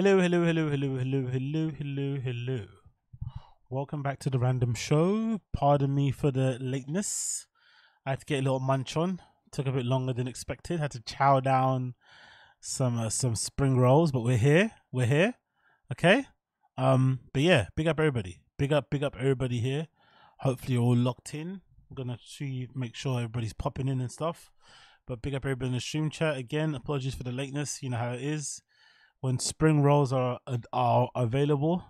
Hello, hello, hello, hello, hello, hello, hello, hello. Welcome back to the random show. Pardon me for the lateness. I had to get a little munch on. Took a bit longer than expected. Had to chow down some uh, some spring rolls, but we're here. We're here. Okay. Um. But yeah, big up everybody. Big up, big up everybody here. Hopefully you're all locked in. I'm gonna see, make sure everybody's popping in and stuff. But big up everybody in the stream chat again. Apologies for the lateness. You know how it is. When spring rolls are are available,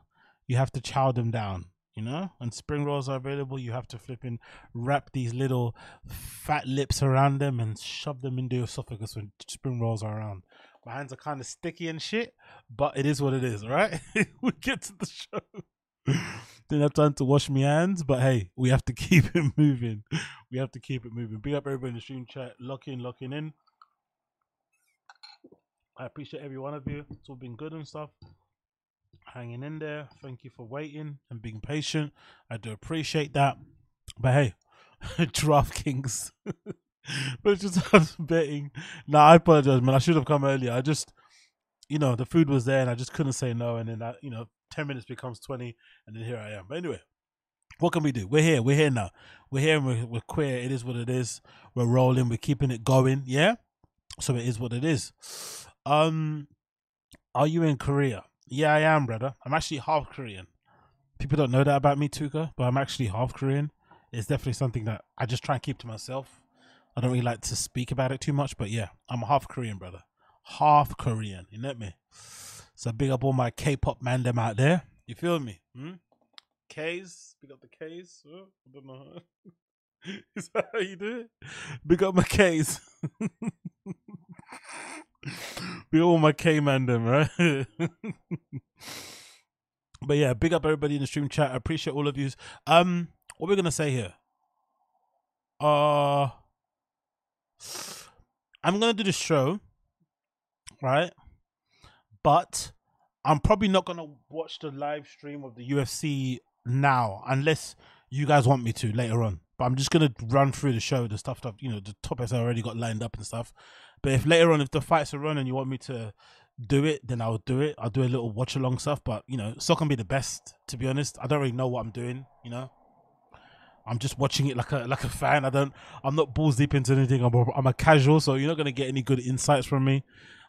you have to chow them down. You know, when spring rolls are available, you have to flip and wrap these little fat lips around them and shove them into your esophagus when spring rolls are around. My hands are kind of sticky and shit, but it is what it is, right? we get to the show. Didn't have time to wash my hands, but hey, we have to keep it moving. We have to keep it moving. Big up everybody in the stream chat, locking, locking in. I appreciate every one of you. It's all been good and stuff. Hanging in there. Thank you for waiting and being patient. I do appreciate that. But hey, DraftKings. but just betting. Nah, I apologize, man. I should have come earlier. I just, you know, the food was there and I just couldn't say no. And then, I, you know, 10 minutes becomes 20. And then here I am. But anyway, what can we do? We're here. We're here now. We're here and we're, we're queer. It is what it is. We're rolling. We're keeping it going. Yeah. So it is what it is. Um, are you in Korea? Yeah, I am, brother. I'm actually half Korean. People don't know that about me, Tuka, but I'm actually half Korean. It's definitely something that I just try and keep to myself. I don't really like to speak about it too much, but yeah, I'm half Korean, brother. Half Korean, you know me? So big up all my K-pop man them out there. You feel me? Hmm? K's, big up the K's. Oh, I don't know. Is that how you do it? Big up my K's. we all my K man them, right? but yeah, big up everybody in the stream chat. I appreciate all of you. Um, what we're gonna say here? Uh, I'm gonna do the show, right? But I'm probably not gonna watch the live stream of the UFC now, unless you guys want me to later on. But I'm just gonna run through the show, the stuff that you know, the topics I already got lined up and stuff. But if later on, if the fights are on and you want me to do it, then I'll do it. I'll do a little watch along stuff. But you know, not gonna be the best, to be honest. I don't really know what I'm doing. You know, I'm just watching it like a like a fan. I don't. I'm not balls deep into anything. I'm a, I'm a casual, so you're not gonna get any good insights from me.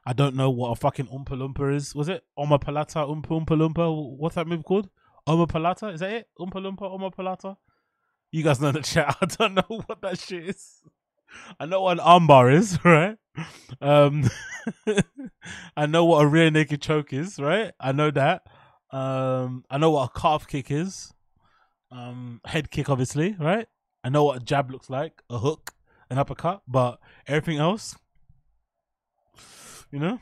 I don't know what a fucking Oompa Loompa is. Was it Palata Oompa Oompa Loompa? What's that move called? Palata? Is that it? Oompa Loompa? You guys know the chat. I don't know what that shit is. I know what an armbar is, right? Um, I know what a rear naked choke is, right? I know that. Um, I know what a calf kick is. Um, head kick, obviously, right? I know what a jab looks like, a hook, an uppercut, but everything else, you know.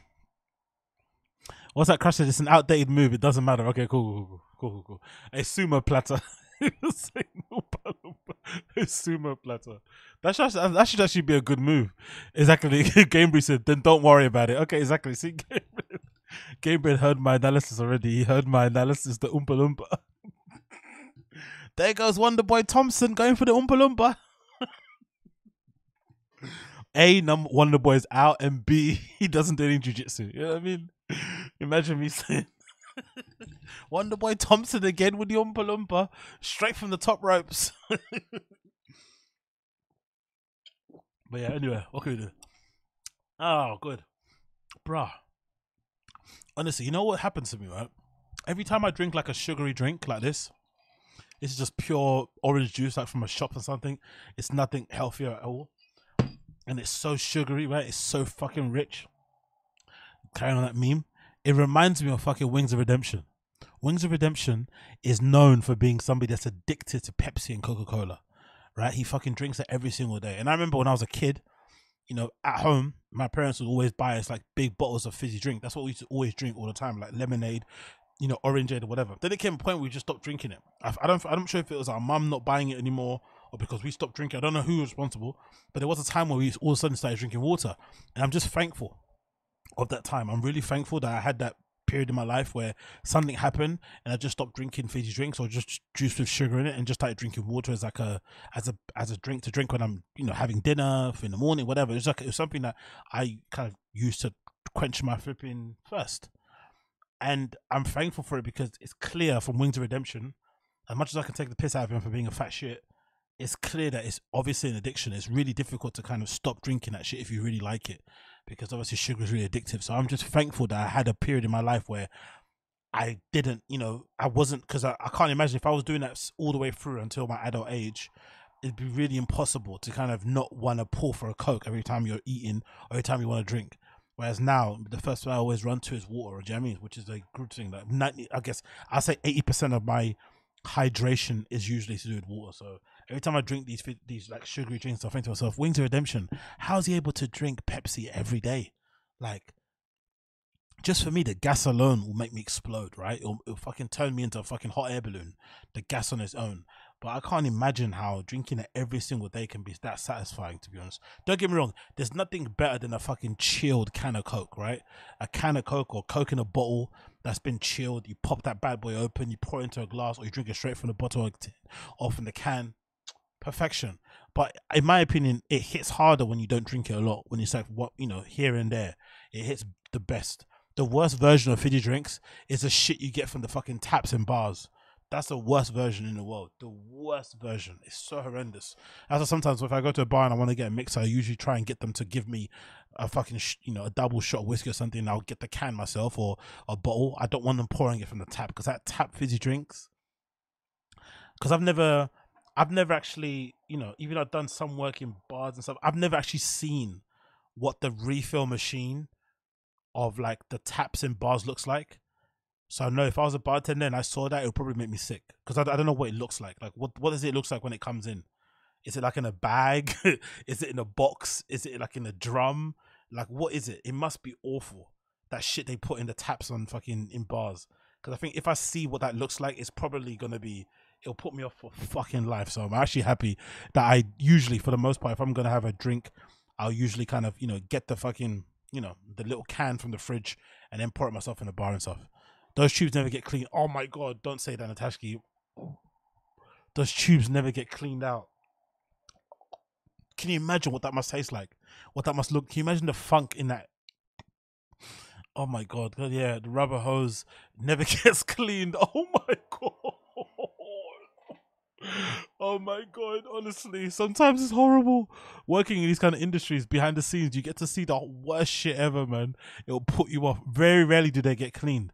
What's that crash? It's an outdated move. It doesn't matter. Okay, cool, cool, cool, cool. cool. A sumo platter. sumo platter. That should, that should actually be a good move. Exactly. Gamebreed said, then don't worry about it. Okay, exactly. See, Gamebreed heard my analysis already. He heard my analysis, the Oompa Loompa. there goes Wonder Boy Thompson going for the Oompa Loompa. A, number Wonder Boy's out, and B, he doesn't do any jujitsu. You know what I mean? Imagine me saying, Wonder Boy Thompson again with the Oompa Loompa, straight from the top ropes. But yeah, anyway, what can we do? Oh, good. Bruh. Honestly, you know what happens to me, right? Every time I drink like a sugary drink like this, this is just pure orange juice, like from a shop or something. It's nothing healthier at all. And it's so sugary, right? It's so fucking rich. Carrying on that meme. It reminds me of fucking Wings of Redemption. Wings of Redemption is known for being somebody that's addicted to Pepsi and Coca Cola right? He fucking drinks it every single day. And I remember when I was a kid, you know, at home, my parents would always buy us like big bottles of fizzy drink. That's what we used to always drink all the time, like lemonade, you know, orangeade or whatever. Then it came a point where we just stopped drinking it. I, I don't, I'm not sure if it was our mum not buying it anymore or because we stopped drinking. I don't know who was responsible, but there was a time where we all of a sudden started drinking water, and I'm just thankful of that time. I'm really thankful that I had that period in my life where something happened and I just stopped drinking fizzy drinks or just juice with sugar in it and just started drinking water as like a as a as a drink to drink when I'm you know having dinner in the morning whatever it's like it was something that I kind of used to quench my flipping thirst and I'm thankful for it because it's clear from Wings of Redemption. As much as I can take the piss out of him for being a fat shit, it's clear that it's obviously an addiction. It's really difficult to kind of stop drinking that shit if you really like it, because obviously sugar is really addictive. So I'm just thankful that I had a period in my life where I didn't, you know, I wasn't because I, I can't imagine if I was doing that all the way through until my adult age, it'd be really impossible to kind of not want to pull for a coke every time you're eating or every time you want to drink. Whereas now, the first thing I always run to is water. You know I mean? Which is a good thing. Like 90, I guess I say eighty percent of my hydration is usually to do with water. So every time I drink these these like sugary drinks, I think to myself, Wings of Redemption, how's he able to drink Pepsi every day? Like just for me, the gas alone will make me explode, right? It'll, it'll, fucking turn me into a fucking hot air balloon. The gas on its own. But I can't imagine how drinking it every single day can be that satisfying, to be honest. Don't get me wrong, there's nothing better than a fucking chilled can of Coke, right? A can of Coke or Coke in a bottle that's been chilled. You pop that bad boy open, you pour it into a glass, or you drink it straight from the bottle or from the can. Perfection. But in my opinion, it hits harder when you don't drink it a lot. When it's like what you know, here and there, it hits the best the worst version of fizzy drinks is the shit you get from the fucking taps and bars. That's the worst version in the world. The worst version. It's so horrendous. As sometimes if I go to a bar and I want to get a mix, I usually try and get them to give me a fucking you know a double shot of whiskey or something. I'll get the can myself or a bottle. I don't want them pouring it from the tap because that tap fizzy drinks. Because I've never, I've never actually you know even I've done some work in bars and stuff. I've never actually seen what the refill machine of like the taps in bars looks like. So I know if I was a bartender and I saw that, it would probably make me sick because I, I don't know what it looks like. Like what what does it look like when it comes in? Is it like in a bag? is it in a box? Is it like in a drum? Like what is it? It must be awful. That shit they put in the taps on fucking in bars. Because I think if I see what that looks like, it's probably gonna be. It'll put me off for fucking life. So I'm actually happy that I usually, for the most part, if I'm gonna have a drink, I'll usually kind of you know get the fucking you know, the little can from the fridge and then pour it myself in the bar and stuff. Those tubes never get clean. Oh my god, don't say that, Natashki. Those tubes never get cleaned out. Can you imagine what that must taste like? What that must look? Can you imagine the funk in that? Oh my god, god yeah, the rubber hose never gets cleaned. Oh my god. Oh my god, honestly, sometimes it's horrible working in these kind of industries behind the scenes. You get to see the worst shit ever, man. It'll put you off. Very rarely do they get cleaned.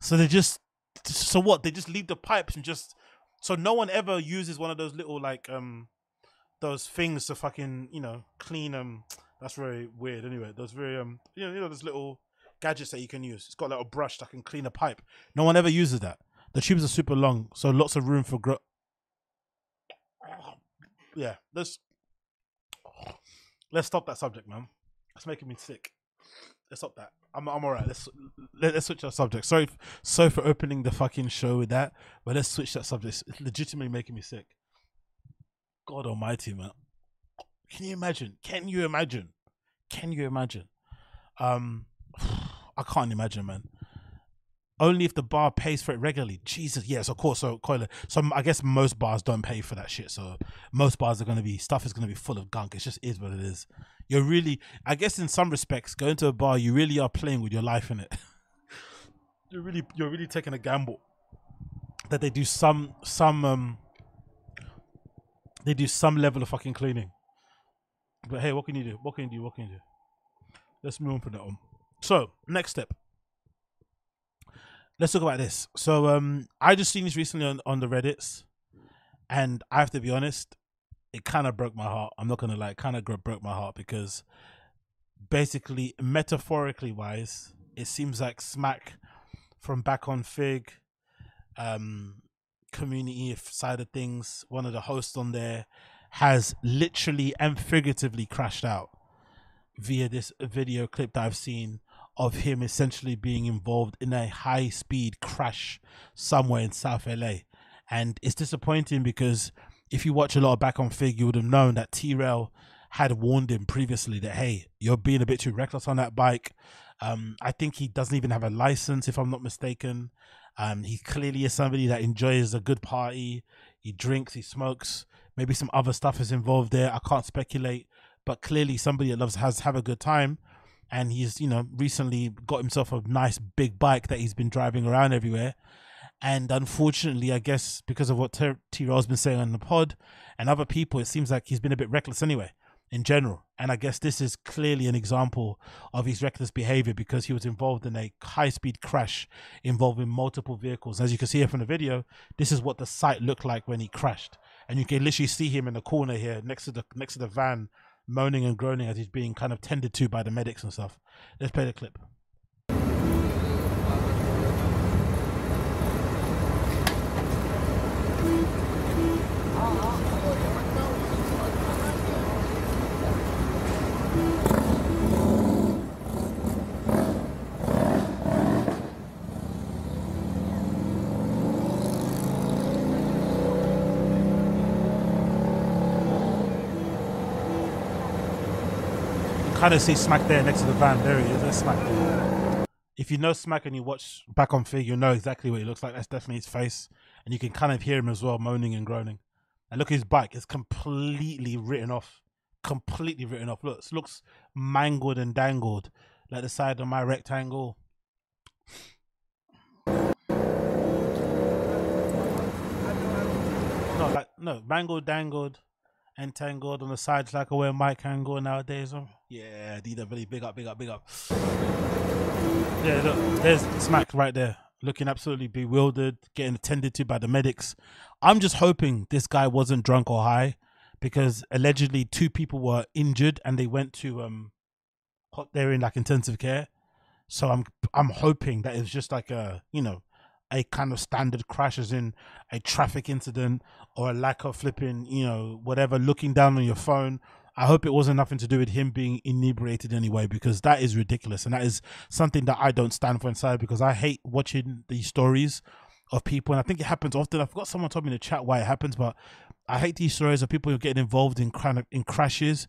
So they just, so what? They just leave the pipes and just, so no one ever uses one of those little like um, those things to fucking you know clean um. That's very weird. Anyway, those very um, you know, you know those little gadgets that you can use. It's got a little brush that can clean a pipe. No one ever uses that. The tubes are super long, so lots of room for growth yeah, let's let's stop that subject, man. It's making me sick. Let's stop that. I'm I'm alright. Let's let, us switch our subject. Sorry, sorry for opening the fucking show with that, but let's switch that subject. It's legitimately making me sick. God Almighty, man. Can you imagine? Can you imagine? Can you imagine? Um, I can't imagine, man only if the bar pays for it regularly. Jesus, yes, of course. So, so I guess most bars don't pay for that shit. So most bars are going to be stuff is going to be full of gunk. It just is what it is. You're really, I guess, in some respects, going to a bar, you really are playing with your life in it. you're really, you're really taking a gamble that they do some, some, um, they do some level of fucking cleaning. But hey, what can you do? What can you do? What can you do? Let's move on from that one. So, next step let's talk about this. So um, I just seen this recently on, on the Reddits, and I have to be honest, it kind of broke my heart. I'm not gonna lie, kind of broke my heart because basically, metaphorically wise, it seems like Smacc from back on Figg, um, community side of things, one of the hosts on there has literally and figuratively crashed out via this video clip that I've seen of him essentially being involved in a high speed crash somewhere in South LA. And it's disappointing because if you watch a lot of Back on Figg, you would have known that T-Rell had warned him previously that, hey, you're being a bit too reckless on that bike. Um, I think he doesn't even have a license, if I'm not mistaken. Um, he clearly is somebody that enjoys a good party. He drinks, he smokes. Maybe some other stuff is involved there. I can't speculate, but clearly somebody that loves has have a good time and he's you know recently got himself a nice big bike that he's been driving around everywhere. And unfortunately, I guess because of what T-Rell's been saying on the pod and other people, it seems like he's been a bit reckless anyway in general. And I guess this is clearly an example of his reckless behavior because he was involved in a high speed crash involving multiple vehicles. As you can see here from the video, this is what the site looked like when he crashed. And you can literally see him in the corner here next to the next to the van moaning and groaning as he's being kind of tended to by the medics and stuff. Let's play the clip. Oh. Of see Smacc there next to the van. There he is. There's Smacc there. If you know Smacc and you watch back on Figg, you'll know exactly what he looks like. That's definitely his face. And you can kind of hear him as well, moaning and groaning. And look at his bike. It's completely written off. Completely written off. Looks looks mangled and dangled. Like the side of my rectangle. No, like no, mangled, dangled entangled on the sides like a way Mike Angle nowadays. Um, yeah, DW, big up, big up, big up. Yeah, look, there's Smacc right there, looking absolutely bewildered, getting attended to by the medics. I'm just hoping this guy wasn't drunk or high, because allegedly two people were injured and they went to um, they're in like intensive care. So I'm I'm hoping that it's just like a you know a kind of standard crash as in a traffic incident or a lack of flipping, you know, whatever, looking down on your phone. I hope it wasn't nothing to do with him being inebriated anyway, because that is ridiculous. And that is something that I don't stand for inside because I hate watching these stories of people. And I think it happens often. I forgot someone told me in the chat why it happens, but I hate these stories of people who are getting involved in in crashes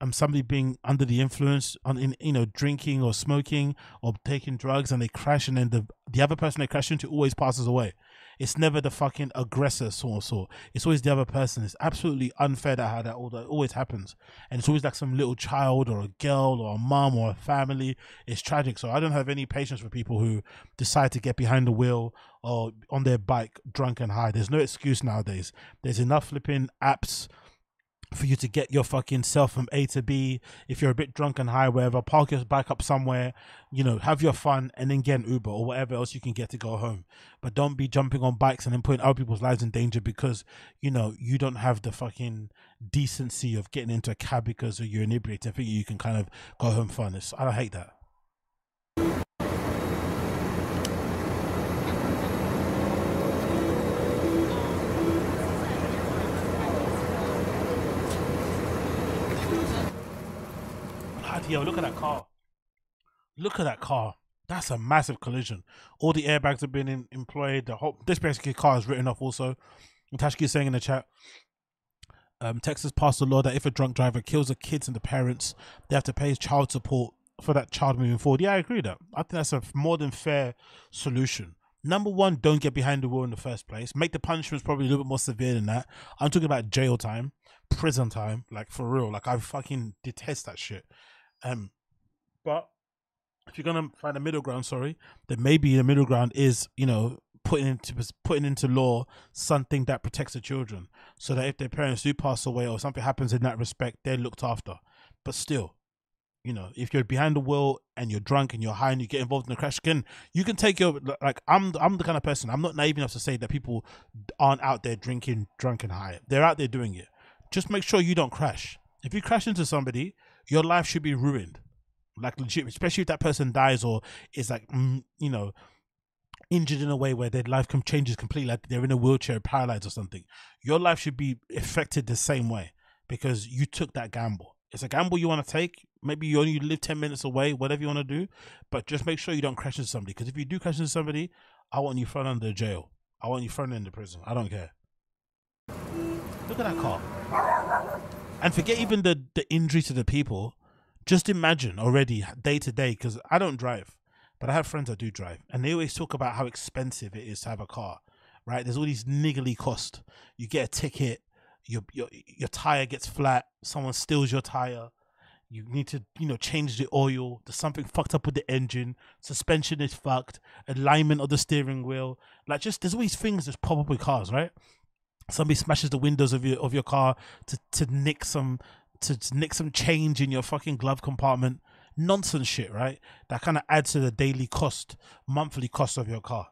um somebody being under the influence on in you know drinking or smoking or taking drugs and they crash and then the the other person they crash into always passes away. It's never the fucking aggressor sort of sort. It's always the other person. It's absolutely unfair that how that all that always happens. And it's always like some little child or a girl or a mom or a family. It's tragic. So I don't have any patience for people who decide to get behind the wheel or on their bike drunk and high. There's no excuse nowadays. There's enough flipping apps for you to get your fucking self from A to B. If you're a bit drunk and high, wherever, park your bike up somewhere, you know, have your fun and then get an Uber or whatever else you can get to go home. But don't be jumping on bikes and then putting other people's lives in danger because, you know, you don't have the fucking decency of getting into a cab because you're inebriated. I think you can kind of go home fun. It's, I don't hate that. Yo, look at that car. Look at that car. That's a massive collision. All the airbags have been in, employed. The whole this basically car is written off also. Tashki is saying in the chat, um, Texas passed a law that if a drunk driver kills the kids and the parents, they have to pay child support for that child moving forward. Yeah, I agree with that. I think that's a more than fair solution. Number one, don't get behind the wheel in the first place. Make the punishments probably a little bit more severe than that. I'm talking about jail time, prison time, like for real. Like I fucking detest that shit. Um, but if you're gonna find a middle ground, sorry, then maybe the middle ground is you know putting into putting into law something that protects the children, so that if their parents do pass away or something happens in that respect, they're looked after. But still, you know, if you're behind the wheel and you're drunk and you're high and you get involved in a crash, again, you can take your like. I'm I'm the kind of person. I'm not naive enough to say that people aren't out there drinking, drunk and high. They're out there doing it. Just make sure you don't crash. If you crash into somebody, your life should be ruined. Like legit, especially if that person dies or is like, you know, injured in a way where their life changes completely, like they're in a wheelchair, paralyzed or something. Your life should be affected the same way because you took that gamble. It's a gamble you want to take. Maybe you only live 10 minutes away, whatever you want to do, but just make sure you don't crash into somebody. Because if you do crash into somebody, I want you thrown under jail. I want you thrown into prison. I don't care. Look at that car. And forget even the, the injury to the people. Just imagine already day to day, because I don't drive, but I have friends that do drive, and they always talk about how expensive it is to have a car, right? There's all these niggly costs. You get a ticket, your your your tire gets flat, someone steals your tire, You need to, you know, change the oil. There's something fucked up with the engine. Suspension is fucked. Alignment of the steering wheel. Like, just there's always things that pop up with cars, right? Somebody smashes the windows of your of your car to to nick some to, to nick some change in your fucking glove compartment. Nonsense shit, right? That kind of adds to the daily cost, monthly cost of your car.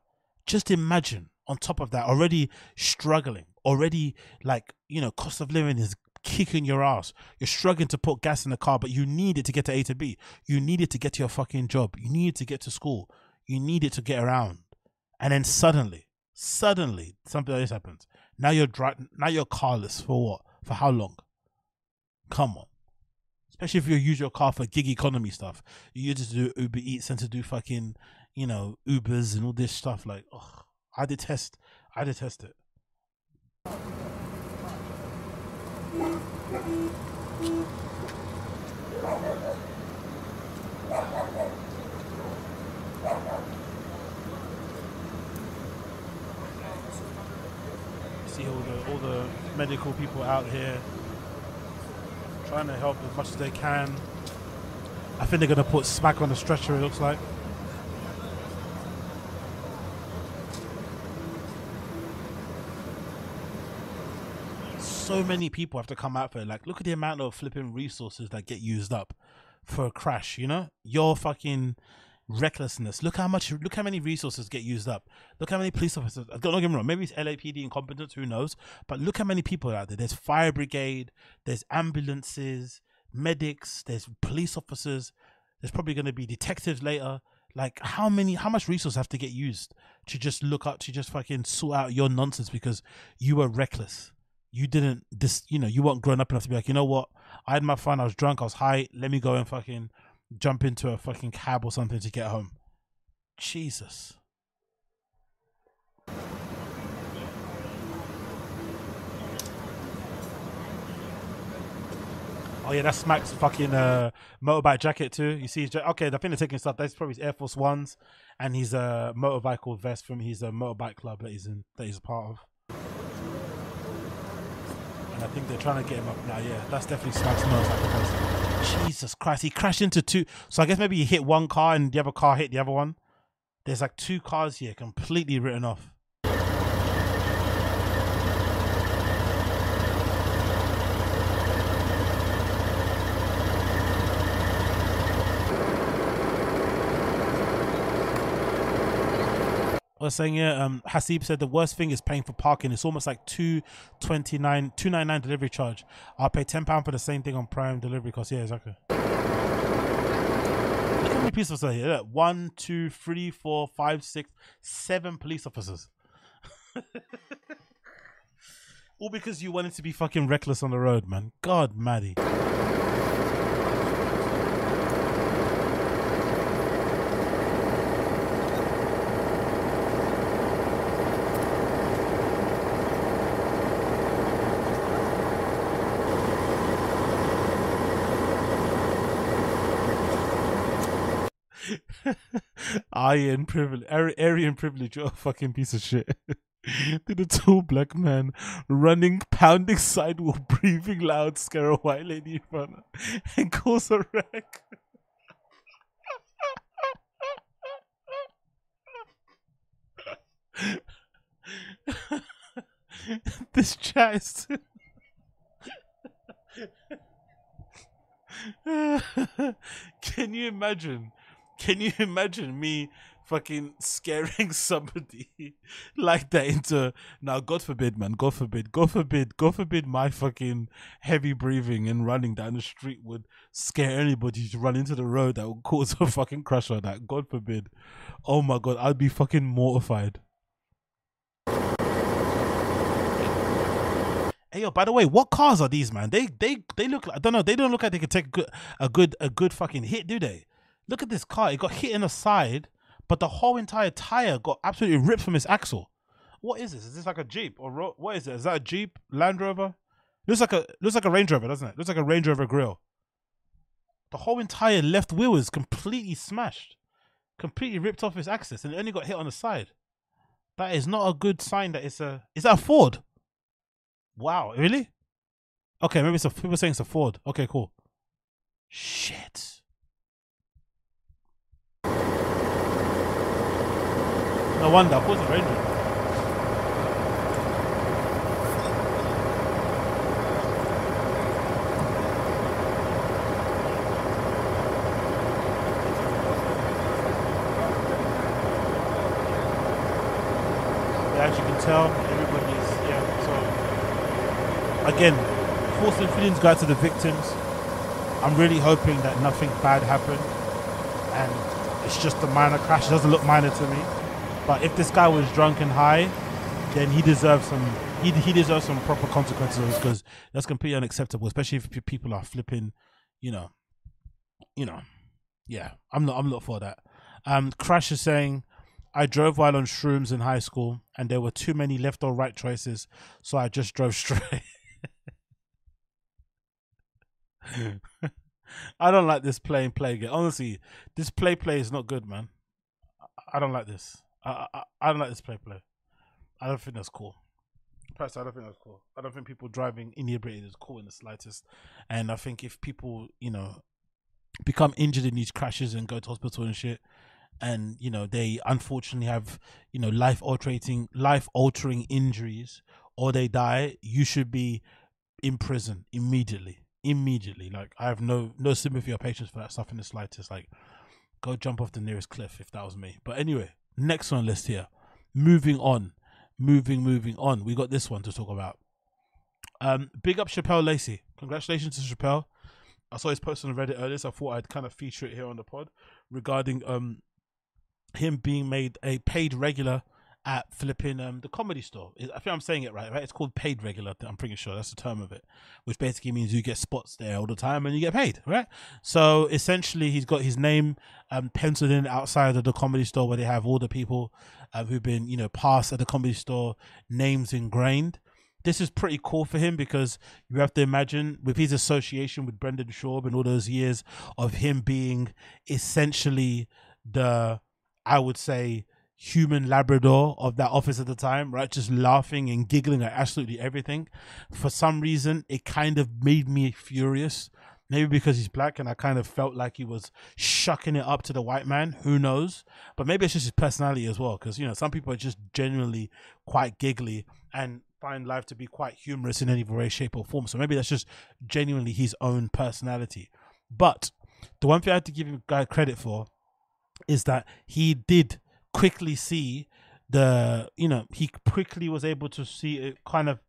Just imagine on top of that, already struggling, already like, you know, cost of living is kicking your ass. You're struggling to put gas in the car, but you need it to get to A to B. You need it to get to your fucking job. You need it to get to school. You need it to get around. And then suddenly, suddenly something like this happens. Now you're driving now you're carless for what? For how long? Come on. Especially if you use your car for gig economy stuff. You use it to do Uber Eats and to do fucking, you know, Ubers and all this stuff. Like, oh, I detest I detest it. See all the all the medical people out here trying to help as much as they can. I think they're gonna put Smacc on the stretcher. It looks like. so many people have to come out for it. Like, look at the amount of flipping resources that get used up for a crash. You know, your fucking recklessness. Look how much. Look how many resources get used up. Look how many police officers. Don't get me wrong. Maybe it's LAPD incompetence. Who knows? But look how many people out there. There's fire brigade. There's ambulances, medics. There's police officers. There's probably going to be detectives later. Like how many, how much resources have to get used to just look up to just fucking sort out your nonsense because you were reckless you didn't this you know you weren't grown up enough to be like you know what i had my fun i was drunk i was high let me go and fucking jump into a fucking cab or something to get home jesus Oh yeah, that's Mac's fucking uh, motorbike jacket too. You see, okay, I think they're taking stuff. That's probably his Air Force Ones, and his uh, motorbike vest from his uh, motorbike club that he's in, that he's a part of. And I think they're trying to get him up now. Yeah, that's definitely Smacc's motorcycle. Jesus Christ, he crashed into two. So I guess maybe he hit one car and the other car hit the other one. There's like two cars here completely written off. Was saying yeah, um Hasib said the worst thing is paying for parking. It's almost like two twenty nine two ninety nine delivery charge. I'll pay ten pounds for the same thing on prime delivery cost. Yeah, exactly. How many police officers here. Look, one, two, three, four, five, six, seven police officers. All because you wanted to be fucking reckless on the road, man. God, Maddie. Aryan privilege, Aryan privilege, you're a fucking piece of shit. Did a tall black man running, pounding sidewalk, breathing loud, scare a white lady in front and cause a wreck. this chat is. Can you imagine? Can you imagine me fucking scaring somebody like that into now? God forbid, man. God forbid. God forbid. God forbid. My fucking heavy breathing and running down the street would scare anybody to run into the road that would cause a fucking crash or that. God forbid. Oh my god, I'd be fucking mortified. Hey yo, by the way, what cars are these, man? They they they look like I don't know, they don't look like they could take a good a good a good fucking hit, do they? Look at this car. It got hit in the side, but the whole entire tire got absolutely ripped from its axle. What is this? Is this like a Jeep or ro- what is it? Is that a Jeep Land Rover? Looks like a looks like a Range Rover, doesn't it? Looks like a Range Rover grill. The whole entire left wheel is completely smashed, completely ripped off its axis, and it only got hit on the side. That is not a good sign that it's a. Is that a Ford? Wow, really? Okay, maybe it's a. People saying it's a Ford. Okay, cool. Shit. No wonder. Of course. Yeah, as you can tell, everybody's yeah. So again, forcing feelings go out to the victims. I'm really hoping that nothing bad happened, and it's just a minor crash. It doesn't look minor to me. But if this guy was drunk and high, then he deserves some. He, he deserves some proper consequences because that's completely unacceptable, especially if people are flipping. You know, you know, yeah. I'm not. I'm not for that. Um, Crash is saying, I drove while on shrooms in high school, and there were too many left or right choices, so I just drove straight. I don't like this playing play game. Honestly, this play play is not good, man. I don't like this. I, I I don't like this play play. I don't think that's cool. Personally, I don't think that's cool. I don't think people driving inebriated is cool in the slightest. And I think if people, you know, become injured in these crashes and go to hospital and shit, and you know they unfortunately have you know life altering life altering injuries or they die, you should be in prison immediately. Immediately, like I have no no sympathy or patience for that stuff in the slightest. Like, go jump off the nearest cliff if that was me. But anyway, next on list here. Moving on, moving, moving on. We got this one to talk about. Um, big up Shapel Lacey. Congratulations to Shapel. I saw his post on Reddit earlier, so I thought I'd kind of feature it here on the pod regarding um him being made a paid regular at flipping um the comedy store. I think I'm saying it right, right? It's called paid regular. I'm pretty sure that's the term of it, which basically means you get spots there all the time and you get paid, right? So essentially, he's got his name um penciled in outside of the comedy store where they have all the people uh, who've been you know passed at the comedy store, names ingrained. This is pretty cool for him because you have to imagine with his association with Brendan Schaub and all those years of him being essentially the I would say human labrador of that office at the time, right? Just laughing and giggling at absolutely everything. For some reason, it kind of made me furious. Maybe because he's black and I kind of felt like he was shucking it up to the white man. Who knows? But maybe it's just his personality as well. Because, you know, some people are just genuinely quite giggly and find life to be quite humorous in any way, shape, or form. So maybe that's just genuinely his own personality. But the one thing I have to give him credit for is that he did quickly see the you know he quickly was able to see it kind of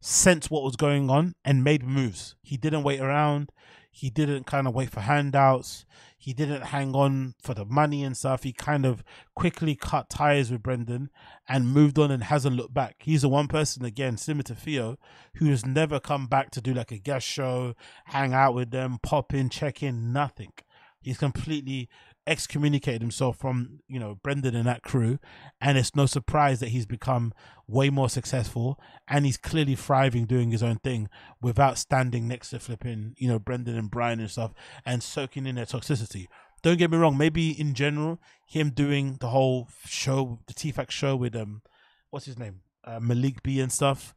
sense what was going on and made moves. He didn't wait around. He didn't kind of wait for handouts. He didn't hang on for the money and stuff. He kind of quickly cut ties with brendan and moved on and hasn't looked back. He's the one person again similar to theo who has never come back to do like a guest show hang out with them pop in check in nothing. He's completely excommunicated himself from you know Brendan and that crew, and it's no surprise that he's become way more successful. And he's clearly thriving doing his own thing without standing next to flipping you know Brendan and Bryan and stuff and soaking in their toxicity. Don't get me wrong, maybe in general, him doing the whole show, the TFAC show with um, what's his name, uh, Malik B and stuff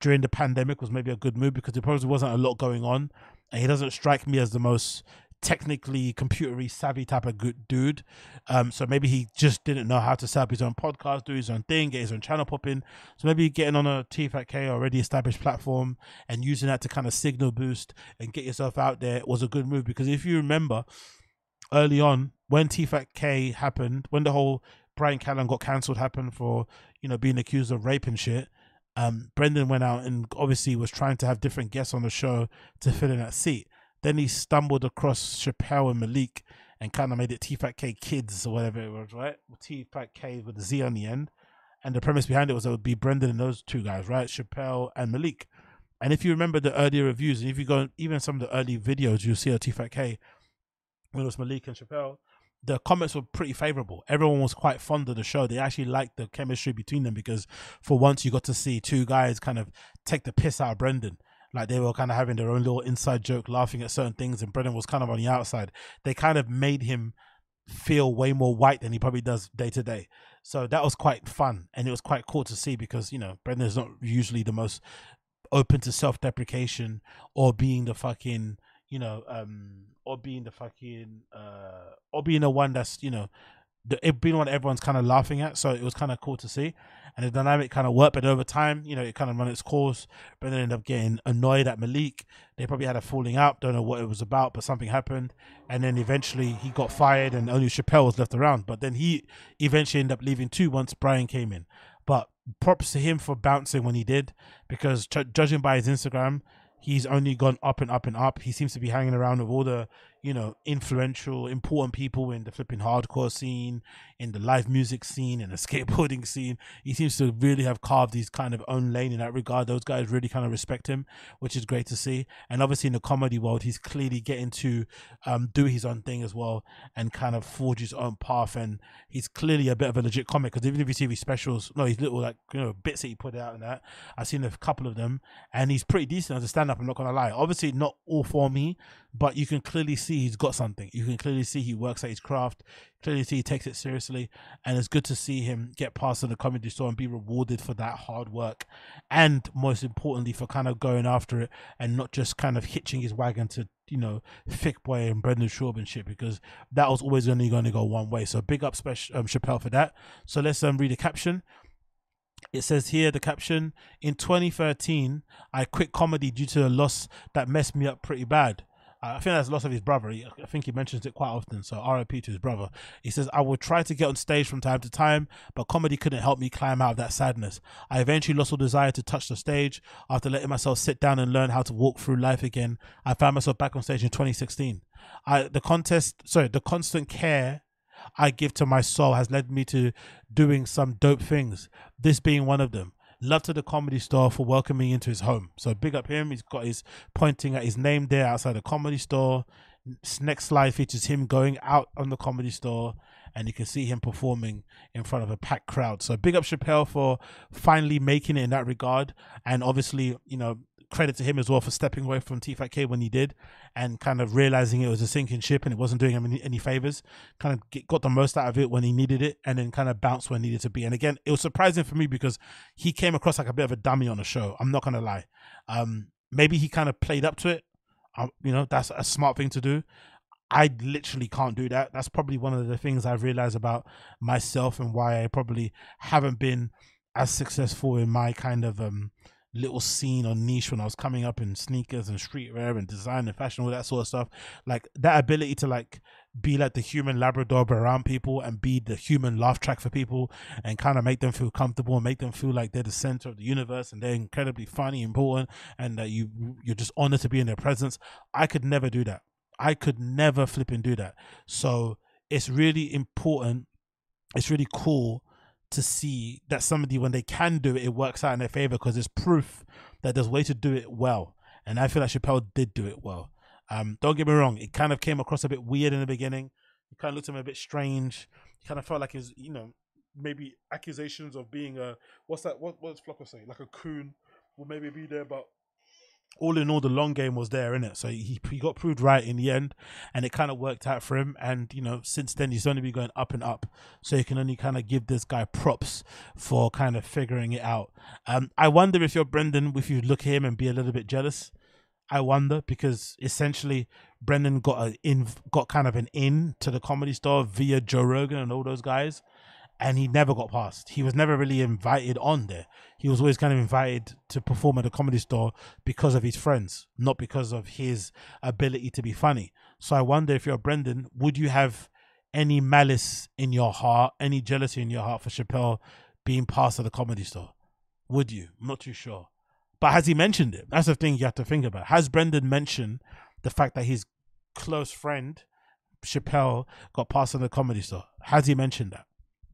during the pandemic was maybe a good move because there probably wasn't a lot going on, and he doesn't strike me as the most technically computery savvy type of good dude. Um, so maybe he just didn't know how to set up his own podcast, do his own thing, get his own channel popping. So maybe getting on a TFAK already established platform and using that to kind of signal boost and get yourself out there was a good move because if you remember early on when TFAK happened, when the whole Bryan Callen got cancelled happened for you know being accused of rape and shit. Um, Brendan went out and obviously was trying to have different guests on the show to fill in that seat. Then he stumbled across Shapel and Malik and kind of made it T Fat K Kids or whatever it was, right? T Fat K with a Z on the end. And the premise behind it was it would be Brendan and those two guys, right? Shapel and Malik. And if you remember the earlier reviews, and if you go even some of the early videos, you'll see on T Fat K when it was Malik and Shapel, the comments were pretty favorable. Everyone was quite fond of the show. They actually liked the chemistry between them because for once you got to see two guys kind of take the piss out of Brendan like they were kind of having their own little inside joke, laughing at certain things, and Brendan was kind of on the outside. They kind of made him feel way more white than he probably does day to day. So that was quite fun, and it was quite cool to see because you know Brendan is not usually the most open to self deprecation or being the fucking you know um or being the fucking uh or being the one that's you know the, it being one everyone's kind of laughing at. So it was kind of cool to see, and the dynamic kind of worked. But over time, you know, it kind of run its course. But then ended up getting annoyed at Malik. They probably had a falling out. Don't know what it was about, but something happened, and then eventually he got fired, and only Shapel was left around. But then he eventually ended up leaving too once Bryan came in. But props to him for bouncing when he did, because judging by his Instagram, he's only gone up and up and up. He seems to be hanging around with all the you know, influential, important people in the flipping hardcore scene, in the live music scene, in the skateboarding scene. He seems to really have carved his kind of own lane in that regard. Those guys really kind of respect him, which is great to see. And obviously in the comedy world, he's clearly getting to um, do his own thing as well and kind of forge his own path. And he's clearly a bit of a legit comic because even if you see his specials, no, his little like you know bits that he put out and that, I've seen a couple of them, and he's pretty decent as a stand-up. I'm not gonna lie. Obviously not all for me, but you can clearly see he's got something. You can clearly see he works at his craft. Clearly see he takes it seriously, and it's good to see him get past in the comedy store and be rewarded for that hard work, and most importantly for kind of going after it and not just kind of hitching his wagon to you know Thick Boy and Brendan Schaub and shit because that was always only going to go one way. So big up special um, Shapel for that. So let's um, read the caption. It says here the caption in 2013 I quit comedy due to a loss that messed me up pretty bad. I think that's loss of his brother. He, I think he mentions it quite often. So RIP to his brother. He says, I would try to get on stage from time to time, but comedy couldn't help me climb out of that sadness. I eventually lost all desire to touch the stage. After letting myself sit down and learn how to walk through life again, I found myself back on stage in 2016. I the contest, sorry, the constant care I give to my soul has led me to doing some dope things. This being one of them. Love to the comedy store for welcoming into his home. So big up him. He's got his pointing at his name there outside the comedy store. Next slide features him going out on the comedy store and you can see him performing in front of a packed crowd. So big up Shapel for finally making it in that regard. And obviously, you know, credit to him as well for stepping away from T-Fat when he did and kind of realizing it was a sinking ship and it wasn't doing him any, any favors. Kind of get, got the most out of it when he needed it and then kind of bounced when needed to be. And again, it was surprising for me because he came across like a bit of a dummy on the show. I'm not going to lie. Um, maybe he kind of played up to it. Um, you know, that's a smart thing to do. I literally can't do that. That's probably one of the things I've realized about myself and why I probably haven't been as successful in my kind of um little scene or niche when I was coming up in sneakers and streetwear and design and fashion, all that sort of stuff. Like that ability to like be like the human Labrador around people and be the human laugh track for people and kind of make them feel comfortable and make them feel like they're the center of the universe and they're incredibly funny, and important, and that you you're just honored to be in their presence. I could never do that. I could never flip and do that. So it's really important. It's really cool to see that somebody when they can do it, it works out in their favor because it's proof that there's a way to do it well. And I feel like Shapel did do it well. Um, don't get me wrong, it kind of came across a bit weird in the beginning. It kind of looked at him a bit strange. He kind of felt like his, you know, maybe accusations of being a what's that? What what's Flocko say? Like a coon will maybe be there, but all in all, the long game was there, in it. So he he got proved right in the end, and it kind of worked out for him. And you know, since then he's only been going up and up. So you can only kind of give this guy props for kind of figuring it out. Um, I wonder if you're Brendan, if you look at him and be a little bit jealous. I wonder because essentially Brendan got a in got kind of an in to the comedy store via Joe Rogan and all those guys and he never got past. He was never really invited on there. He was always kind of invited to perform at a comedy store because of his friends, not because of his ability to be funny. So I wonder if you're Brendan, would you have any malice in your heart, any jealousy in your heart for Shapel being past at the comedy store? Would you? I'm not too sure. But has he mentioned it? That's the thing you have to think about. Has Brendan mentioned the fact that his close friend Shapel got past at the comedy store? Has he mentioned that?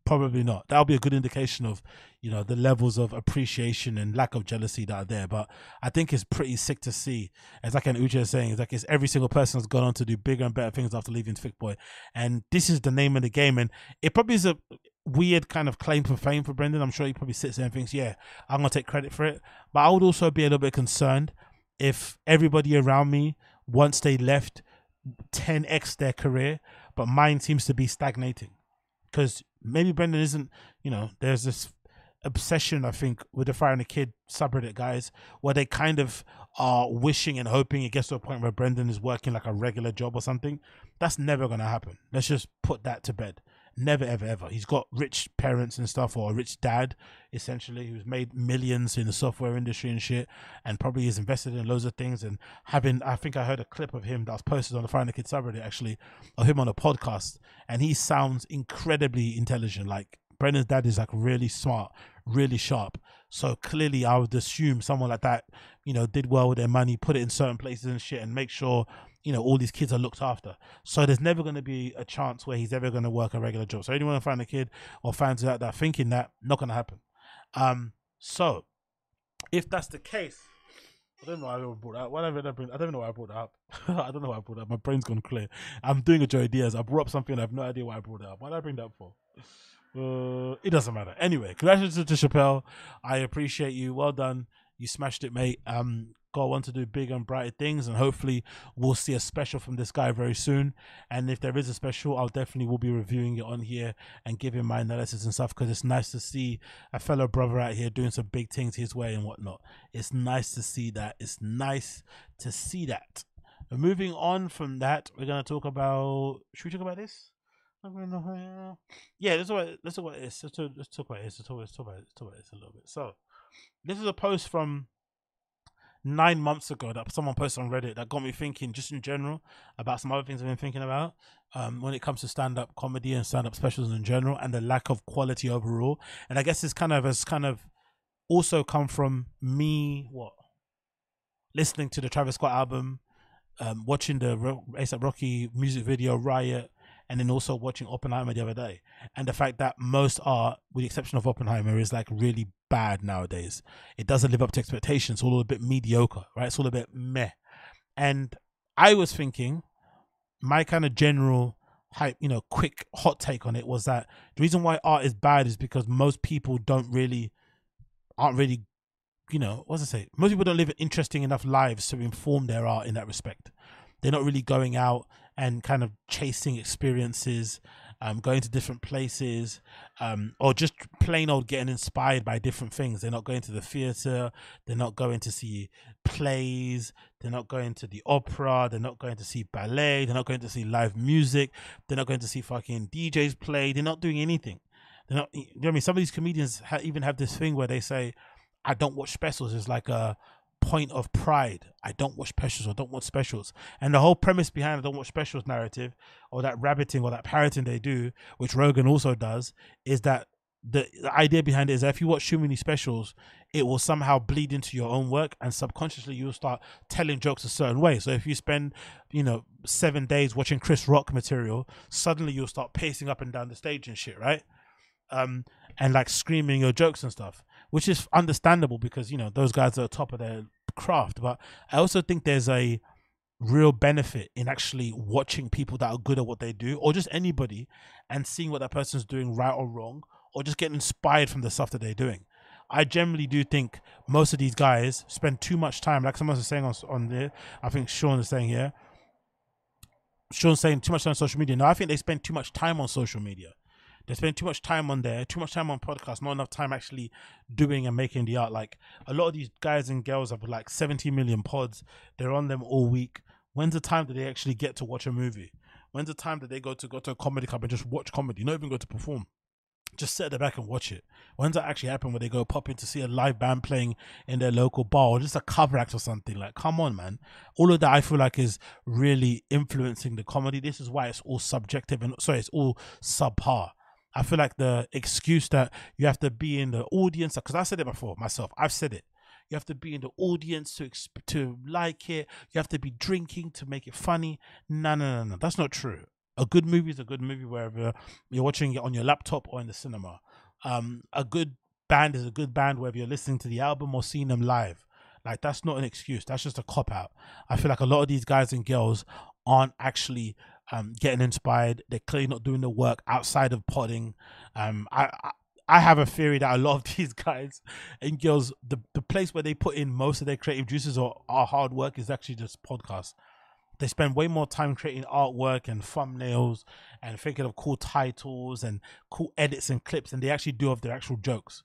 Probably not. That'll be a good indication of, you know, the levels of appreciation and lack of jealousy that are there. But I think it's pretty sick to see. It's like an Uche is saying, it's like it's every single person has gone on to do bigger and better things after leaving Thick Boy. And this is the name of the game. And it probably is a weird kind of claim for fame for Brendan. I'm sure he probably sits there and thinks, yeah, I'm gonna take credit for it. But I would also be a little bit concerned if everybody around me, once they left, 10x their career, but mine seems to be stagnating because maybe Brendan isn't, you know, there's this obsession, I think, with the Fighter and the Kid subreddit guys, where they kind of are wishing and hoping it gets to a point where Brendan is working like a regular job or something. That's never going to happen. Let's just put that to bed. Never, ever, ever. He's got rich parents and stuff, or a rich dad, essentially, who's made millions in the software industry and shit, and probably is invested in loads of things. And having, I think I heard a clip of him that was posted on the Fighter and the Kid subreddit, actually, of him on a podcast, and he sounds incredibly intelligent. Like, Brendan's dad is like really smart, really sharp. So clearly, I would assume someone like that, you know, did well with their money, put it in certain places and shit, and make sure, you know, all these kids are looked after. So there's never going to be a chance where he's ever going to work a regular job. So anyone who find a kid or fans out there thinking that, not going to happen. Um, so if that's the case, I don't know why I brought that. Did I? Don't know why I brought that up. I don't know why I brought that. Up. My brain's gone clear. I'm doing a Joey Diaz. I brought up something. I have no idea why I brought it up. Why did I bring that up for? Uh, it doesn't matter. Anyway, congratulations to Shapel. I appreciate you. Well done. You smashed it, mate. Um, go on to do big and bright things, and hopefully we'll see a special from this guy very soon. And if there is a special, I'll definitely will be reviewing it on here and giving my analysis and stuff because it's nice to see a fellow brother out here doing some big things his way and whatnot. It's nice to see that. It's nice to see that. But moving on from that, we're gonna talk about. Should we talk about this? Yeah, let's talk let's talk about this. Let's this. Let's talk, let's talk about let's talk about this a little bit. So, this is a post from nine months ago that someone posted on Reddit that got me thinking, just in general, about some other things I've been thinking about um, when it comes to stand up comedy and stand up specials in general, and the lack of quality overall. And I guess this kind of has kind of also come from me what listening to the Travis Scott album, um, watching the ASAP Rocky music video Riot and then also watching Oppenheimer the other day, and the fact that most art, with the exception of Oppenheimer, is like really bad nowadays. It doesn't live up to expectations. It's all a bit mediocre, right? It's all a bit meh. And I was thinking, my kind of general hype, you know, quick hot take on it was that the reason why art is bad is because most people don't really, aren't really, you know, what's I say? Most people don't live interesting enough lives to inform their art in that respect. They're not really going out and kind of chasing experiences, um, going to different places, um, or just plain old getting inspired by different things. They're not going to the theater, they're not going to see plays, they're not going to the opera, they're not going to see ballet, they're not going to see live music, they're not going to see fucking DJs play, they're not doing anything. They're not, you know what I mean? Some of these comedians ha- even have this thing where they say, I don't watch specials. It's like a point of pride. I don't watch specials or don't watch specials. And the whole premise behind I don't watch specials narrative or that rabbiting or that parroting they do, which Rogan also does, is that the, the idea behind it is that if you watch too many specials, it will somehow bleed into your own work and subconsciously you'll start telling jokes a certain way. So if you spend, you know, seven days watching Chris Rock material, suddenly you'll start pacing up and down the stage and shit, right? Um, and like screaming your jokes and stuff which is understandable because you know those guys are top of their craft. But I also think there's a real benefit in actually watching people that are good at what they do, or just anybody, and seeing what that person's doing right or wrong, or just getting inspired from the stuff that they're doing. I generally do think most of these guys spend too much time, like someone was saying on on there. I think Sean is saying here. Sean's saying too much time on social media. No, I think they spend too much time on social media. They spend too much time on there, too much time on podcasts, not enough time actually doing and making the art. Like a lot of these guys and girls have like 70 million pods. They're on them all week. When's the time that they actually get to watch a movie? When's the time that they go to go to a comedy club and just watch comedy, not even go to perform? Just sit at the back and watch it. When's that actually happen where they go pop in to see a live band playing in their local bar or just a cover act or something? Like, come on, man. All of that I feel like is really influencing the comedy. This is why it's all subjective and sorry, it's all subpar. I feel like the excuse that you have to be in the audience, because I said it before myself, I've said it. You have to be in the audience to to like it. You have to be drinking to make it funny. No, no, no, no. That's not true. A good movie is a good movie wherever you're watching it on your laptop or in the cinema. Um, a good band is a good band whether you're listening to the album or seeing them live. Like that's not an excuse. That's just a cop out. I feel like a lot of these guys and girls aren't actually um, getting inspired. They're clearly not doing the work outside of podding. Um, I, I I have a theory that a lot of these guys and girls, the, the place where they put in most of their creative juices or our hard work is actually just podcasts. They spend way more time creating artwork and thumbnails and thinking of cool titles and cool edits and clips than they actually do of their actual jokes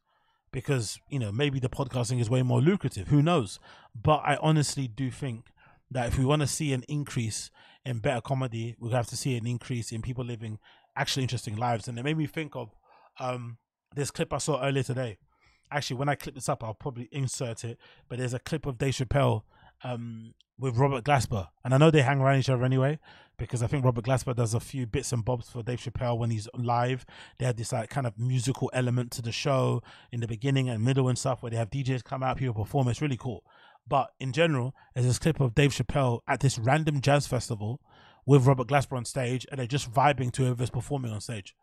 because you know maybe the podcasting is way more lucrative. Who knows? But I honestly do think that if we want to see an increase in better comedy, we have to see an increase in people living actually interesting lives. And it made me think of um, this clip I saw earlier today. Actually, when I clip this up, I'll probably insert it. But there's a clip of Dave Chappelle um, with Robert Glasper, and I know they hang around each other anyway because I think Robert Glasper does a few bits and bobs for Dave Chappelle when he's live. They had this like kind of musical element to the show in the beginning and middle and stuff where they have DJs come out, people perform. It's really cool. But in general, there's this clip of Dave Chappelle at this random jazz festival with Robert Glasper on stage, and they're just vibing to whoever's performing on stage.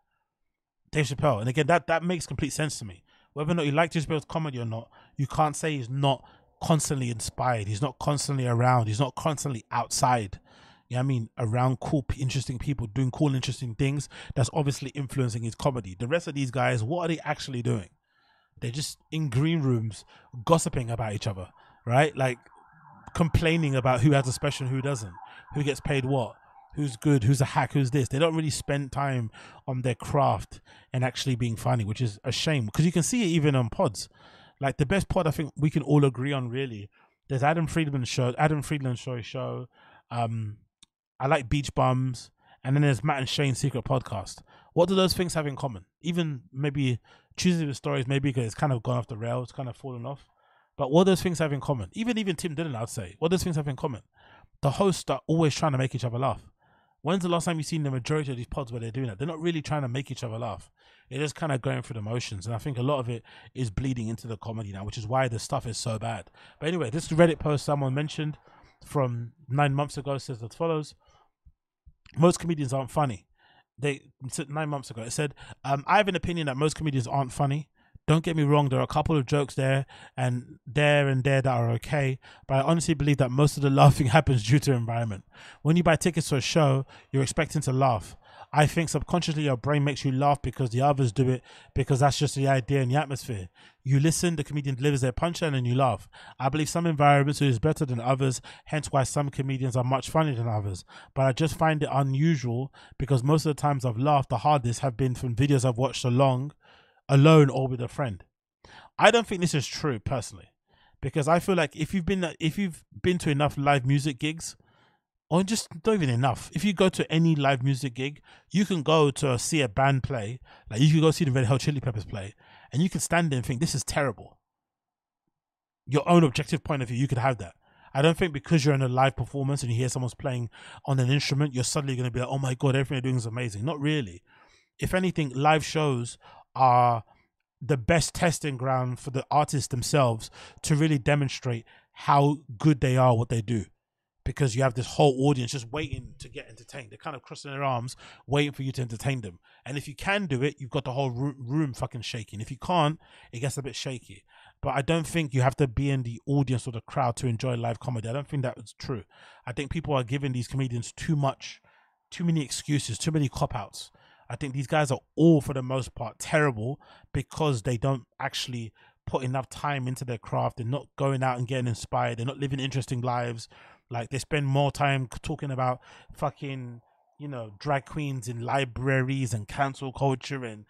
Dave Chappelle, and again, that that makes complete sense to me. Whether or not you like Dave Chappelle's comedy or not, you can't say he's not constantly inspired. He's not constantly around. He's not constantly outside. You know I mean? Around cool, interesting people doing cool, interesting things. That's obviously influencing his comedy. The rest of these guys, what are they actually doing? They're just in green rooms gossiping about each other, right? Like complaining about who has a special and who doesn't, who gets paid what, who's good, who's a hack, who's this. They don't really spend time on their craft and actually being funny, which is a shame because you can see it even on pods. Like the best pod, I think we can all agree on. Really, there's Adam Friedman's show, Adam Friedland's show. Show. Um, I like Beach Bums, and then there's Matt and Shane's Secret Podcast. What do those things have in common? Even maybe Tuesday with Stories, maybe because it's kind of gone off the rails, kind of fallen off. But what those things have in common? Even even Tim Dillon, I'd say. What those things have in common? The hosts are always trying to make each other laugh. When's the last time you've seen the majority of these pods where they're doing that? They're not really trying to make each other laugh. They're just kind of going through the motions. And I think a lot of it is bleeding into the comedy now, which is why the stuff is so bad. But anyway, this Reddit post someone mentioned from nine months ago says as follows Most comedians aren't funny. They nine months ago it said, um, I have an opinion that most comedians aren't funny. Don't get me wrong, there are a couple of jokes there and there and there that are okay, but I honestly believe that most of the laughing happens due to environment. When you buy tickets to a show, you're expecting to laugh. I think subconsciously your brain makes you laugh because the others do it because that's just the idea and the atmosphere. You listen, the comedian delivers their punchline and you laugh. I believe some environments is better than others, hence why some comedians are much funnier than others. But I just find it unusual because most of the times I've laughed the hardest have been from videos I've watched along alone or with a friend. I don't think this is true personally, because I feel like if you've been if you've been to enough live music gigs, or just not even enough. If you go to any live music gig, you can go to see a band play, like you can go see the Red Hot Chili Peppers play, and you can stand there and think this is terrible. Your own objective point of view, you could have that. I don't think because you're in a live performance and you hear someone's playing on an instrument, you're suddenly going to be like, oh my God, everything they're doing is amazing. Not really. If anything, live shows are the best testing ground for the artists themselves to really demonstrate how good they are what they do. Because you have this whole audience just waiting to get entertained. They're kind of crossing their arms waiting for you to entertain them. And if you can do it you've got the whole room fucking shaking. If you can't it gets a bit shaky. But i don't think you have to be in the audience or the crowd to enjoy live comedy. I don't think that's true. I think people are giving these comedians too much too many excuses too many cop outs I think these guys are all, for the most part, terrible because they don't actually put enough time into their craft. They're not going out and getting inspired. They're not living interesting lives. Like they spend more time talking about fucking, you know, drag queens in libraries and cancel culture and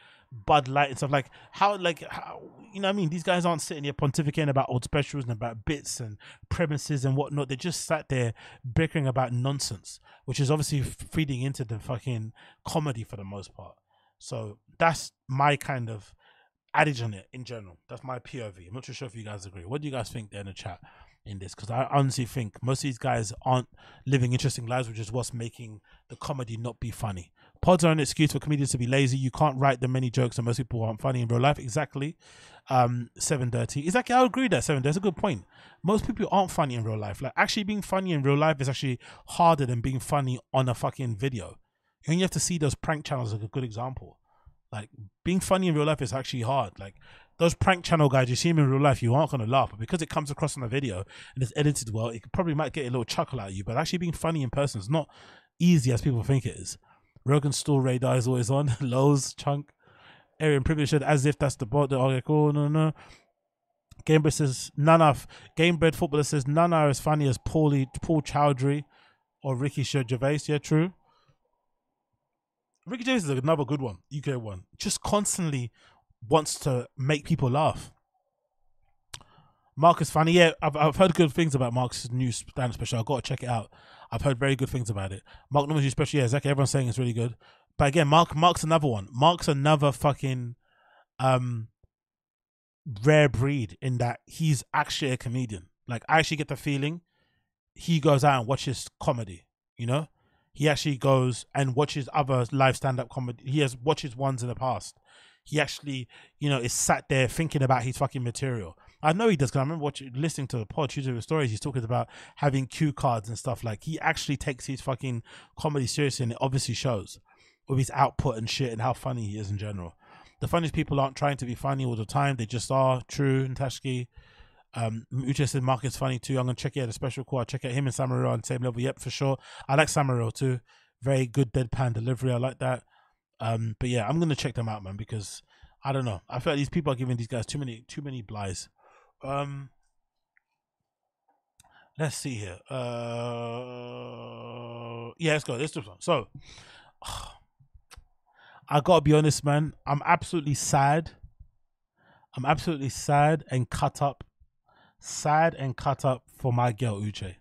Bud Light and stuff like how like how you know I mean these guys aren't sitting here pontificating about old specials and about bits and premises and whatnot. They just sat there bickering about nonsense, which is obviously feeding into the fucking comedy for the most part. So that's my kind of adage on it in general. That's my POV. I'm not too sure if you guys agree. What do you guys think there in the chat in this? Because I honestly think most of these guys aren't living interesting lives, which is what's making the comedy not be funny. Pods are an excuse for comedians to be lazy. You can't write the many jokes and most people aren't funny in real life. Exactly. Um, seven dirty. Exactly. I agree that seven. That's a good point. Most people aren't funny in real life. Like actually being funny in real life is actually harder than being funny on a fucking video. And you have to see those prank channels as a good example. Like being funny in real life is actually hard. Like those prank channel guys, you see them in real life, you aren't gonna laugh, but because it comes across on a video and it's edited well, it probably might get a little chuckle out of you. But actually being funny in person is not easy as people think it is. Rogan store radar is always on. Lowe's chunk. Aaron Privilege said as if that's the bot. Okay, cool. No, no. Gamebred says none of Gamebred footballer says none are as funny as Paulie Paul Chowdhry or Ricky Gervais. Yeah, true. Ricky Gervais is another good one, UK one. Just constantly wants to make people laugh. Marcus Funny. Yeah, I've I've heard good things about Marcus's new stand special. I've got to check it out. I've heard very good things about it. Mark Normand's new special, yeah, exactly. Everyone's saying it's really good. But again, Mark Mark's another one. Mark's another fucking um rare breed in that he's actually a comedian. Like I actually get the feeling he goes out and watches comedy, you know? He actually goes and watches other live stand up comedy. He has watches ones in the past. He actually, you know, is sat there thinking about his fucking material. I know he does because I remember watching, listening to the pod, Tuesdays with Stories. He's talking about having cue cards and stuff. Like he actually takes his fucking comedy seriously, and it obviously shows with his output and shit and how funny he is in general. The funniest people aren't trying to be funny all the time; they just are. True and Tashki. Um, Uche said Mark is funny too. I'm gonna check out a special call. I'll check out him and Sam Morril on same level. Yep, for sure. I like Sam Morril too. Very good deadpan delivery. I like that. Um, but yeah, I'm gonna check them out, man, because I don't know. I feel like these people are giving these guys too many too many blies. Um, let's see here. Uh, yeah, let's go. Let's do some. So, I gotta be honest, man. I'm absolutely sad. I'm absolutely sad and cut up, sad and cut up for my girl Uche.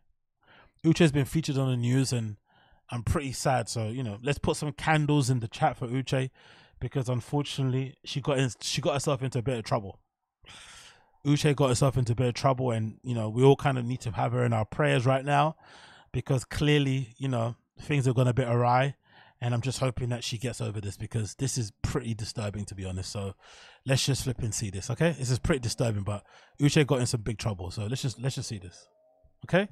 Uche has been featured on the news, and I'm pretty sad. So you know, let's put some candles in the chat for Uche, because unfortunately, she got in, she got herself into a bit of trouble. Uche got herself into a bit of trouble, and you know we all kind of need to have her in our prayers right now, because clearly you know things are going a bit awry, and I'm just hoping that she gets over this because this is pretty disturbing to be honest. So let's just flip and see this, okay? This is pretty disturbing, but Uche got in some big trouble, so let's just let's just see this, okay?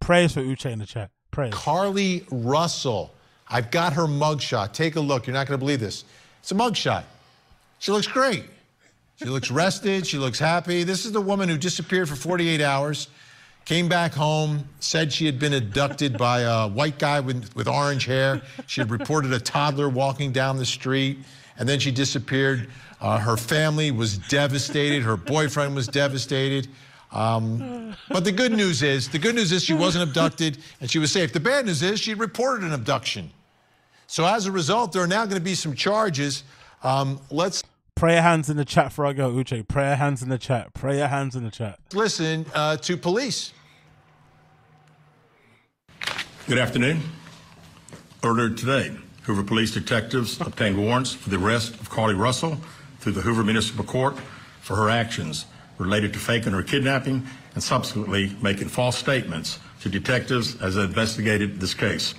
Prayers for Uche in the chat. Prayers. Carlee Russell. I've got her mugshot. Take a look. You're not going to believe this. It's a mugshot. She looks great. She looks rested. She looks happy. This is the woman who disappeared for 48 hours, came back home, said she had been abducted by a white guy with, with orange hair. She had reported a toddler walking down the street, and then she disappeared. Uh, her family was devastated. Her boyfriend was devastated. Um, but the good news is, the good news is she wasn't abducted and she was safe. The bad news is she reported an abduction. So as a result, there are now going to be some charges. Um, let's Prayer hands in the chat for our girl Uche. Prayer hands in the chat. Prayer hands in the chat. listen uh, to police. Good afternoon. Earlier today, Hoover police detectives obtained warrants for the arrest of Carlee Russell through the Hoover Municipal Court for her actions related to faking her kidnapping and subsequently making false statements to detectives as they investigated this case.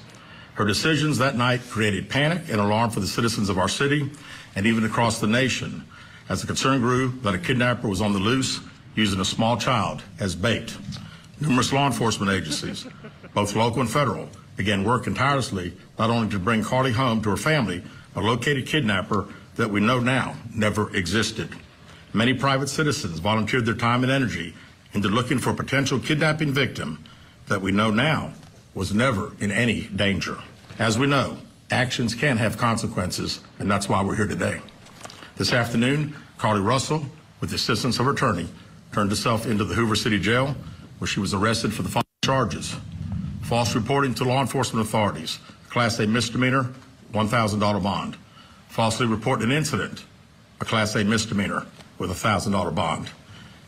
Her decisions that night created panic and alarm for the citizens of our city and even across the nation as the concern grew that a kidnapper was on the loose using a small child as bait. Numerous law enforcement agencies, both local and federal, began working tirelessly not only to bring Carlee home to her family, but locate a kidnapper that we know now never existed. Many private citizens volunteered their time and energy into looking for a potential kidnapping victim that we know now was never in any danger. As we know, actions can have consequences, and that's why we're here today. This afternoon, Carlee Russell, with the assistance of her attorney, turned herself into the Hoover City Jail, where she was arrested for the following charges. False reporting to law enforcement authorities, Class A misdemeanor, $1,000 bond. Falsely reporting an incident, a Class A misdemeanor with a $1,000 bond.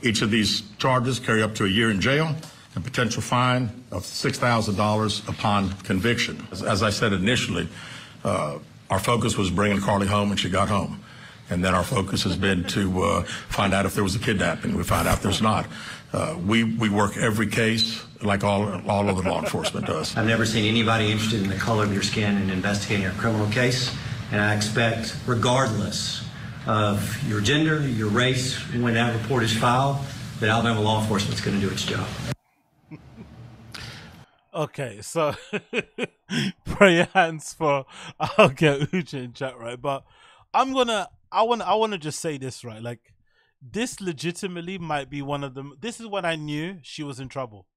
Each of these charges carry up to a year in jail and potential fine of $6,000 upon conviction. As, as I said initially, uh, our focus was bringing Carlee home and she got home. And then our focus has been to uh, find out if there was a kidnapping. We found out there's not. Uh, we, we work every case like all, all other law enforcement does. I've never seen anybody interested in the color of your skin in investigating a criminal case, and I expect, regardless of your gender, your race, when that report is filed, that Alabama law enforcement is going to do its job. Okay, so pray your hands for I'll get Uche in chat, right? But I'm gonna I wanna I wanna just say this, right? Like this legitimately might be one of them. This is when I knew she was in trouble.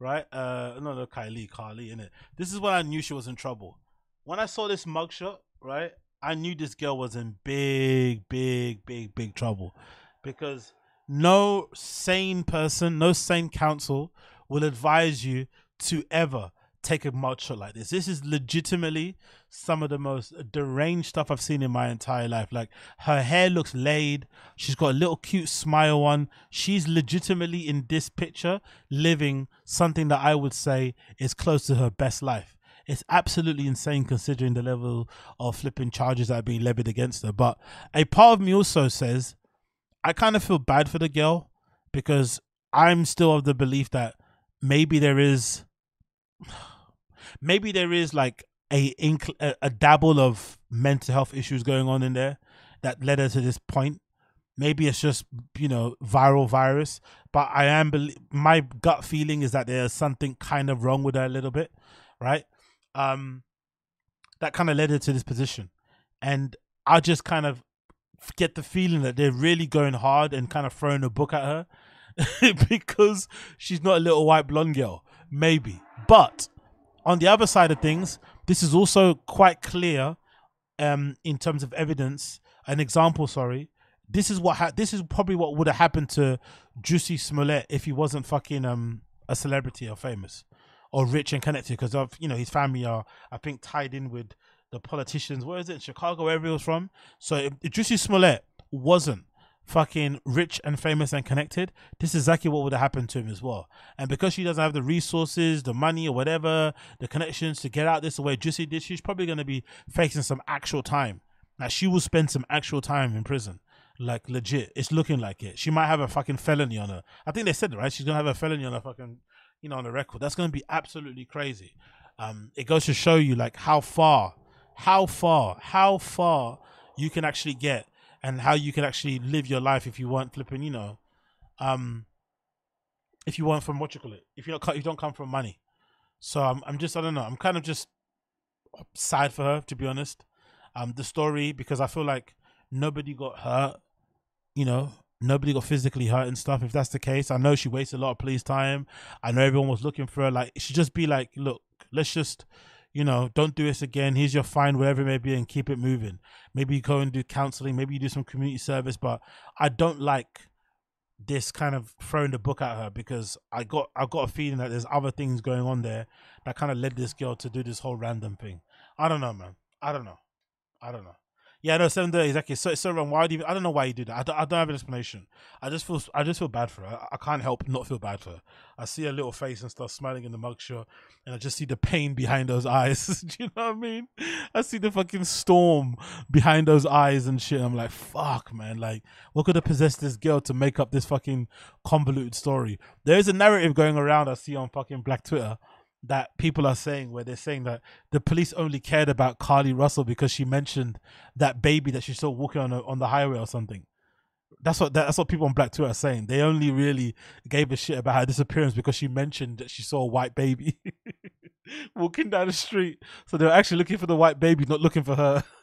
Right? Uh no no Kylie, Carlee in it. This is when I knew she was in trouble. When I saw this mugshot, right, I knew this girl was in big, big, big, big trouble. Because no sane person, no sane counsel will advise you to ever take a mugshot like this. This is legitimately some of the most deranged stuff I've seen in my entire life. Like her hair looks laid. She's got a little cute smile on. She's legitimately in this picture living something that I would say is close to her best life. It's absolutely insane considering the level of flipping charges that are being levied against her. But a part of me also says I kind of feel bad for the girl because I'm still of the belief that maybe there is maybe there is like a a, a dabble of mental health issues going on in there that led her to this point. Maybe it's just you know viral virus but i am bel my gut feeling is that there's something kind of wrong with her a little bit right? Um that kind of led her to this position. And i just kind of get the feeling that they're really going hard and kind of throwing a book at her because she's not a little white blonde girl. Maybe but on the other side of things this is also quite clear um in terms of evidence an example sorry this is what ha- this is probably what would have happened to Jussie Smollett if he wasn't fucking um a celebrity or famous or rich and connected because of you know his family are I think tied in with the politicians. Where is it? In Chicago, wherever he was from. So if, if Jussie Smollett wasn't fucking rich and famous and connected, this is exactly what would have happened to him as well. And because she doesn't have the resources, the money or whatever, the connections to get out this way Jussie did, she's probably going to be facing some actual time. Now she will spend some actual time in prison. Like legit, it's looking like it. She might have a fucking felony on her. I think they said right. She's gonna have a felony on her fucking, you know, on the record. That's gonna be absolutely crazy. Um, it goes to show you like how far, how far, how far you can actually get, and how you can actually live your life if you weren't flipping, you know, um, if you weren't from what you call it, if you don't, you don't come from money. So I'm, I'm just, I don't know, I'm kind of just sad for her to be honest. Um, the story because I feel like nobody got hurt, you know, nobody got physically hurt and stuff. If that's the case, I know she wasted a lot of police time. I know everyone was looking for her. Like, it should just be like, look, let's just, you know, don't do this again. Here's your fine, whatever it may be, and keep it moving. Maybe you go and do counseling. Maybe you do some community service. But I don't like this kind of throwing the book at her because I got I got a feeling that there's other things going on there that kind of led this girl to do this whole random thing. I don't know, man. I don't know. I don't know. Yeah, no, seven days exactly. So it's so wrong. Why do you? I don't know why you do that. I don't, I don't have an explanation. I just feel I just feel bad for her. I can't help not feel bad for her. I see her little face and stuff smiling in the mugshot, and I just see the pain behind those eyes. do you know what I mean? I see the fucking storm behind those eyes and shit. I'm like, fuck, man. Like, what could have possessed this girl to make up this fucking convoluted story? There is a narrative going around. I see on fucking Black Twitter that people are saying where they're saying that the police only cared about Carlee Russell because she mentioned that baby that she saw walking on a, on the highway or something. That's what that's what people on Black Twitter are saying. They only really gave a shit about her disappearance because she mentioned that she saw a white baby walking down the street. So they were actually looking for the white baby, not looking for her.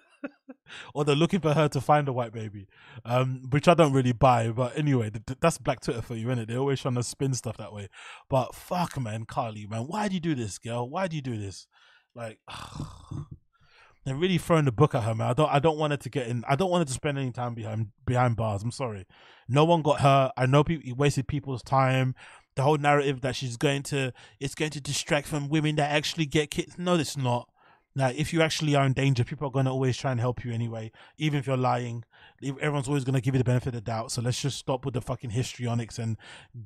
or they're looking for her to find a white baby, um, which I don't really buy. But anyway, th- th- that's Black Twitter for you, isn't it? They're always trying to spin stuff that way. But fuck, man, Carlee, man, why do you do this, girl? Why do you do this? Like, they're really throwing the book at her, man. I don't, I don't want her to get in. I don't want her to spend any time behind behind bars. I'm sorry. No one got hurt. I know people wasted people's time. The whole narrative that she's going to, it's going to distract from women that actually get kids. No, it's not. Now, if you actually are in danger, people are going to always try and help you anyway, even if you're lying. Everyone's always going to give you the benefit of the doubt. So let's just stop with the fucking histrionics and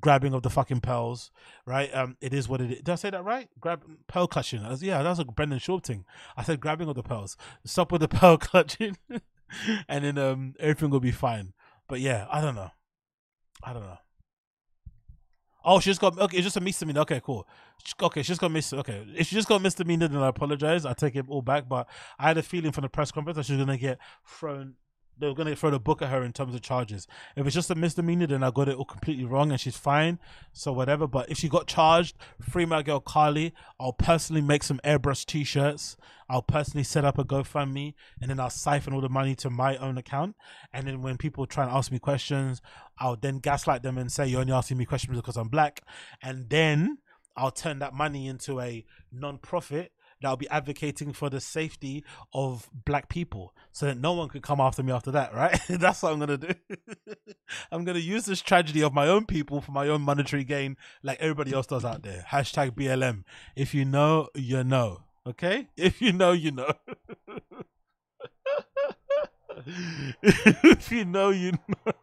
grabbing of the fucking pearls, right? Um, it is what it is. Did I say that right? Grab pearl clutching. Was, yeah, that's a Brendan Schaub thing. I said grabbing of the pearls. Stop with the pearl clutching, and then um, everything will be fine. But yeah, I don't know. I don't know. Oh, she just got okay. It's just a misdemeanor. Okay, cool. Okay, she's got miss. Okay, if she just got misdemeanor, then I apologize. I take it all back. But I had a feeling from the press conference that she's gonna get thrown. They were gonna throw the book at her in terms of charges. If it's just a misdemeanor, then I got it all completely wrong, and she's fine. So whatever. But if she got charged, free my girl Carlee. I'll personally make some airbrush T-shirts. I'll personally set up a GoFundMe, and then I'll siphon all the money to my own account. And then when people try and ask me questions, I'll then gaslight them and say you're only asking me questions because I'm black, and then I'll turn that money into a non-profit that'll be advocating for the safety of black people so that no one could come after me after that, right? That's what I'm gonna do. I'm gonna use this tragedy of my own people for my own monetary gain, like everybody else does out there. Hashtag BLM. If you know, you know. Okay? If you know, you know. if you know, you know.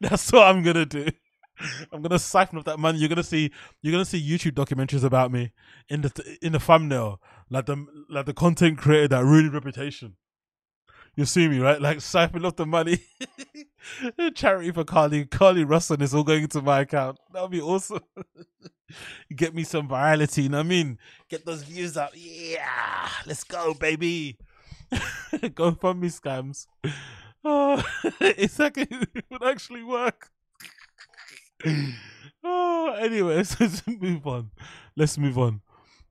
That's what I'm gonna do. I'm gonna siphon off that money. You're gonna see. You're gonna see YouTube documentaries about me in the in the thumbnail, like the like the content creator that ruined reputation. You see me right, like siphon off the money. Charity for Carlee Carlee Russell is all going into my account. That would be awesome. Get me some virality. You know what I mean? Get those views up. Yeah, let's go, baby. go fund me scams. Oh, it's like it would actually work. oh, anyways, let's move on. Let's move on.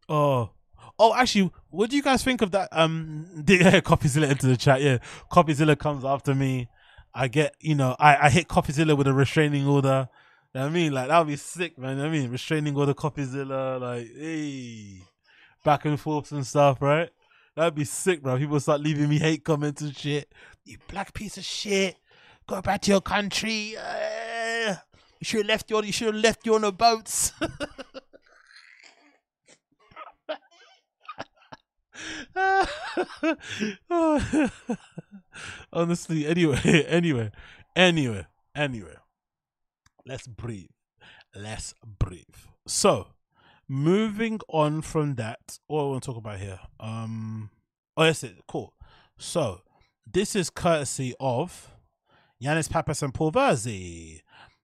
Oh, oh, actually, what do you guys think of that? Um, yeah, Copyzilla into the chat. Yeah, Copyzilla comes after me. I get, you know, I I hit Copyzilla with a restraining order. You know I mean, like that would be sick, man. I mean, restraining order, Copyzilla, like, hey, back and forth and stuff, right? That'd be sick, bro. People start leaving me hate comments and shit. You black piece of shit. Go back to your country. Uh, you should have left you. on. You should have left you on the boats. Honestly, anyway, anyway, anyway, anyway. Let's breathe. Let's breathe. So, moving on from that, what I want to talk about here. Um, oh, that's it. Cool. So, this is courtesy of Yanis Papas and Paul Virzi.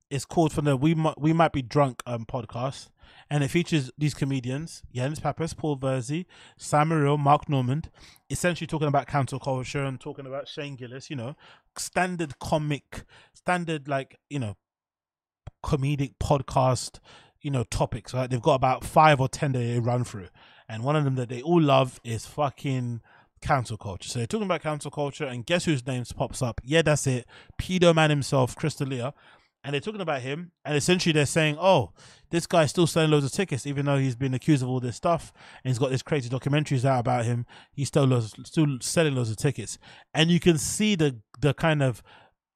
It's called from the We Might We Might Be Drunk um podcast, and it features these comedians: Yanis Papas, Paul Virzi, Sam Mark Normand, essentially talking about cancel culture and talking about Shane Gillis. You know, standard comic, standard like you know, comedic podcast. You know, topics. Right? They've got about five or ten that they run through, and one of them that they all love is fucking cancel culture. So they're talking about cancel culture, and guess whose name pops up? Yeah, that's it. Pedo man himself, Chris D'Elia. And they're talking about him, and essentially they're saying, "Oh, this guy's still selling loads of tickets, even though he's been accused of all this stuff, and he's got this crazy documentaries out about him. He's still loads, still selling loads of tickets." And you can see the the kind of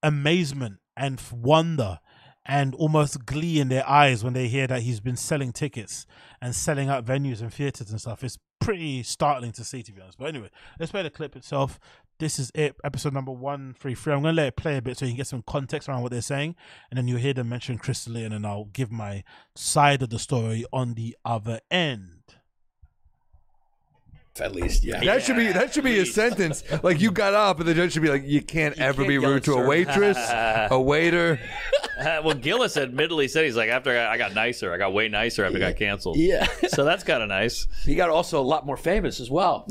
amazement and wonder and almost glee in their eyes when they hear that he's been selling tickets and selling out venues and theaters and stuff. It's pretty startling to see, to be honest. But anyway, let's play the clip itself. This is it, episode number one three three. I'm gonna let it play a bit so you can get some context around what they're saying, and then you'll hear them mention Chris D'Elia and I'll give my side of the story on the other end. At least, yeah. That should be that should be a sentence. Like you got up, and the judge should be like, "You can't ever can't be rude at to a waitress, a waiter." Uh, well, Gillis admittedly said he's like after I got, I got nicer, I got way nicer after I got canceled. Yeah. So that's kind of nice. He got also a lot more famous as well.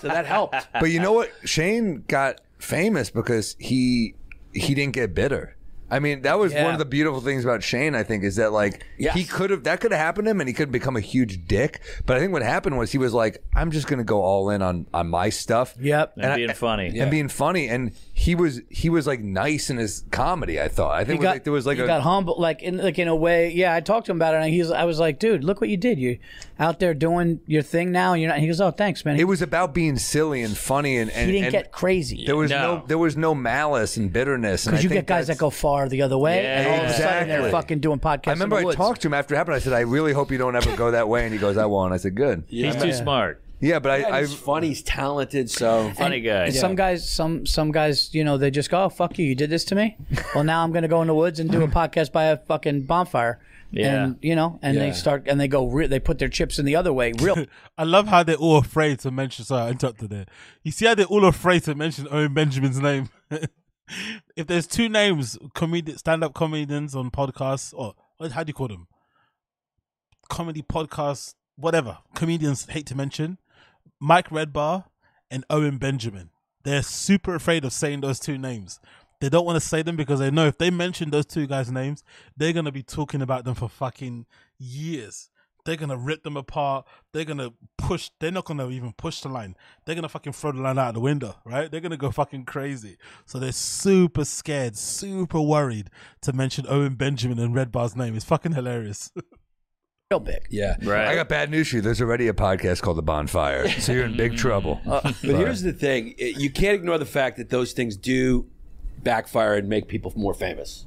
So that helped. But you know what? Shane got famous because he he didn't get bitter. I mean, that was one of the beautiful things about Shane. I think is that like Yes. he could have that could have happened to him, and he could have become a huge dick. But I think what happened was he was like, "I'm just going to go all in on on my stuff." Yep. And, I- being funny. and being funny, and he was he was like nice in his comedy. I thought. I think was got, like, there was like he a got humble, like in like in a way. Yeah, I talked to him about it, and he's. I was like, dude, look what you did. You're out there doing your thing now. And you're not. He goes, oh, thanks, man. it was about being silly and funny, and, and he didn't and get crazy There was No. no. there was no malice and bitterness. because you think get guys that go far the other way, Yeah, and all of a sudden they're fucking doing podcasts. I remember in I the woods. talked to him after it happened. I said, "I really hope you don't ever go that way." And he goes, "I won't." I said, "Good." He's too smart. Yeah, but I, I he's funny. He's talented. So Funny guy. And Some guys, some some guys, you know, they just go, "Oh fuck you, you did this to me." well, now I'm going to go in the woods and do a podcast by a fucking bonfire. Yeah. And you know, and they Yeah. start and they go. Re- they put their chips in the other way. Real. I love how they're all afraid to mention. Sorry, I interrupted there. You see how they're all afraid to mention Owen Benjamin's name. if there's two names, comedian, stand-up comedians on podcasts, or what- how do you call them? Comedy podcasts, whatever. Comedians hate to mention Mike Redbar and Owen Benjamin. They're super afraid of saying those two names. They don't want to say them because they know if they mention those two guys' names, they're gonna be talking about them for fucking years. They're gonna rip them apart. They're gonna push. They're not gonna even push the line. They're gonna fucking throw the line out the window, right? They're gonna go fucking crazy. So they're super scared, super worried to mention Owen Benjamin and Red Bar's name. It's fucking hilarious. real big. Yeah. Right. I got bad news for you. There's already a podcast called The Bonfire, so you're in big mm. trouble. Uh, but here's the thing: you can't ignore the fact that those things do backfire and make people more famous.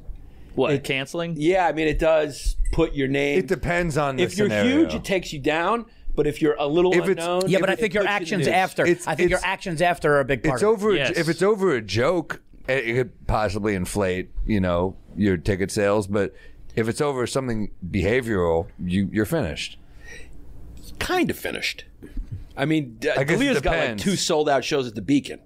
What? canceling? Yeah, I mean, it does put your name. It depends on the if you're scenario. huge, it takes you down. But if you're a little If it's- unknown, Yeah, it- but I think your puts you in the actions after. It's- I think your actions after are a big part. It's of it. over. a- Yes. If it's over a joke, it, it could possibly inflate, you know, your ticket sales. But if it's over something behavioral, you you're finished. kind of finished. I mean, D- I guess it D'Elia's got like depends. two sold out shows at the Beacon.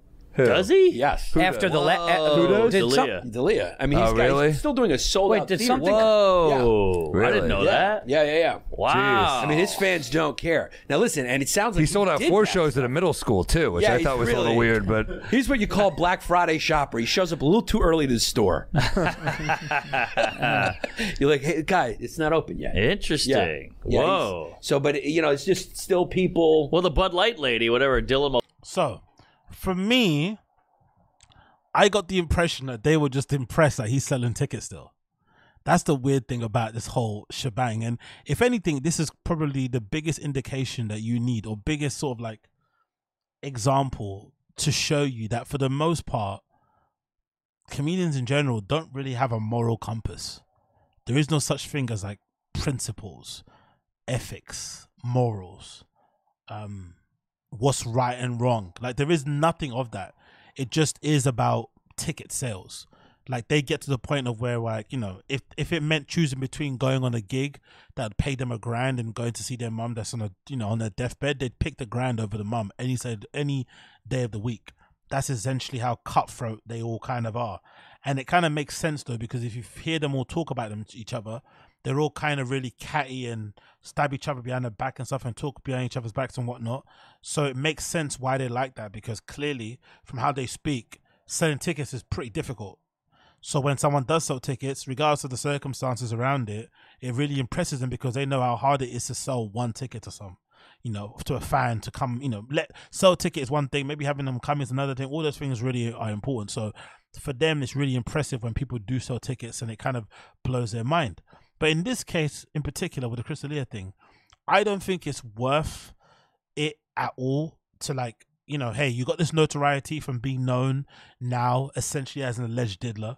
Does he? Yes. After the la- uh, Who does? did some- D'Elia. D'Elia. I mean, he's, Oh, got, really? he's still doing a sold Wait, out. did theater. something- Whoa! I Really? didn't know Yeah. that. Yeah, yeah, yeah. Wow. I mean, his fans don't care. Now, listen, and it sounds like He sold out did four that. shows at a middle school too, which Yeah, I he's thought was a really- little weird. But He's what you call Black Friday shopper. He shows up a little too early to the store. You're like, hey, guy, it's not open yet. Interesting. Yeah, Whoa. So, but you know, it's just still people. Well, the Bud Light lady, whatever, Dylan. Mul- So, for me, I got the impression that they were just impressed that he's selling tickets still. That's the weird thing about this whole shebang. And if anything, this is probably the biggest indication that you need, or biggest sort of like example to show you that for the most part, comedians in general don't really have a moral compass. There is no such thing as like principles, ethics, morals, um, what's right and wrong. Like there is nothing of that. It just is about ticket sales. Like they get to the point of where like, you know, if if it meant choosing between going on a gig that would pay them a grand and going to see their mum that's on a you know, on their deathbed, they'd pick the grand over the mum any said any day of the week. That's essentially how cutthroat they all kind of are. And it kind of makes sense though, because if you hear them all talk about them to each other, they're all kind of really catty and stab each other behind the back and stuff and talk behind each other's backs and whatnot. So it makes sense why they like that because clearly, from how they speak, selling tickets is pretty difficult. So when someone does sell tickets, regardless of the circumstances around it, it really impresses them because they know how hard it is to sell one ticket to some, you know, to a fan to come, you know, let sell tickets is one thing, maybe having them come is another thing. All those things really are important. So for them, it's really impressive when people do sell tickets and it kind of blows their mind. But in this case, in particular, with the Chris D'Elia thing, I don't think it's worth it at all to like, you know, hey, you got this notoriety from being known now essentially as an alleged diddler.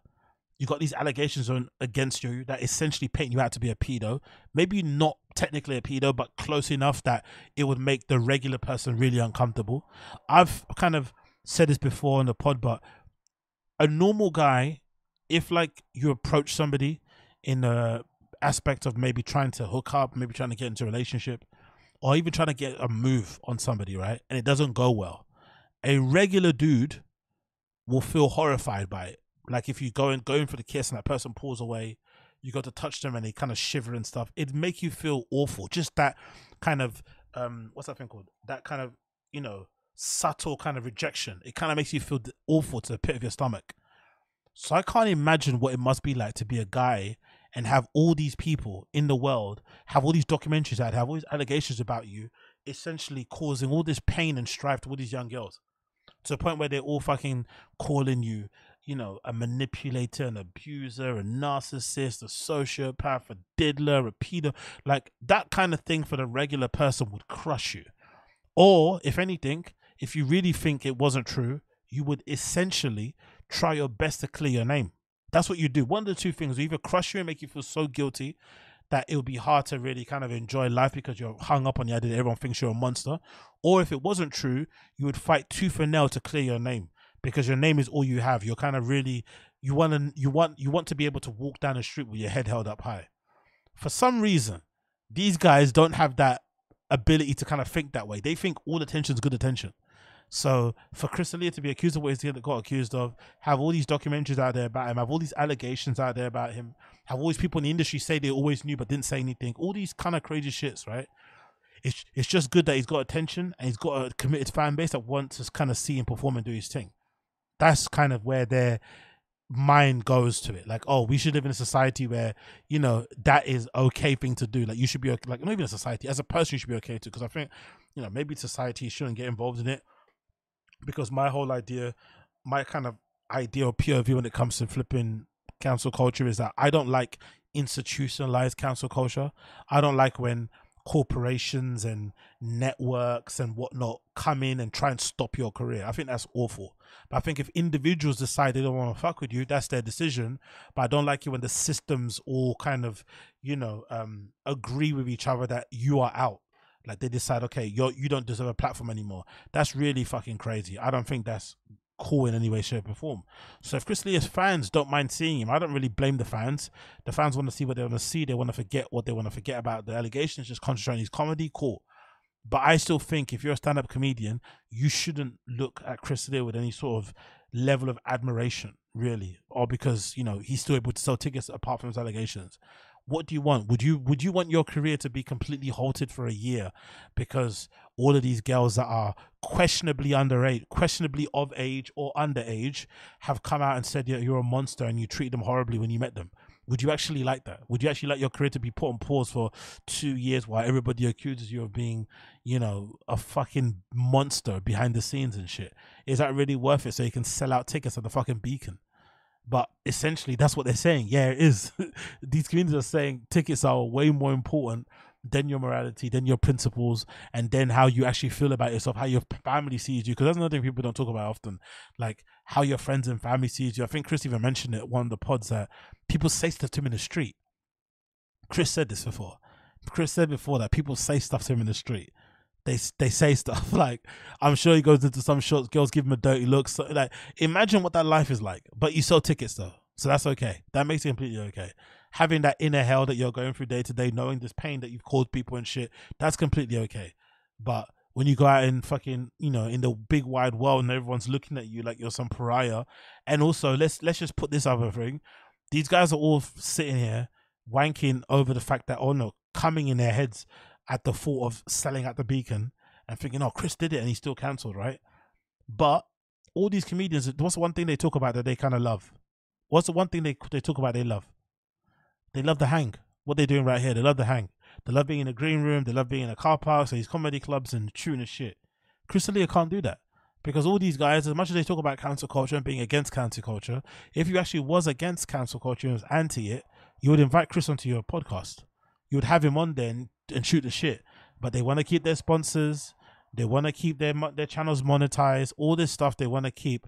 You got these allegations on against you that essentially paint you out to be a pedo. Maybe not technically a pedo, but close enough that it would make the regular person really uncomfortable. I've kind of said this before on the pod, but a normal guy, if like you approach somebody in a aspect of maybe trying to hook up, maybe trying to get into a relationship, or even trying to get a move on somebody, right? And it doesn't go well. A regular dude will feel horrified by it. Like if you go and go in for the kiss and that person pulls away, you got to touch them and they kind of shiver and stuff. It'd make you feel awful. Just that kind of um what's that thing called? That kind of, you know, subtle kind of rejection. It kind of makes you feel awful to the pit of your stomach. So I can't imagine what it must be like to be a guy and have all these people in the world have all these documentaries out, have all these allegations about you, essentially causing all this pain and strife to all these young girls. To the point where they're all fucking calling you, you know, a manipulator, an abuser, a narcissist, a sociopath, a diddler, a pedo. Like that kind of thing for the regular person would crush you. Or, if anything, if you really think it wasn't true, you would essentially try your best to clear your name. That's what you do. One of the two things will either crush you and make you feel so guilty that it'll be hard to really kind of enjoy life because you're hung up on the idea that everyone thinks you're a monster. Or if it wasn't true, you would fight tooth and nail to clear your name because your name is all you have. You're kind of really you want to you want you want to be able to walk down the street with your head held up high. For some reason, these guys don't have that ability to kind of think that way. They think all attention is good attention. So for Chris D'Elia to be accused of what he's got accused of, have all these documentaries out there about him, have all these allegations out there about him, have all these people in the industry say they always knew but didn't say anything, all these kind of crazy shits, right? It's it's just good that he's got attention and he's got a committed fan base that wants to kind of see him perform and do his thing. That's kind of where their mind goes to it. Like, oh, we should live in a society where you know that is okay thing to do. Like, you should be okay, like not even a society as a person, you should be okay to. Because I think you know maybe society shouldn't get involved in it because my whole idea, my kind of idea of POV when it comes to flipping cancel culture is that I don't like institutionalized cancel culture. I don't like when corporations and networks and whatnot come in and try and stop your career. I think that's awful. But I think if individuals decide they don't want to fuck with you, that's their decision. But I don't like it when the systems all kind of, you know, um, agree with each other that you are out. Like they decide, okay, you're you don't deserve a platform anymore. That's really fucking crazy. I don't think that's cool in any way, shape, or form. So if Chris D'Elia's fans don't mind seeing him, I don't really blame the fans. The fans want to see what they want to see. They want to forget what they want to forget about the allegations. Just concentrate on his comedy. Cool. But I still think if you're a stand-up comedian, you shouldn't look at Chris Leah with any sort of level of admiration, really, or because you know he's still able to sell tickets apart from his allegations. What do you want? Would you would you want your career to be completely halted for a year because all of these girls that are questionably underage, questionably of age or underage, have come out and said yeah, you're a monster and you treat them horribly when you met them? Would you actually like that? Would you actually like your career to be put on pause for two years while everybody accuses you of being, you know, a fucking monster behind the scenes and shit? Is that really worth it so you can sell out tickets at the fucking beacon? But essentially, that's what they're saying. Yeah, it is. These communities are saying tickets are way more important than your morality, than your principles, and then how you actually feel about yourself, how your family sees you. Because that's another thing people don't talk about often, like how your friends and family sees you. I think Chris even mentioned it one of the pods that people say stuff to him in the street. Chris said this before. Chris said before that people say stuff to him in the street. They they say stuff like, I'm sure he goes into some shots, girls give him a dirty look. So like, imagine what that life is like. But you sell tickets though, so that's okay. That makes it completely okay. Having that inner hell that you're going through day to day, knowing this pain that you've caused people and shit, that's completely okay. But when you go out in fucking, you know, in the big wide world and everyone's looking at you like you're some pariah, and also let's let's just put this other thing, these guys are all sitting here wanking over the fact that oh no, coming in their heads at the thought of selling at the beacon and thinking, oh, Chris did it and he's still cancelled, right? But all these comedians, what's the one thing they talk about that they kind of love? What's the one thing they they talk about they love? They love the hang. What they're doing right here, they love the hang. They love being in a green room. They love being in a car park, so these comedy clubs and chewing the shit. Chris D'Elia can't do that because all these guys, as much as they talk about cancel culture and being against cancel culture, if you actually was against cancel culture and was anti it, you would invite Chris onto your podcast. You would have him on there and, shoot the shit. But they want to keep their sponsors. They want to keep their their channels monetized. All this stuff they want to keep.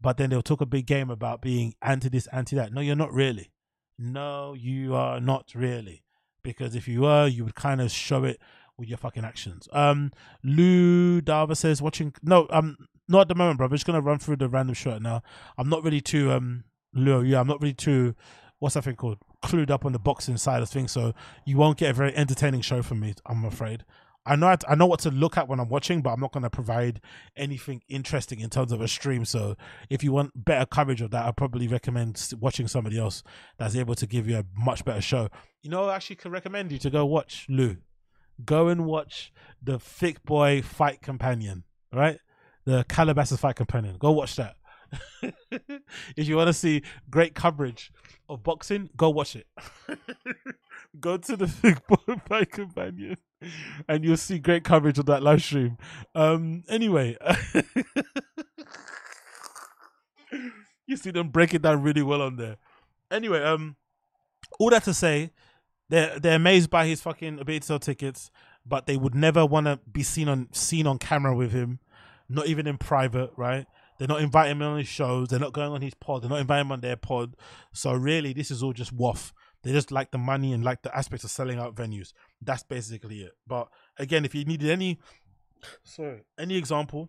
But then they'll talk a big game about being anti this, anti that. No, you're not really. No, you are not really. Because if you were, you would kind of show it with your fucking actions. Um, Lou Dava says watching. No, um, not at the moment, bro. I'm just gonna run through the random shot now. I'm not really too um, Lou. Yeah, I'm not really too. What's that thing called? Clued up on the boxing side of things, so you won't get a very entertaining show from me. I'm afraid. I know I know what to look at when I'm watching, but I'm not going to provide anything interesting in terms of a stream. So if you want better coverage of that, I probably recommend watching somebody else that's able to give you a much better show. You know, I actually could recommend you to go watch Lou. Go and watch the Thick Boy Fight Companion, right? The Calabasas Fight Companion. Go watch that. if you want to see great coverage of boxing, go watch it. go to the Thick Boy Companion and you'll see great coverage of that live stream. Um, anyway, you see them break it down really well on there. Anyway, um, all that to say, they're they're amazed by his fucking ability to sell tickets, but they would never want to be seen on seen on camera with him, not even in private, right? They're not inviting him on his shows. They're not going on his pod. They're not inviting him on their pod. So really, this is all just waff. They just like the money and like the aspect of selling out venues. That's basically it. But again, if you needed any, sorry, any example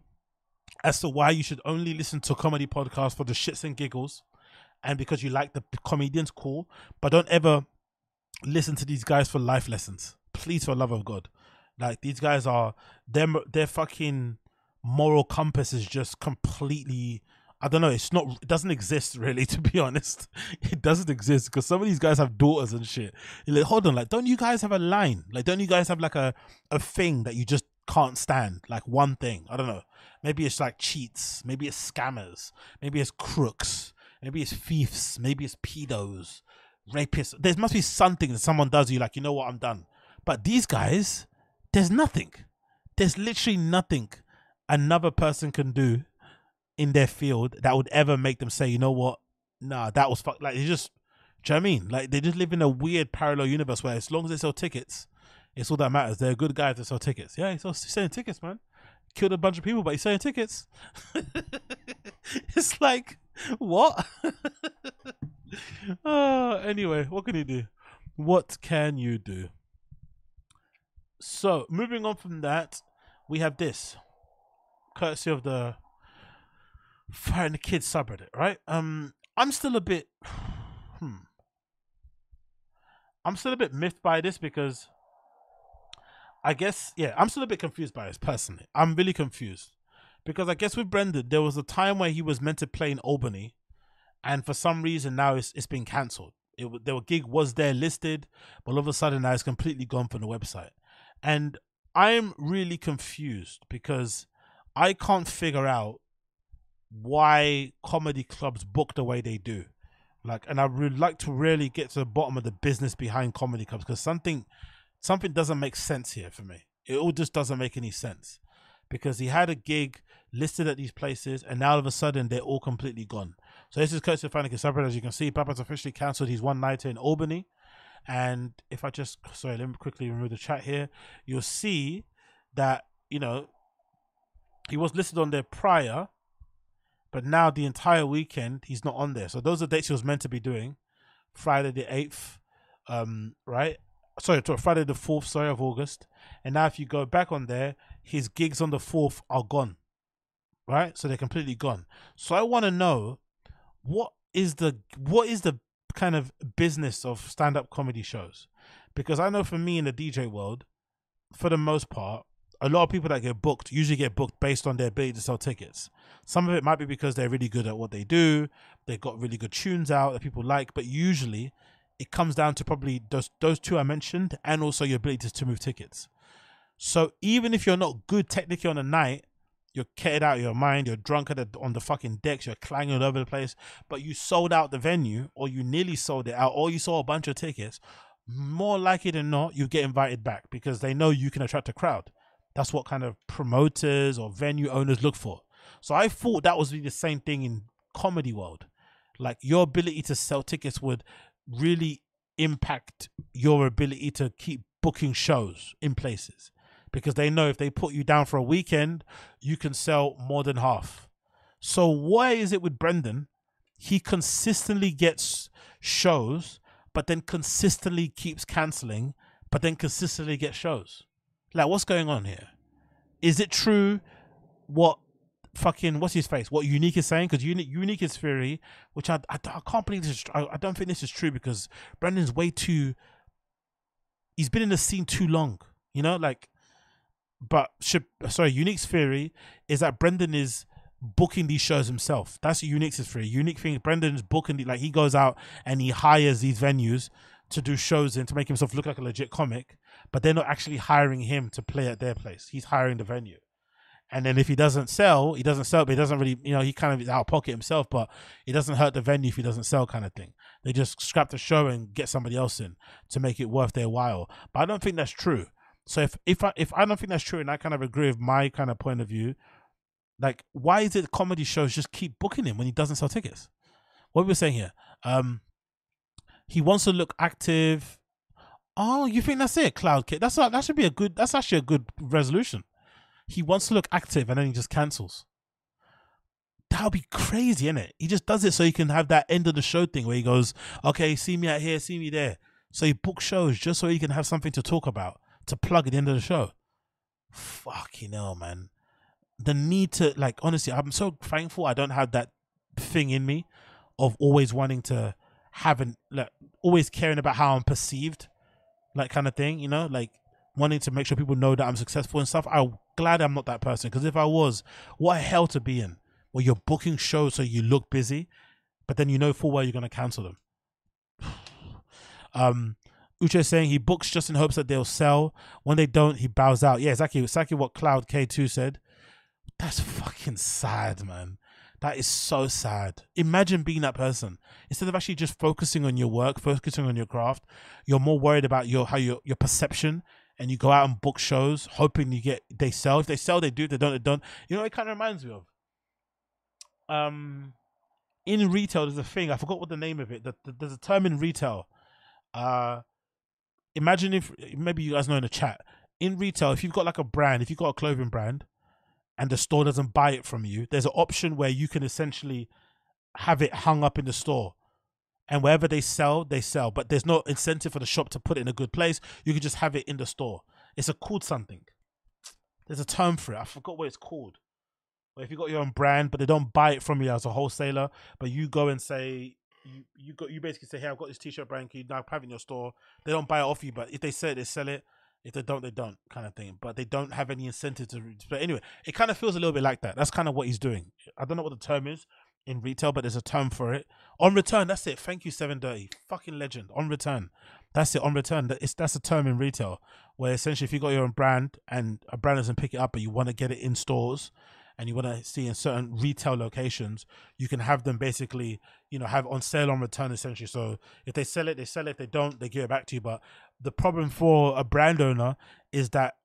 as to why you should only listen to comedy podcasts for the shits and giggles, and because you like the comedians, cool. But don't ever listen to these guys for life lessons. Please, for love of God, like these guys are them. They're fucking moral compass is just completely. I don't know. It's not. It doesn't exist really. To be honest, it doesn't exist because some of these guys have daughters and shit. Like, hold on. Like, don't you guys have a line? Like, don't you guys have like a a thing that you just can't stand? Like one thing. I don't know. Maybe it's like cheats. Maybe it's scammers. Maybe it's crooks. Maybe it's thieves. Maybe it's pedos, rapists. There must be something that someone does. You like, you know what? I'm done. But these guys, there's nothing. There's literally nothing another person can do in their field that would ever make them say, you know what? Nah, that was fuck. Like it's just Do you know what I mean? Like they just live in a weird parallel universe where as long as they sell tickets, it's all that matters. They're good guy to sell tickets. Yeah, he's, selling tickets, man. Killed a bunch of people, but he's selling tickets. it's like what? uh, anyway, what can you do? What can you do? So, moving on from that, we have this, courtesy of the Fighter and the Kid's subreddit, right? Um, I'm still a bit, hmm, I'm still a bit miffed by this because I guess, yeah, I'm still a bit confused by this personally. I'm really confused because I guess with Brendan, there was a time where he was meant to play in Albany, and for some reason now it's it's been cancelled. It the gig was there listed, but all of a sudden now it's completely gone from the website, and I'm really confused because I can't figure out why comedy clubs book the way they do. Like, and I would like to really get to the bottom of the business behind comedy clubs because something, something doesn't make sense here for me. It all just doesn't make any sense because he had a gig listed at these places and now all of a sudden they're all completely gone. So this is Curtis Fanica Subreddit. As you can see, Papa's officially cancelled his one nighter in Albany. And if I just, sorry, let me quickly remove the chat here. You'll see that, you know, he was listed on there prior, but now the entire weekend he's not on there. So those are dates he was meant to be doing. Friday the 8th, um, right? Sorry, Friday the 4th, sorry, of August. And now if you go back on there, his gigs on the 4th are gone. Right? So they're completely gone. So I want to know what is the what is the kind of business of stand-up comedy shows? Because I know for me in the DJ world, for the most part, a lot of people that get booked usually get booked based on their ability to sell tickets. Some of it might be because they're really good at what they do, they've got really good tunes out that people like, but usually it comes down to probably those those two I mentioned and also your ability to move tickets. So even if you're not good technically on a night, you're kitted out of your mind, you're drunk the, on the fucking decks, you're clanging all over the place, but you sold out the venue or you nearly sold it out or you sold a bunch of tickets, more likely than not, you get invited back because they know you can attract a crowd. That's what kind of promoters or venue owners look for. So I thought that was the same thing in comedy world. Like your ability to sell tickets would really impact your ability to keep booking shows in places because they know if they put you down for a weekend, you can sell more than half. So why is it with Brendan? He consistently gets shows, but then consistently keeps canceling, but then consistently gets shows. Like, what's going on here? Is it true what fucking what's his face? What Unique is saying? Because Unique Unique is theory, which I, I I can't believe this. Is, I, I don't think this is true because Brendan's way too. He's been in the scene too long, you know, like. But sorry, Unique's theory is that Brendan is booking these shows himself. That's Unique's theory. Unique thing, Brendan's booking the, like he goes out and he hires these venues to do shows in to make himself look like a legit comic, but they're not actually hiring him to play at their place. He's hiring the venue. And then if he doesn't sell, he doesn't sell, but he doesn't really, you know, he kind of is out of pocket himself, but it doesn't hurt the venue if he doesn't sell, kind of thing. They just scrap the show and get somebody else in to make it worth their while. But I don't think that's true. So if if I if I don't think that's true, and I kind of agree with my kind of point of view, like why is it comedy shows just keep booking him when he doesn't sell tickets? What we were saying here, um, he wants to look active. Oh, you think that's it, Cloud Kid? That's a, that should be a good. That's actually a good resolution. He wants to look active, and then he just cancels. That would be crazy, isn't it? He just does it so he can have that end of the show thing where he goes, "Okay, see me out here, see me there." So he books shows just so he can have something to talk about to plug at the end of the show. Fucking hell, man. The need to like honestly, I'm so thankful I don't have that thing in me of always wanting to have an like always caring about how I'm perceived, like kind of thing, you know, like wanting to make sure people know that I'm successful and stuff. I'm glad I'm not that person because if I was, what a hell to be in Well, you're booking shows so you look busy, but then you know full well you're gonna cancel them. um Uche saying he books just in hopes that they'll sell. When they don't, he bows out. Yeah, exactly, exactly what Cloud K2 said. That's fucking sad, man. That is so sad. Imagine being that person. Instead of actually just focusing on your work, focusing on your craft, you're more worried about your how your your perception and you go out and book shows hoping you get they sell. If they sell, they do. If they don't, they don't. You know it kind of reminds me of? Um in retail, there's a thing I forgot what the name of it. That there's a term in retail. Uh, imagine if maybe you guys know in the chat. In retail, if you've got like a brand, if you've got a clothing brand, and the store doesn't buy it from you, there's an option where you can essentially have it hung up in the store. And wherever they sell, they sell. But there's no incentive for the shop to put it in a good place. You can just have it in the store. It's a called something. There's a term for it. I forgot what it's called. Where if you got your own brand, but they don't buy it from you as a wholesaler, but you go and say you you got you basically say, Hey, I've got this t shirt brand, can you now have it in your store? They don't buy it off you, but if they sell it, they sell it. If they don't, they don't, kind of thing. But they don't have any incentive to. But anyway, it kind of feels a little bit like that. That's kind of what he's doing. I don't know what the term is in retail, but there's a term for it. On return, that's it. Thank you, Seven Dirty, fucking legend. On return, that's it. On return, that- it's that's a term in retail where essentially, if you got your own brand and a brand doesn't pick it up, but you want to get it in stores and you want to see in certain retail locations, you can have them basically, you know, have on sale on return essentially. So if they sell it, they sell it. If they don't, they give it back to you. But the problem for a brand owner is that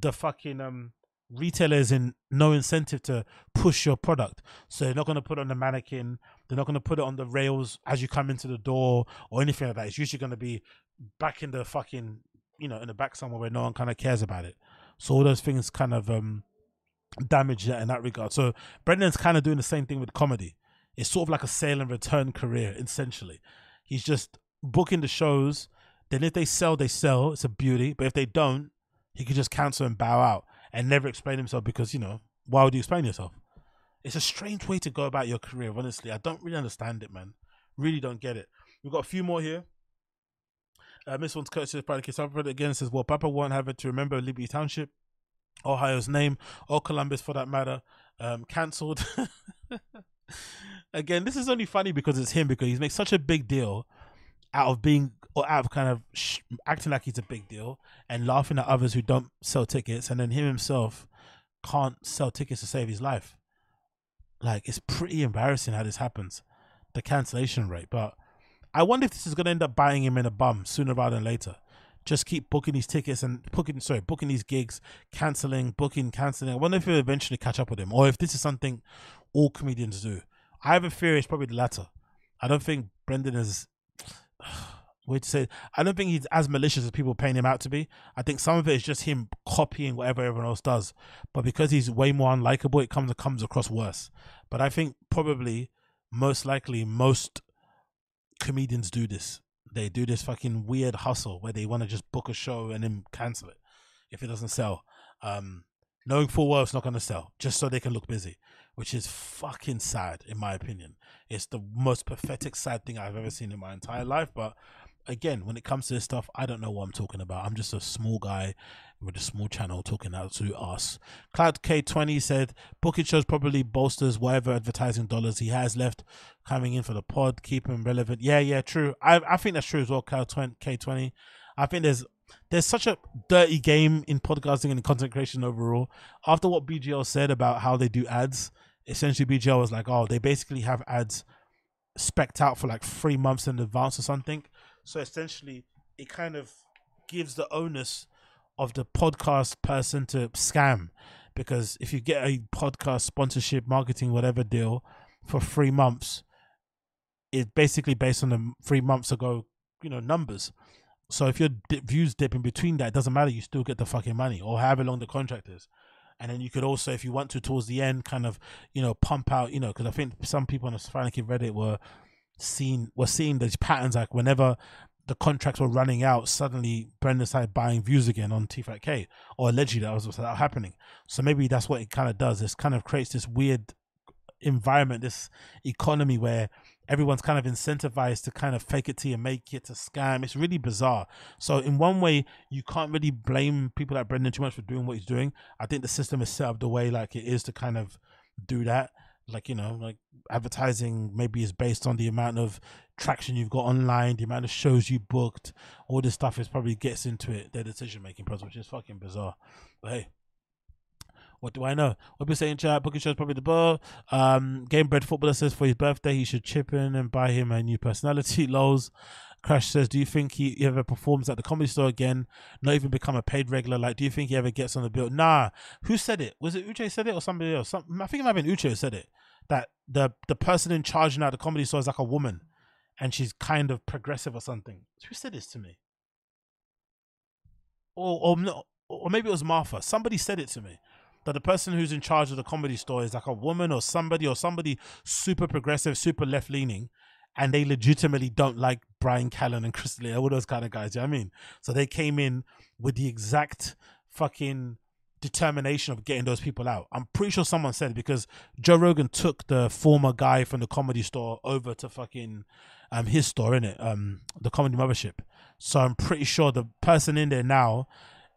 the fucking um retailer is in no incentive to push your product. So they're not going to put on the mannequin. They're not going to put it on the rails as you come into the door or anything like that. It's usually going to be back in the fucking, you know, in the back somewhere where no one kind of cares about it. So all those things kind of um damage that in that regard. So Brendan's kind of doing the same thing with comedy. It's sort of like a sale and return career, essentially. He's just booking the shows. Then if they sell, they sell. It's a beauty. But if they don't, he could just cancel and bow out and never explain himself because, you know, why would you explain yourself? It's a strange way to go about your career, honestly. I don't really understand it, man. Really don't get it. We've got a few more here. Uh, this one's courtesy of Pride Kids. I've read it again. It says, Well, Papa won't have it to remember Liberty Township, Ohio's name, or Columbus for that matter. Um, cancelled. again, this is only funny because it's him because he's made such a big deal out of being or out of kind of sh- acting like he's a big deal and laughing at others who don't sell tickets, and then him himself can't sell tickets to save his life. Like it's pretty embarrassing how this happens, the cancellation rate. But I wonder if this is going to end up buying him in a bum sooner rather than later. Just keep booking these tickets and booking, sorry, booking these gigs, canceling, booking, canceling. I wonder if he'll eventually catch up with him, or if this is something all comedians do. I have a theory it's probably the latter. I don't think Brendan is. Way to say, I don't think he's as malicious as people paint him out to be. I think some of it is just him copying whatever everyone else does, but because he's way more unlikable, it comes it comes across worse. But I think probably most likely most comedians do this. They do this fucking weird hustle where they want to just book a show and then cancel it if it doesn't sell. Um, knowing full well it's not going to sell just so they can look busy, which is fucking sad in my opinion. It's the most pathetic, sad thing I've ever seen in my entire life. But again, when it comes to this stuff, I don't know what I'm talking about. I'm just a small guy with a small channel talking out to us. Cloud K20 said booking shows probably bolsters whatever advertising dollars he has left coming in for the pod, keep him relevant. Yeah, yeah, true. I I think that's true as well, Cloud K20. I think there's there's such a dirty game in podcasting and content creation overall. After what BGL said about how they do ads, essentially BGL was like, oh, they basically have ads specked out for like three months in advance or something. So essentially, it kind of gives the onus of the podcast person to scam because if you get a podcast sponsorship, marketing, whatever deal for three months, it's basically based on the three months ago, you know, numbers. So if your di- views dip in between that, it doesn't matter. You still get the fucking money, or however long the contract is. And then you could also, if you want to, towards the end, kind of, you know, pump out, you know, because I think some people on the Frankie Reddit were seen were seeing these patterns like whenever the contracts were running out, suddenly Brendan started buying views again on T5K, or allegedly that was what's happening. So maybe that's what it kind of does. It kind of creates this weird environment, this economy where everyone's kind of incentivized to kind of fake it to you make it to scam. It's really bizarre. So in one way, you can't really blame people like Brendan too much for doing what he's doing. I think the system is set up the way like it is to kind of do that. Like you know, like advertising maybe is based on the amount of traction you've got online, the amount of shows you booked. All this stuff is probably gets into it their decision making process, which is fucking bizarre. But hey, what do I know? What we saying, chat? Booking shows probably the ball. Um, Game Bread Footballer says for his birthday he should chip in and buy him a new personality. Lols. Crash says, do you think he ever performs at the comedy store again? Not even become a paid regular? Like, do you think he ever gets on the bill? Nah. Who said it? Was it Uche said it or somebody else? Some, I think it might have been Uche said it. that the the person in charge now at the comedy store is like a woman, and she's kind of progressive or something. Who said this to me? Or or no, or maybe it was Martha. Somebody said it to me that the person who's in charge of the comedy store is like a woman or somebody or somebody super progressive, super left leaning, and they legitimately don't like Bryan Callen and Chris Lee, all those kind of guys. You know I mean? So they came in with the exact fucking determination of getting those people out. I'm pretty sure someone said because Joe Rogan took the former guy from the comedy store over to fucking um his store in it, um the comedy mothership. So I'm pretty sure the person in there now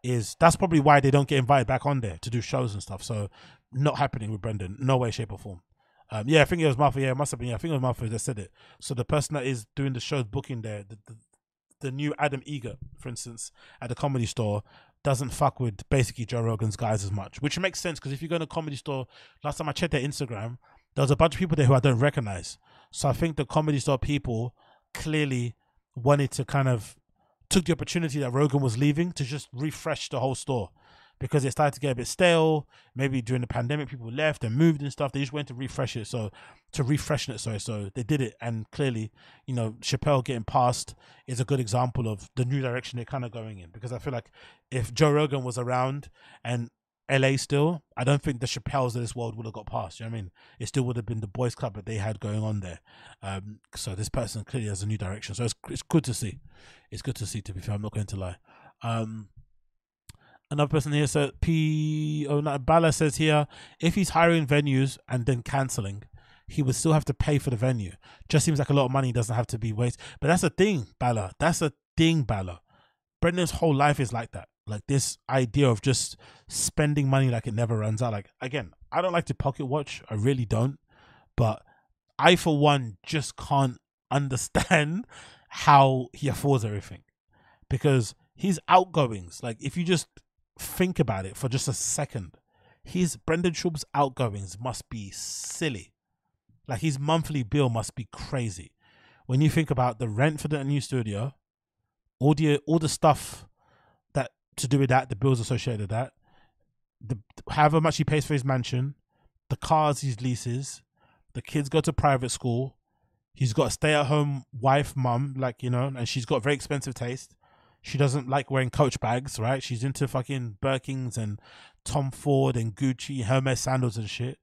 is that's probably why they don't get invited back on there to do shows and stuff. So not happening with Brendan, no way, shape or form. Um, yeah, I think it was Martha. Yeah, it must have been. Yeah, I think it was Martha that said it. So the person that is doing the show's booking there, the, the, the new Adam Egit, for instance, at the comedy store, doesn't fuck with basically Joe Rogan's guys as much, which makes sense because if you go to a comedy store, last time I checked their Instagram, there was a bunch of people there who I don't recognize. So I think the comedy store people clearly wanted to kind of took the opportunity that Rogan was leaving to just refresh the whole store because it started to get a bit stale. Maybe during the pandemic, people left and moved and stuff. They just went to refresh it. So to refresh it, sorry. So they did it, and clearly, you know, Shapel getting passed is a good example of the new direction they're kind of going in. Because I feel like if Joe Rogan was around and LA still, I don't think the Shapels of this world would have got past. You know what I mean? It still would have been the boys' club that they had going on there. Um, so this person clearly has a new direction. So it's it's good to see. It's good to see. To be fair, I'm not going to lie. Um, another person here said P. Oh, no, Bala says here if he's hiring venues and then canceling, he would still have to pay for the venue. Just seems like a lot of money doesn't have to be wasted. But that's a thing, Bala. That's a thing, Bala. Brendan's whole life is like that. Like this idea of just spending money like it never runs out. Like again, I don't like to pocket watch. I really don't. But I, for one, just can't understand how he affords everything because his outgoings. Like if you just think about it for just a second, his Brendan Schaub's outgoings must be silly. Like his monthly bill must be crazy. When you think about the rent for the new studio, all the all the stuff that to do with that, the bills associated with that, the however much he pays for his mansion, the cars he leases, the kids go to private school, he's got a stay at home wife, mum, like you know, and she's got very expensive taste. She doesn't like wearing coach bags, right? She's into fucking Birkins and Tom Ford and Gucci, Hermes sandals and shit.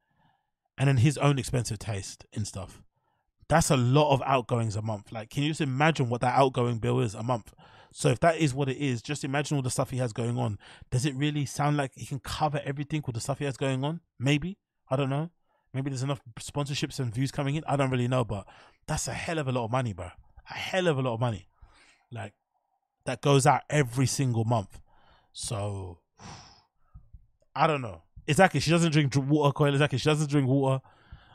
And then his own expensive taste in stuff. That's a lot of outgoings a month. Like, can you just imagine what that outgoing bill is a month? So if that is what it is, just imagine all the stuff he has going on. Does it really sound like he can cover everything with the stuff he has going on? Maybe. I don't know. Maybe there's enough sponsorships and views coming in. I don't really know, but that's a hell of a lot of money, bro. A hell of a lot of money. Like that goes out every single month. So I don't know. Exactly. She doesn't drink water, Coil. Exactly. She doesn't drink water.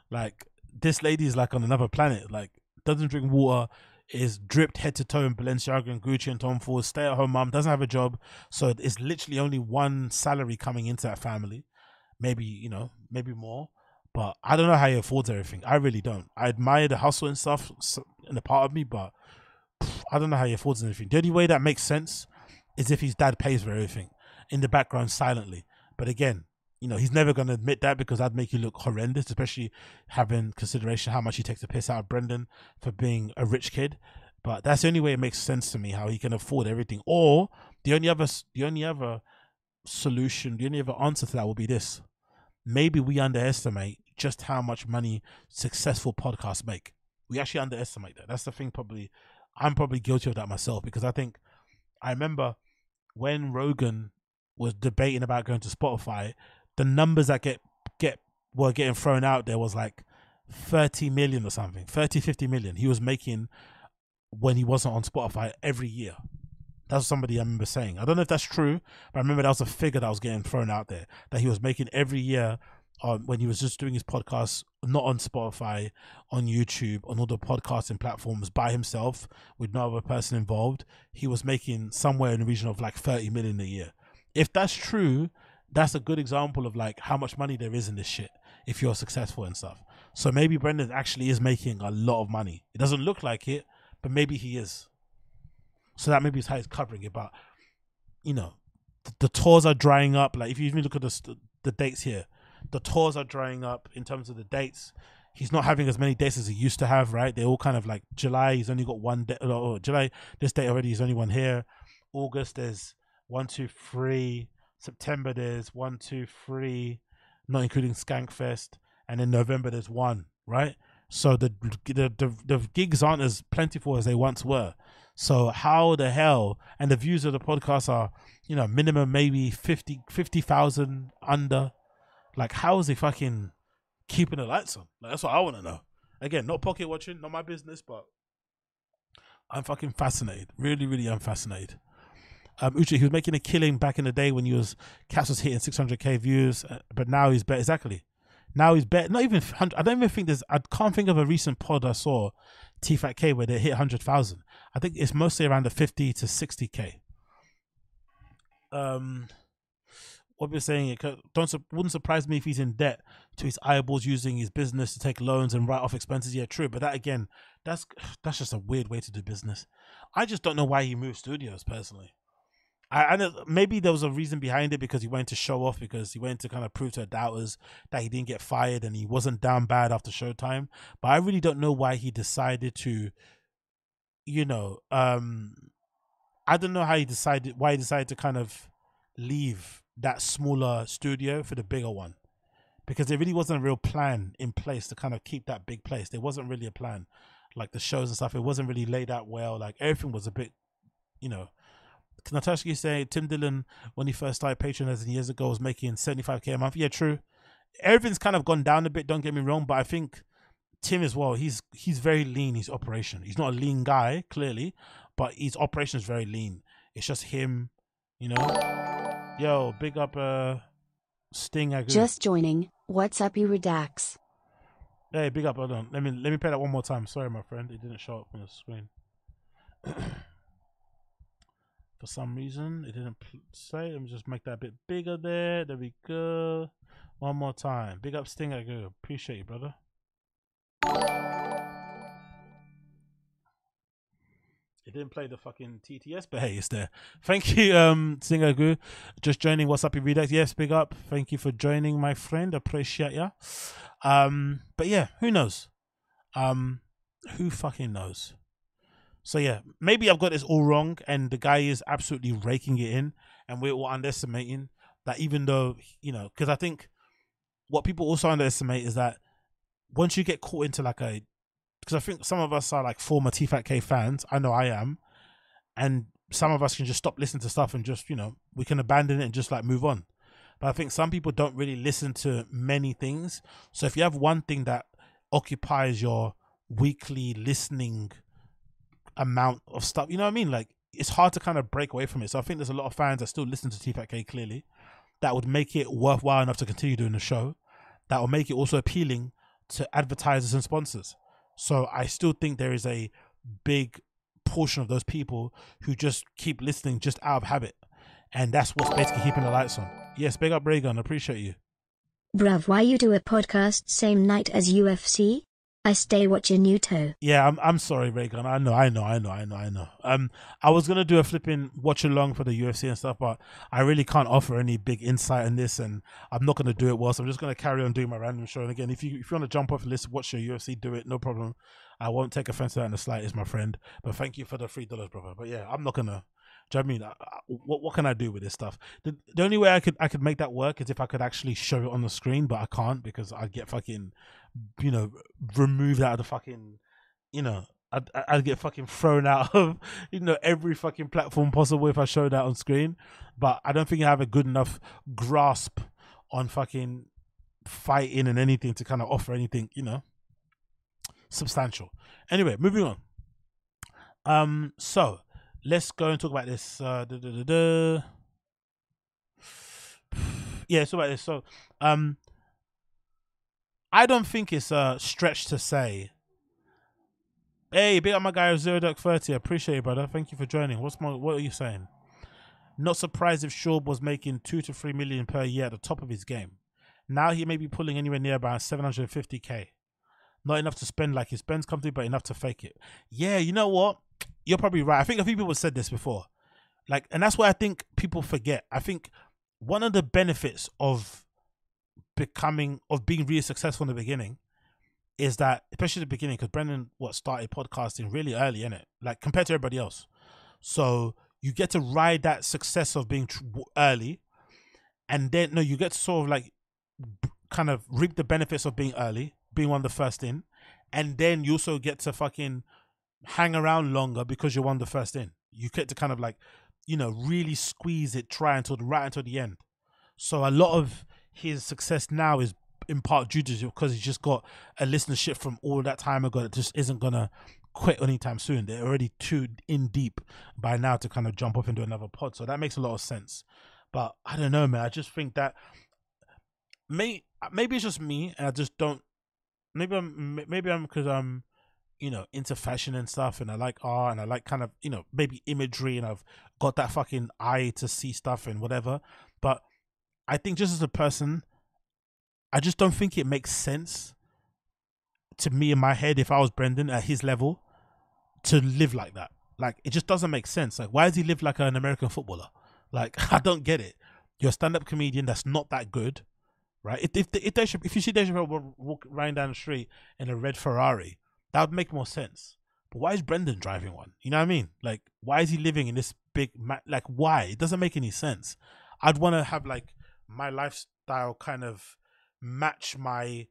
Like this lady is like on another planet. Like doesn't drink water. Is dripped head to toe in Balenciaga and Gucci and Tom Ford. Stay at home mom. Doesn't have a job. So it's literally only one salary coming into that family. Maybe you know, maybe more. But I don't know how he affords everything. I really don't. I admire the hustle and stuff in the part of me, but I don't know how he affords anything. The only way that makes sense is if his dad pays for everything in the background silently. But again, you know, he's never going to admit that because that'd make you look horrendous, especially having consideration how much he takes the piss out of Brendan for being a rich kid. But that's the only way it makes sense to me how he can afford everything. Or the only other, the only other solution, the only other answer to that will be this: maybe we underestimate just how much money successful podcasts make. We actually underestimate that. That's the thing. Probably, I'm probably guilty of that myself because I think I remember when Rogan was debating about going to Spotify, the numbers that get get were getting thrown out there was like 30 million or something 30 50 million. He was making when he wasn't on spotify every year. That's somebody i remember saying. I don't know if that's true but i remember that was a figure that was getting thrown out there that he was making every year when he was just doing his podcast not on spotify on youtube on the podcasting platforms by himself with no other person involved he was making somewhere in the region of like 30 million a year if that's true that's a good example of like how much money there is in this shit if you're successful and stuff. So maybe Brendan actually is making a lot of money. It doesn't look like it, but maybe he is. So that maybe is how he's covering it. But you know, the, the tours are drying up. Like if you even look at the the dates here, the tours are drying up in terms of the dates. he's not having as many dates as he used to have, right? They all kind of like July, he's only got one day. Oh, July, this date already, he's only one here. August, there's one, two, three. September, there's one, two, three, not including Skankfest. And in November, there's one, right? So the, the the the gigs aren't as plentiful as they once were. So how the hell? And the views of the podcast are, you know, minimum maybe 50 50,000 under. Like how is he fucking keeping the lights on? Like, that's what I want to know. Again, not pocket watching, not my business, but I'm fucking fascinated. Really, really, I'm fascinated. Um, Uche, he was making a killing back in the day when he was Cats was hitting 600k views, uh, but now he's better. Exactly. Now he's better. Not even. 100 I don't even think there's. I can't think of a recent pod I saw, T Fat K, where they hit 100,000. I think it's mostly around the 50 to 60k. Um, what we're saying, it don't wouldn't surprise me if he's in debt to his eyeballs using his business to take loans and write off expenses. Yeah, true, but that again, that's that's just a weird way to do business. I just don't know why he moved studios personally. I, know maybe there was a reason behind it because he went to show off because he went to kind of prove to doubters that he didn't get fired and he wasn't down bad after Showtime. But I really don't know why he decided to, you know, um, I don't know how he decided why he decided to kind of leave that smaller studio for the bigger one because there really wasn't a real plan in place to kind of keep that big place. There wasn't really a plan, like the shows and stuff. It wasn't really laid out well. Like everything was a bit, you know. Natasha you say Tim Dillon when he first started patronizing years ago was making 75k a month. Yeah, true. Everything's kind of gone down a bit. Don't get me wrong, but I think Tim as well. He's he's very lean. His operation. He's not a lean guy clearly, but his operation is very lean. It's just him, you know. Yo, big up uh Sting. I. Just joining. What's up, you redax? Hey, big up. Hold on. Let me let me play that one more time. Sorry, my friend. It didn't show up on the screen. For some reason, it didn't say. Let me just make that a bit bigger there. There we go. One more time. Big up Sting. I go. Appreciate you, brother. Didn't play the fucking TTS, but hey, it's there. Thank you, um, Singagu. Just joining. What's up, you Redux? Yes, big up. Thank you for joining, my friend. Appreciate ya. Um, but yeah, who knows? Um, who fucking knows? So yeah, maybe I've got this all wrong, and the guy is absolutely raking it in, and we're all underestimating that. Even though you know, because I think what people also underestimate is that once you get caught into like a, because I think some of us are like former T-Fat-K fans. I know I am, and some of us can just stop listening to stuff and just you know we can abandon it and just like move on. But I think some people don't really listen to many things. So if you have one thing that occupies your weekly listening amount of stuff. You know what I mean? Like it's hard to kind of break away from it. So I think there's a lot of fans that still listen to T-Fat-K clearly. That would make it worthwhile enough to continue doing the show. That will make it also appealing to advertisers and sponsors. So I still think there is a big portion of those people who just keep listening just out of habit. And that's what's basically keeping the lights on. Yes, big up Reagan. Appreciate you. Bruv, why you do a podcast same night as UFC? I stay watching Naruto. Yeah, I'm I'm sorry, Reagan. I know, I know, I know, I know, I know. Um, I was gonna do a flipping watch along for the UFC and stuff, but I really can't offer any big insight in this, and I'm not gonna do it well. So I'm just gonna carry on doing my random show. And again, if you if you want to jump off the list, watch your UFC, do it, no problem. I won't take offense to that in the slightest, my friend. But thank you for the three dollars, brother. But yeah, I'm not gonna. Do you know I mean? What what can I do with this stuff? The, the only way I could I could make that work is if I could actually show it on the screen, but I can't because I'd get fucking, you know, removed out of the fucking, you know, I'd I'd get fucking thrown out of you know every fucking platform possible if I showed that on screen. But I don't think I have a good enough grasp on fucking fighting and anything to kind of offer anything, you know, substantial. Anyway, moving on. Um, so let's go and talk about this. Uh, da, da, da. Yeah, talk about this. So, um, I don't think it's a stretch to say. Hey, big up my guy Zero Duck Thirty. Appreciate it, brother. Thank you for joining. What's my? What are you saying? Not surprised if Schaub was making two to three million per year at the top of his game. Now he may be pulling anywhere near about seven hundred fifty k. Not enough to spend like he spends comfortably, but enough to fake it. Yeah, you know what? You're probably right. I think a few people said this before. Like, and that's what I think people forget. I think one of the benefits of becoming of being really successful in the beginning is that especially the beginning because Brendan what started podcasting really early in it, like compared to everybody else. So you get to ride that success of being early, and then no, you get to sort of like kind of reap the benefits of being early, being one of the first in, and then you also get to fucking hang around longer because you're one of the first in. You get to kind of like, you know, really squeeze it, try until the right until the end. So a lot of his success now is in part due to because he's just got a listenership from all that time ago that just isn't gonna quit anytime soon. They're already too in deep by now to kind of jump off into another pod. So that makes a lot of sense. But I don't know, man. I just think that may maybe it's just me, and I just don't. Maybe I'm maybe I'm because I'm you know into fashion and stuff, and I like art, and I like kind of you know maybe imagery, and I've got that fucking eye to see stuff and whatever. But I think just as a person, I just don't think it makes sense to me in my head if I was Brendan at his level to live like that. Like it just doesn't make sense. Like why does he live like an American footballer? Like I don't get it. You're a stand-up comedian that's not that good, right? If if if, if you see Dave walk riding down the street in a red Ferrari, that would make more sense. But why is Brendan driving one? You know what I mean? Like why is he living in this big like why? It doesn't make any sense. I'd want to have like my lifestyle kind of match my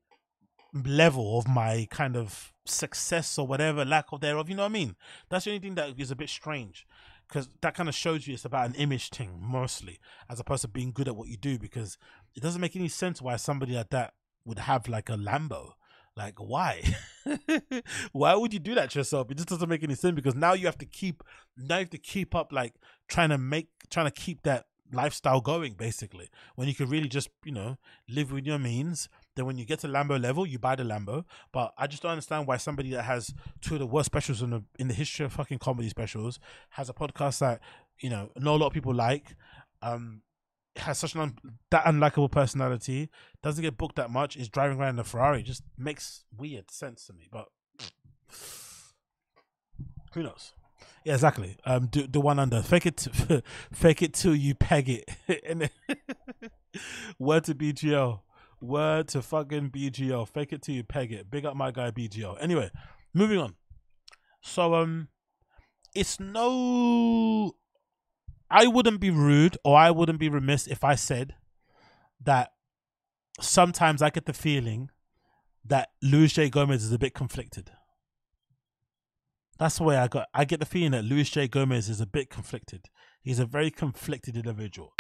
level of my kind of success or whatever lack of thereof you know what i mean? That's the only thing that is a bit strange because that kind of shows you it's about an image thing mostly as opposed to being good at what you do because it doesn't make any sense why somebody like that would have like a lambo. Like why? Why would you do that to yourself? It just doesn't make any sense because now you have to keep now you have to keep up like trying to make trying to keep that lifestyle going basically. When you could really just you know live with your means then when you get to lambo level you buy the lambo. But i just don't understand why somebody that has two of the worst specials in the in the history of fucking comedy specials has a podcast that you know not a lot of people like um has such an un- that unlikable personality doesn't get booked that much is driving around in a ferrari just makes weird sense to me but who knows yeah, exactly. Um, do the one under fake it, to, fake it till you peg it. and word to BGL, word to fucking BGL. Fake it till you peg it. Big up my guy BGL. Anyway, moving on. So um, it's no. I wouldn't be rude or I wouldn't be remiss if I said that sometimes I get the feeling that Luis J Gomez is a bit conflicted. That's the way I got. I get the feeling that Luis J Gomez is a bit conflicted. He's a very conflicted individual.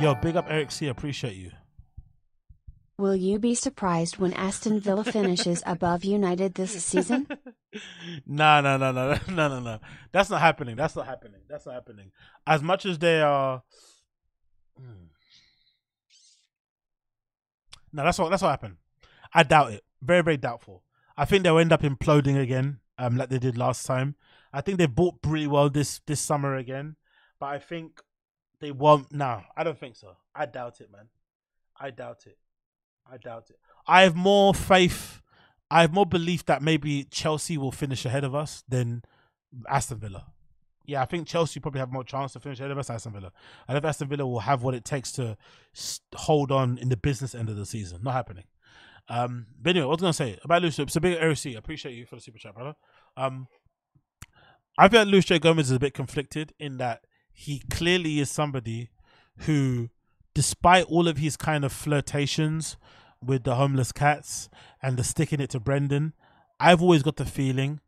Yo, big up Eric C. Appreciate you. Will you be surprised when Aston Villa finishes above United this season? No, no, no, no, no, no, no. That's not happening. That's not happening. That's not happening. As much as they are. Hmm. No, that's what that's what happened. I doubt it. Very, very doubtful. I think they'll end up imploding again, um, like they did last time. I think they bought pretty well this this summer again, but I think they won't. No, I don't think so. I doubt it, man. I doubt it. I doubt it. I have more faith. I have more belief that maybe Chelsea will finish ahead of us than Aston Villa. Yeah, I think Chelsea probably have more chance to finish ahead of us. Aston Villa. I don't think Aston Villa will have what it takes to hold on in the business end of the season. Not happening. Um, but anyway, what was gonna say about Luis? It's a big. I appreciate you for the super chat, brother. Um, I feel like Luis J Gomez is a bit conflicted in that he clearly is somebody who, despite all of his kind of flirtations with the homeless cats and the sticking it to Brendan, I've always got the feeling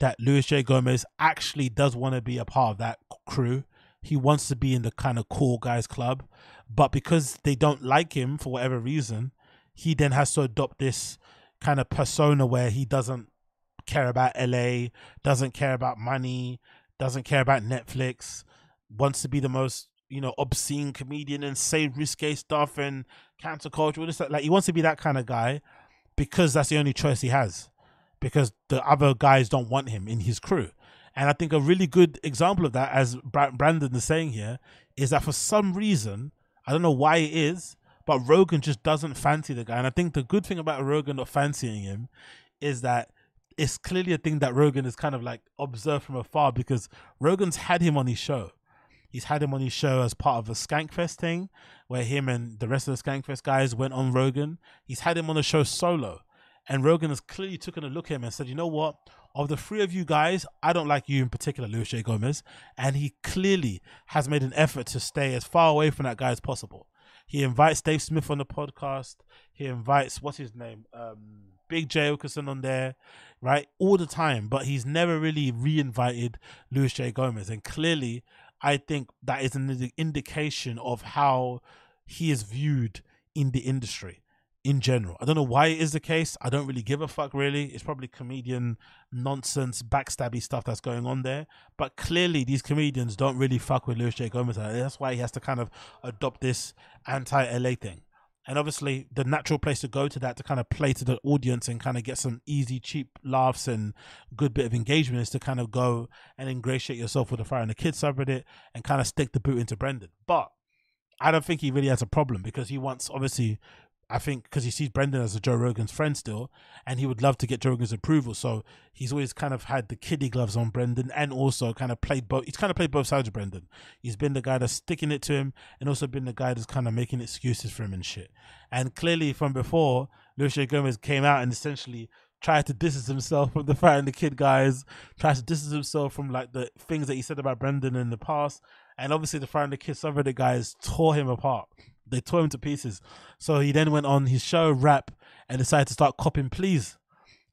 that Luis J Gomez actually does want to be a part of that crew. He wants to be in the kind of cool guys club, but because they don't like him for whatever reason, he then has to adopt this kind of persona where he doesn't care about LA, doesn't care about money, doesn't care about Netflix, wants to be the most you know obscene comedian and say risque stuff and cancel culture. all this stuff. Like he wants to be that kind of guy because that's the only choice he has. Because the other guys don't want him in his crew. And I think a really good example of that, as Brandon is saying here, is that for some reason, I don't know why it is, but Rogan just doesn't fancy the guy. And I think the good thing about Rogan not fancying him is that it's clearly a thing that Rogan is kind of like observed from afar because Rogan's had him on his show. He's had him on his show as part of a Skankfest thing where him and the rest of the Skankfest guys went on Rogan. He's had him on the show solo. And Rogan has clearly taken a look at him and said, you know what? Of the three of you guys, I don't like you in particular, Luis J. Gomez. And he clearly has made an effort to stay as far away from that guy as possible. He invites Dave Smith on the podcast. He invites, what's his name? Um, Big Jay Oakerson on there, right? All the time. But he's never really re invited Luis J. Gomez. And clearly, I think that is an indication of how he is viewed in the industry in general. I don't know why it is the case. I don't really give a fuck, really. It's probably comedian nonsense, backstabby stuff that's going on there. But clearly, these comedians don't really fuck with Luis J. Gomez. and That's why he has to kind of adopt this anti LA thing. And obviously, the natural place to go to that to kind of play to the audience and kind of get some easy, cheap laughs and good bit of engagement is to kind of go and ingratiate yourself with the Fighter and the Kid's subreddit and kind of stick the boot into Brendan. But I don't think he really has a problem because he wants, obviously, I think because he sees Brendan as a Joe Rogan's friend still, and he would love to get Joe Rogan's approval. So he's always kind of had the kiddie gloves on Brendan, and also kind of played both. He's kind of played both sides of Brendan. He's been the guy that's sticking it to him, and also been the guy that's kind of making excuses for him and shit. And clearly, from before, J. Gomez came out and essentially tried to distance himself from the Fighter and the Kid guys, tried to distance himself from like the things that he said about Brendan in the past, and obviously the Fighter and the Kid subreddit guys tore him apart. They tore him to pieces. So he then went on his show rap and decided to start copping pleas.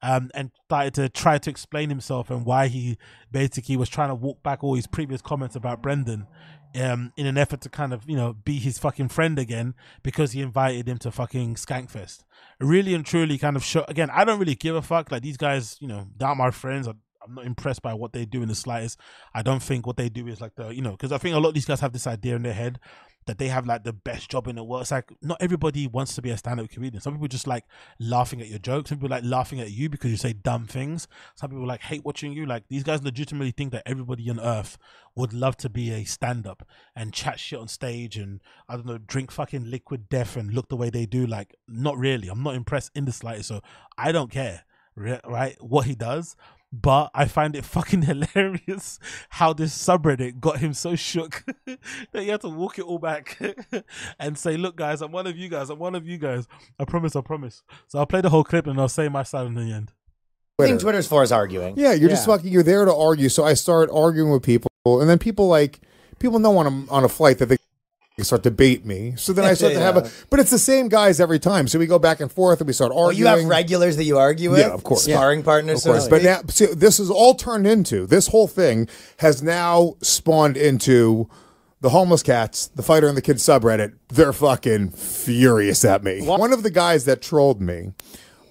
Um, and started to try to explain himself and why he basically was trying to walk back all his previous comments about Brendan um, in an effort to kind of, you know, be his fucking friend again because he invited him to fucking Skankfest. Really and truly kind of show, again, I don't really give a fuck. Like these guys, you know, they're not my friends. I, I'm not impressed by what they do in the slightest. I don't think what they do is like the, you know, because I think a lot of these guys have this idea in their head that they have like the best job in the world. It's like not everybody wants to be a stand-up comedian. Some people just like laughing at your jokes. Some people like laughing at you because you say dumb things. Some people like hate watching you. Like these guys legitimately think that everybody on earth would love to be a stand-up and chat shit on stage and I don't know, drink fucking liquid death and look the way they do. Like not really. I'm not impressed in the slightest. So I don't care, right? What he does but I find it fucking hilarious how this subreddit got him so shook that he had to walk it all back and say, "Look, guys, I'm one of you guys. I'm one of you guys. I promise. I promise." So I'll play the whole clip and I'll say my side in the end. I think Twitter's for is arguing. Yeah, you're just fucking. You're there to argue. So I start arguing with people, and then people like people know on a on a flight that they start to bait me. So then I start to have a. But it's the same guys every time. So we go back and forth, and we start Oh, arguing. you have regulars that you argue with? Yeah, of course. Sparring partners, Of so course. But now, see, this is all turned into this whole thing has now spawned into the homeless cats, the fighter and the kid subreddit. They're fucking furious at me. One of the guys that trolled me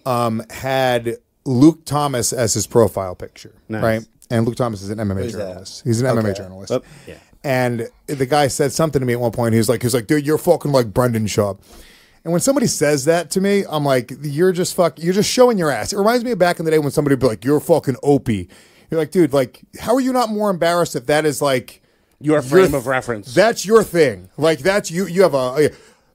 um, had Luke Thomas as his profile picture, Nice. right? And Luke Thomas is an MMA Who's that? journalist. He's an MMA journalist. Oh, yeah. And the guy said something to me at one point. He was like, he was like, dude, you're fucking like Brendan Schaub. And when somebody says that to me, I'm like, you're just fuck, you're just showing your ass. It reminds me of back in the day when somebody would be like, you're fucking Opie. You're like, dude, like, how are you not more embarrassed if that is like Your frame of reference. That's your thing. Like that's you. You have a. a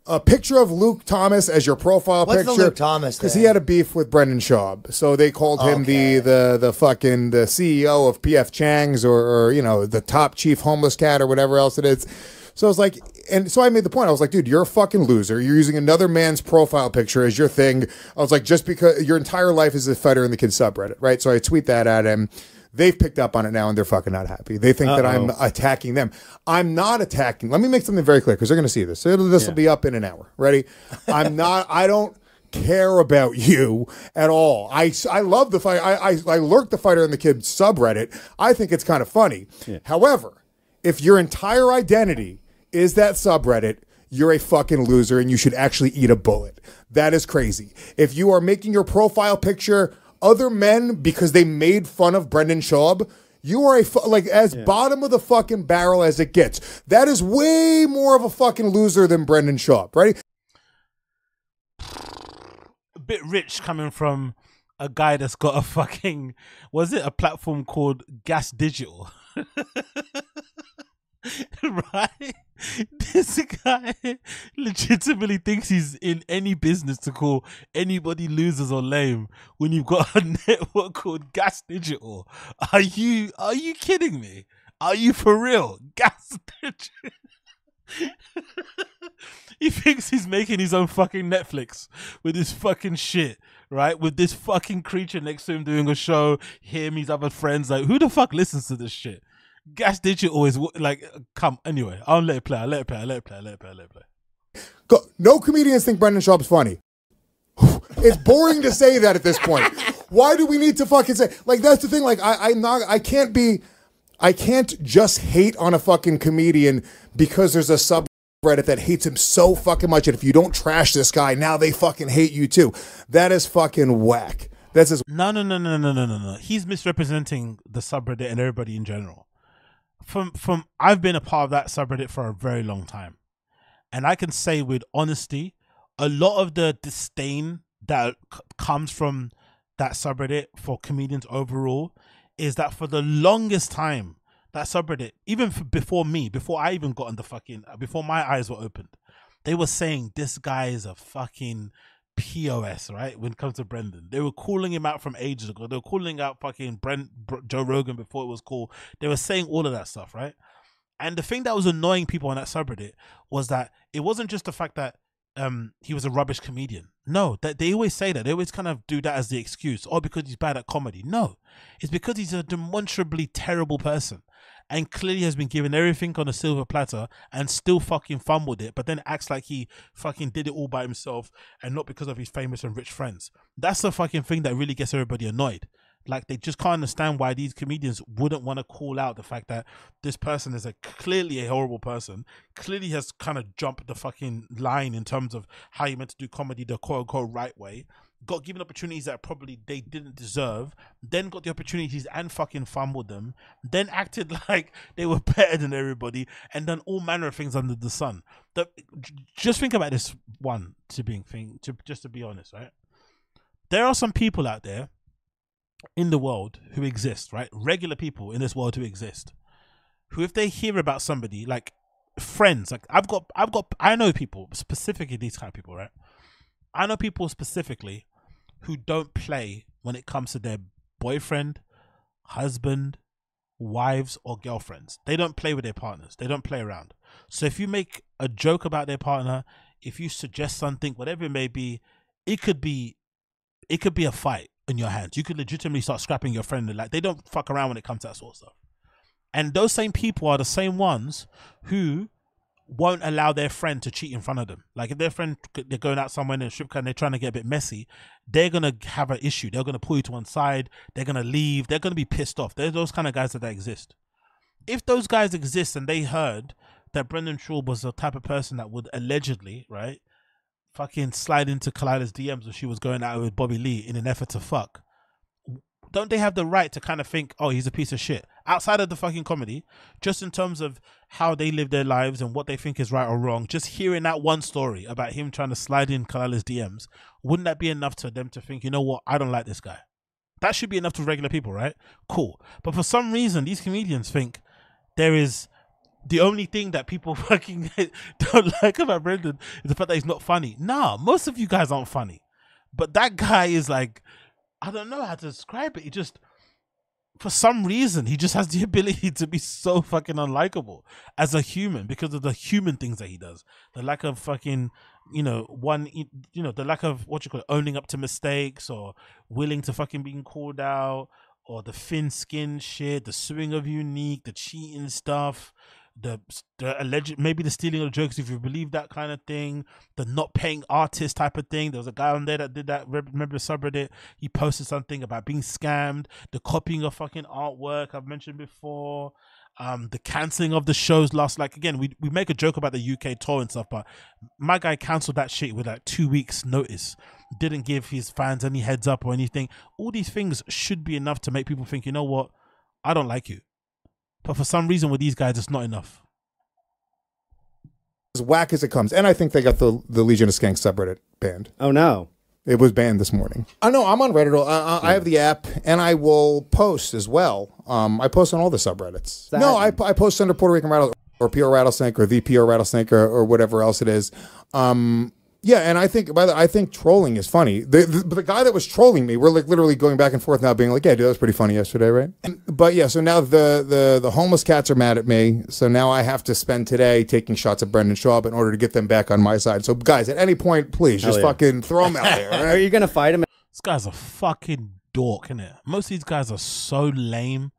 a picture of Luke Thomas as your profile What's the picture. Luke Thomas Because he had a beef with Brendan Schaub, so they called him the the the fucking the CEO of PF Chang's or, or you know the top chief homeless cat or whatever else it is. So I was like, and so I made the point. I was like, dude, you're a fucking loser. You're using another man's profile picture as your thing. I was like, just because your entire life is a Fighter and the Kid subreddit, right? So I tweet that at him. They've picked up on it now and they're fucking not happy. They think that I'm attacking them. I'm not attacking. Let me make something very clear because they're going to see this. This will be up in an hour. Ready? I'm not. I don't care about you at all. I, I love the fight. I, I I lurk the fighter and the kid subreddit. I think it's kind of funny. However, if your entire identity is that subreddit, you're a fucking loser and you should actually eat a bullet. That is crazy. If you are making your profile picture other men because they made fun of Brendan Schaub, you are a fu- like as bottom of the fucking barrel as it gets. That is way more of a fucking loser than Brendan Schaub, right? a bit rich coming from a guy that's got a fucking was it a platform called Gas Digital? right? This guy legitimately thinks he's in any business to call anybody losers or lame when you've got a network called Gas Digital. Are you are you kidding me? Are you for real? Gas Digital. he thinks he's making his own fucking Netflix with his fucking shit, right? With this fucking creature next to him doing a show, him, his other friends. Like, who the fuck listens to this shit? Gas Digital always like, come anyway. I'll let it play. I'll let it play. I'll let it play. I'll let it play. I'll let it play. Go, no comedians think Brendan Schaub's funny. it's boring to say that at this point. Why do we need to fucking say like that's the thing? Like I, I'm not. I can't be. I can't just hate on a fucking comedian because there's a subreddit that hates him so fucking much. And if you don't trash this guy, now they fucking hate you too. That is fucking whack. That's as No, no, no, no, no, no, no, no. He's misrepresenting the subreddit and everybody in general. From from I've been a part of that subreddit for a very long time. And I can say with honesty, a lot of the disdain that comes from that subreddit for comedians overall is that for the longest time, that subreddit, even before me, before I even got on the fucking, before my eyes were opened, they were saying this guy is a fucking POS, right? When it comes to Brendan, they were calling him out from ages ago. They were calling out fucking Brent, Br- Joe Rogan before it was cool. They were saying all of that stuff, right? And the thing that was annoying people on that subreddit was that it wasn't just the fact that um he was a rubbish comedian. No, that they always say that. They always kind of do that as the excuse, or because he's bad at comedy. No, it's because he's a demonstrably terrible person, and clearly has been given everything on a silver platter and still fucking fumbled it. But then acts like he fucking did it all by himself and not because of his famous and rich friends. That's the fucking thing that really gets everybody annoyed. Like they just can't understand why these comedians wouldn't want to call out the fact that this person is a clearly a horrible person, clearly has kind of jumped the fucking line in terms of how you meant to do comedy the quote unquote right way. Got given opportunities that probably they didn't deserve, then got the opportunities and fucking fumbled them, then acted like they were better than everybody, and done all manner of things under the sun. The, just think about this one to being thing to just to be honest, right? There are some people out there in the world who exist, right? Regular people in this world who exist, who if they hear about somebody like friends, like I've got, I've got, I know people specifically these kind of people, right? I know people specifically who don't play when it comes to their boyfriend, husband, wives, or girlfriends. They don't play with their partners. They don't play around. So if you make a joke about their partner, if you suggest something, whatever it may be, it could be it could be a fight in your hands. You could legitimately start scrapping your friend. Like they don't fuck around when it comes to that sort of stuff. And those same people are the same ones who won't allow their friend to cheat in front of them. Like if their friend they're going out somewhere in a strip club and they're trying to get a bit messy, they're gonna have an issue. They're gonna pull you to one side. They're gonna leave. They're gonna be pissed off. They're those kind of guys that, exist. If those guys exist and they heard that Brendan Schaub was the type of person that would allegedly, right, fucking slide into Khalyla's DMs when she was going out with Bobby Lee in an effort to fuck. Don't they have the right to kind of think, oh, he's a piece of shit? Outside of the fucking comedy, just in terms of how they live their lives and what they think is right or wrong, just hearing that one story about him trying to slide in Khalyla's DMs, wouldn't that be enough to them to think, you know what, I don't like this guy? That should be enough to regular people, right? Cool. But for some reason, these comedians think there is the only thing that people fucking don't like about Brendan is the fact that he's not funny. Nah, most of you guys aren't funny. But that guy is like, I don't know how to describe it. He just, for some reason, he just has the ability to be so fucking unlikable as a human because of the human things that he does. The lack of fucking, you know, one, you know, the lack of what you call it, owning up to mistakes or willing to fucking being called out or the thin skin shit, the suing of unique, the cheating stuff, the the alleged maybe the stealing of the jokes if you believe that kind of thing, the not paying artist type of thing. There was a guy on there that did that. Remember the subreddit? He posted something about being scammed, the copying of fucking artwork I've mentioned before. Um, the cancelling of the shows last like again we we make a joke about the UK tour and stuff, but my guy cancelled that shit with like two weeks notice. Didn't give his fans any heads up or anything. All these things should be enough to make people think, you know what, I don't like you. But for some reason with these guys, it's not enough. as whack as it comes. And I think they got the the Legion of Skanks subreddit banned. Oh no. It was banned this morning. I know. I'm on Reddit. I, I, I have the app, and I will post as well. Um, I post on all the subreddits. That- no, I, I post under Puerto Rican Rattle or PR Rattlesnake or the PR Rattlesnake or, or whatever else it is. Um, yeah, and I think by the I think trolling is funny. The, the the guy that was trolling me, we're like literally going back and forth now, being like, "Yeah, dude, that was pretty funny yesterday, right?" And, but yeah, so now the the the homeless cats are mad at me, so now I have to spend today taking shots at Brendan Schaub in order to get them back on my side. So guys, at any point, please Hell just yeah. fucking throw them out there. all Are you gonna fight him? This guy's a fucking dork, innit? Most of these guys are so lame,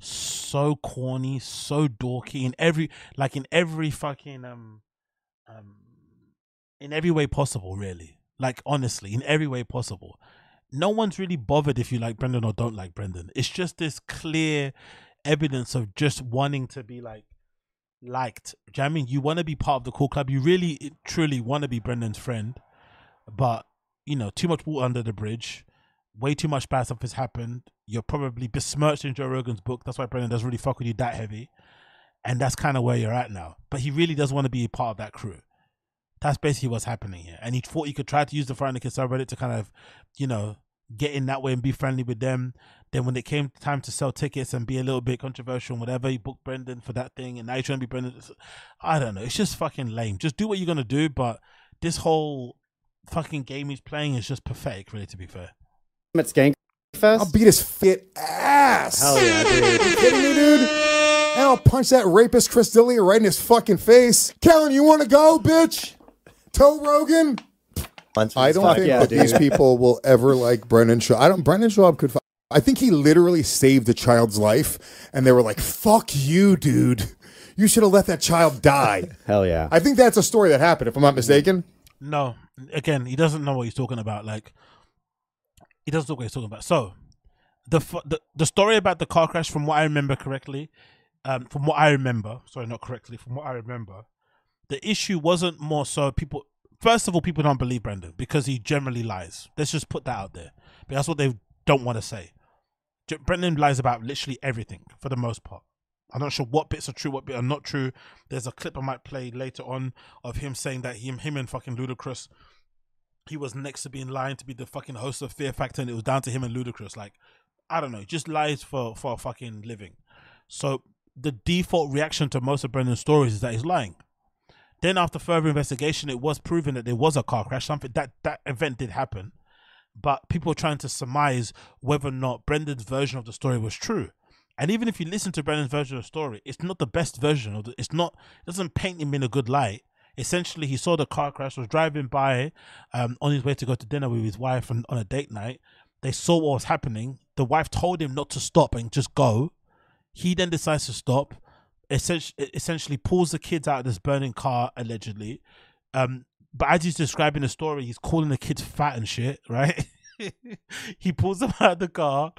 so corny, so dorky in every like in every fucking um um in every way possible, really. Like honestly, in every way possible. No one's really bothered if you like Brendan or don't like Brendan. It's just this clear evidence of just wanting to be like liked. You know I mean? You want to be part of the cool club. You really, truly want to be Brendan's friend, but you know, too much water under the bridge. Way too much bad stuff has happened. You're probably besmirched in Joe Rogan's book. That's why Brendan doesn't really fuck with you that heavy, and that's kind of where you're at now. But he really does want to be a part of that crew. That's basically what's happening here. And he thought he could try to use the Friday Kid subreddit to kind of, you know, get in that way and be friendly with them. Then when it came time to sell tickets and be a little bit controversial and whatever, he booked Brendan for that thing, and now he's trying to be Brendan. I don't know. It's just fucking lame. Just do what you're gonna do, but this whole fucking game he's playing is just pathetic, really. To be fair. At Skank Fest. I'll beat his fit ass. Hell yeah, dude. Are you kidding me, dude? And I'll punch that rapist Chris D'Elia right in his fucking face. Karen, you want to go, bitch? Joe Rogan. I don't think yeah, that these people will ever like Brendan Schaub. I don't. Brendan Schaub could. fu- I think he literally saved a child's life, and they were like, "Fuck you, dude. You should have let that child die." Hell yeah. I think that's a story that happened, if I'm not mistaken. No, again, he doesn't know what he's talking about. Like, he doesn't know what he's talking about. So, the the the story about the car crash, from what I remember correctly, um, from what I remember, sorry, not correctly, from what I remember, the issue wasn't more so people. First of all, people don't believe Brendan because he generally lies. Let's just put that out there. But that's what they don't want to say. Brendan lies about literally everything for the most part. I'm not sure what bits are true, what bits are not true. There's a clip I might play later on of him saying that him, him and fucking Ludacris, he was next to being lying to be the fucking host of Fear Factor, and it was down to him and Ludacris. Like, I don't know, just lies for for a fucking living. So the default reaction to most of Brendan's stories is that he's lying. Then after further investigation, it was proven that there was a car crash. Something that that event did happen, but people are trying to surmise whether or not Brendan's version of the story was true. And even if you listen to Brendan's version of the story, it's not the best version of the, It's not. It doesn't paint him in a good light. Essentially, he saw the car crash, was driving by, um, on his way to go to dinner with his wife and on a date night. They saw what was happening. The wife told him not to stop and just go. He then decides to stop. Essentially, essentially pulls the kids out of this burning car allegedly. Um, but as he's describing the story, he's calling the kids fat and shit, right? he pulls them out of the car,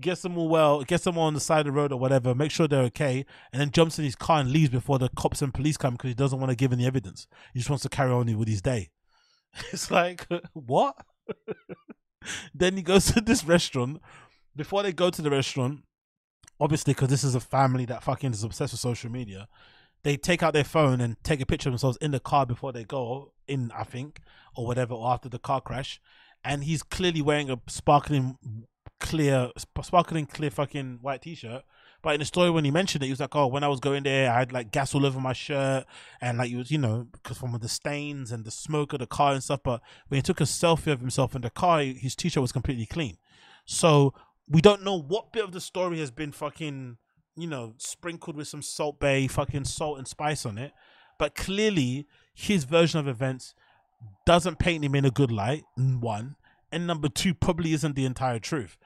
gets them all well, gets them all on the side of the road or whatever, make sure they're okay, and then jumps in his car and leaves before the cops and police come because he doesn't want to give any evidence. He just wants to carry on with his day. It's like, what? then he goes to this restaurant. Before they go to the restaurant, obviously, because this is a family that fucking is obsessed with social media, they take out their phone and take a picture of themselves in the car before they go in, I think, or whatever, or after the car crash. And he's clearly wearing a sparkling clear, sparkling clear fucking white t-shirt. But in the story, when he mentioned it, he was like, "Oh, when I was going there, I had like gas all over my shirt, and like it was, you know, because from the stains and the smoke of the car and stuff." But when he took a selfie of himself in the car, his t-shirt was completely clean. So we don't know what bit of the story has been fucking, you know, sprinkled with some salt bay, fucking salt and spice on it. But clearly, his version of events doesn't paint him in a good light. One, and number two, probably isn't the entire truth.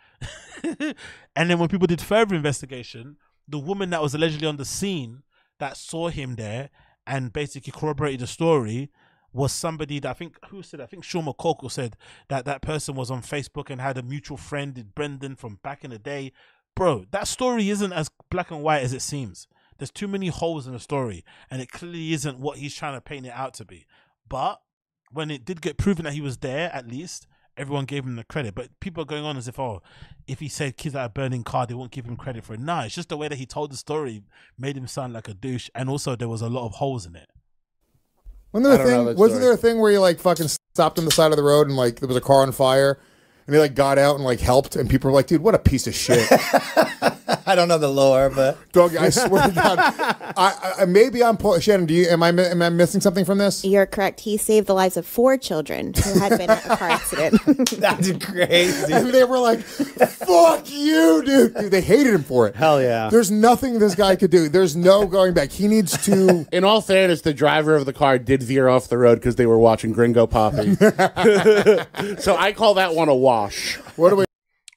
and then when people did further investigation, the woman that was allegedly on the scene that saw him there and basically corroborated the story was somebody that I think who said I think Sean McCorkle said that that person was on Facebook and had a mutual friend Brendan from back in the day. Bro, that story isn't as black and white as it seems. There's too many holes in the story, and it clearly isn't what he's trying to paint it out to be. But when it did get proven that he was there, at least everyone gave him the credit. But people are going on as if, oh, if he said kids at a burning car, they won't give him credit for it. Nah, it's just the way that he told the story made him sound like a douche, and also there was a lot of holes in it. Wasn't there a thing? Wasn't story. there a thing where he like fucking stopped on the side of the road and like there was a car on fire, and he like got out and like helped, and people were like, "Dude, what a piece of shit." I don't know the lore, but Dog, I swear to God, I, I maybe I'm pull- Shannon. Do you am I am I missing something from this? You're correct. He saved the lives of four children who had been in a car accident. That's crazy. And they were like, "Fuck you, dude!" Dude, They hated him for it. Hell yeah. There's nothing this guy could do. There's no going back. He needs to. In all fairness, the driver of the car did veer off the road because they were watching Gringo Papi. so I call that one a wash. What do we?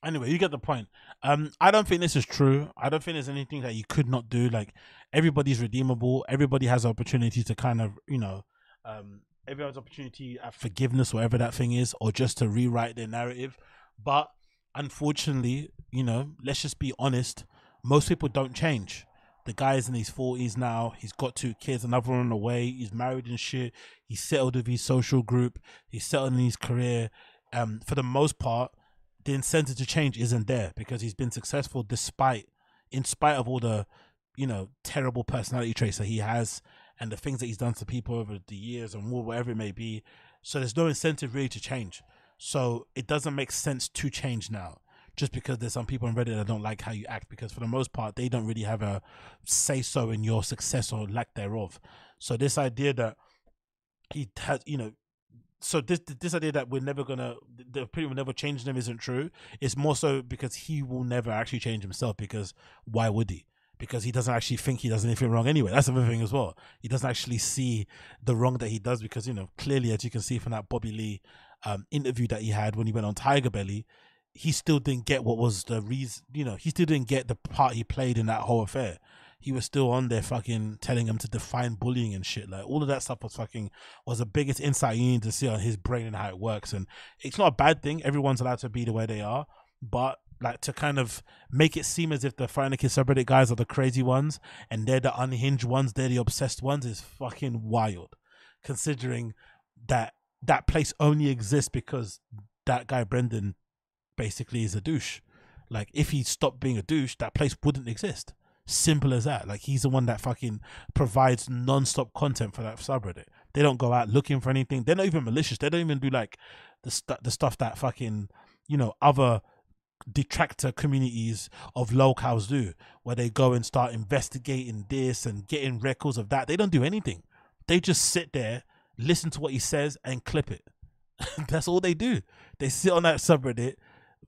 Anyway, you get the point. Um, I don't think this is true. I don't think there's anything that you could not do. Like everybody's redeemable. Everybody has opportunity to kind of, you know, um, everyone has opportunity at forgiveness, whatever that thing is, or just to rewrite their narrative. But unfortunately, you know, let's just be honest. Most people don't change. The guy's in his forties now. He's got two kids, another one on the way. He's married and shit. He's settled with his social group. He's settled in his career. Um, for the most part, the incentive to change isn't there because he's been successful despite, in spite of all the, you know, terrible personality traits that he has and the things that he's done to people over the years and whatever it may be. So there's no incentive really to change. So it doesn't make sense to change now just because there's some people on Reddit that don't like how you act because for the most part they don't really have a say so in your success or lack thereof. So this idea that he has, you know, so this this idea that we're never gonna the people will never change them isn't true. It's more so because he will never actually change himself because why would he? Because he doesn't actually think he does anything wrong anyway. That's another thing as well. He doesn't actually see the wrong that he does because you know clearly, as you can see from that Bobby Lee um, interview that he had when he went on TigerBelly, he still didn't get what was the reason. You know, he still didn't get the part he played in that whole affair. He was still on there fucking telling him to define bullying and shit. Like all of that stuff was fucking was the biggest insight you need to see on his brain and how it works. And it's not a bad thing. Everyone's allowed to be the way they are, but like to kind of make it seem as if the Kids subreddit guys are the crazy ones and they're the unhinged ones, they're the obsessed ones is fucking wild. Considering that that place only exists because that guy Brendan basically is a douche. Like if he stopped being a douche, that place wouldn't exist. Simple as that. Like he's the one that fucking provides non-stop content for that subreddit. They don't go out looking for anything. They're not even malicious. They don't even do like the stu- the stuff that fucking you know other detractor communities of locals do, where they go and start investigating this and getting records of that. They don't do anything. They just sit there, listen to what he says, and clip it. That's all they do. They sit on that subreddit,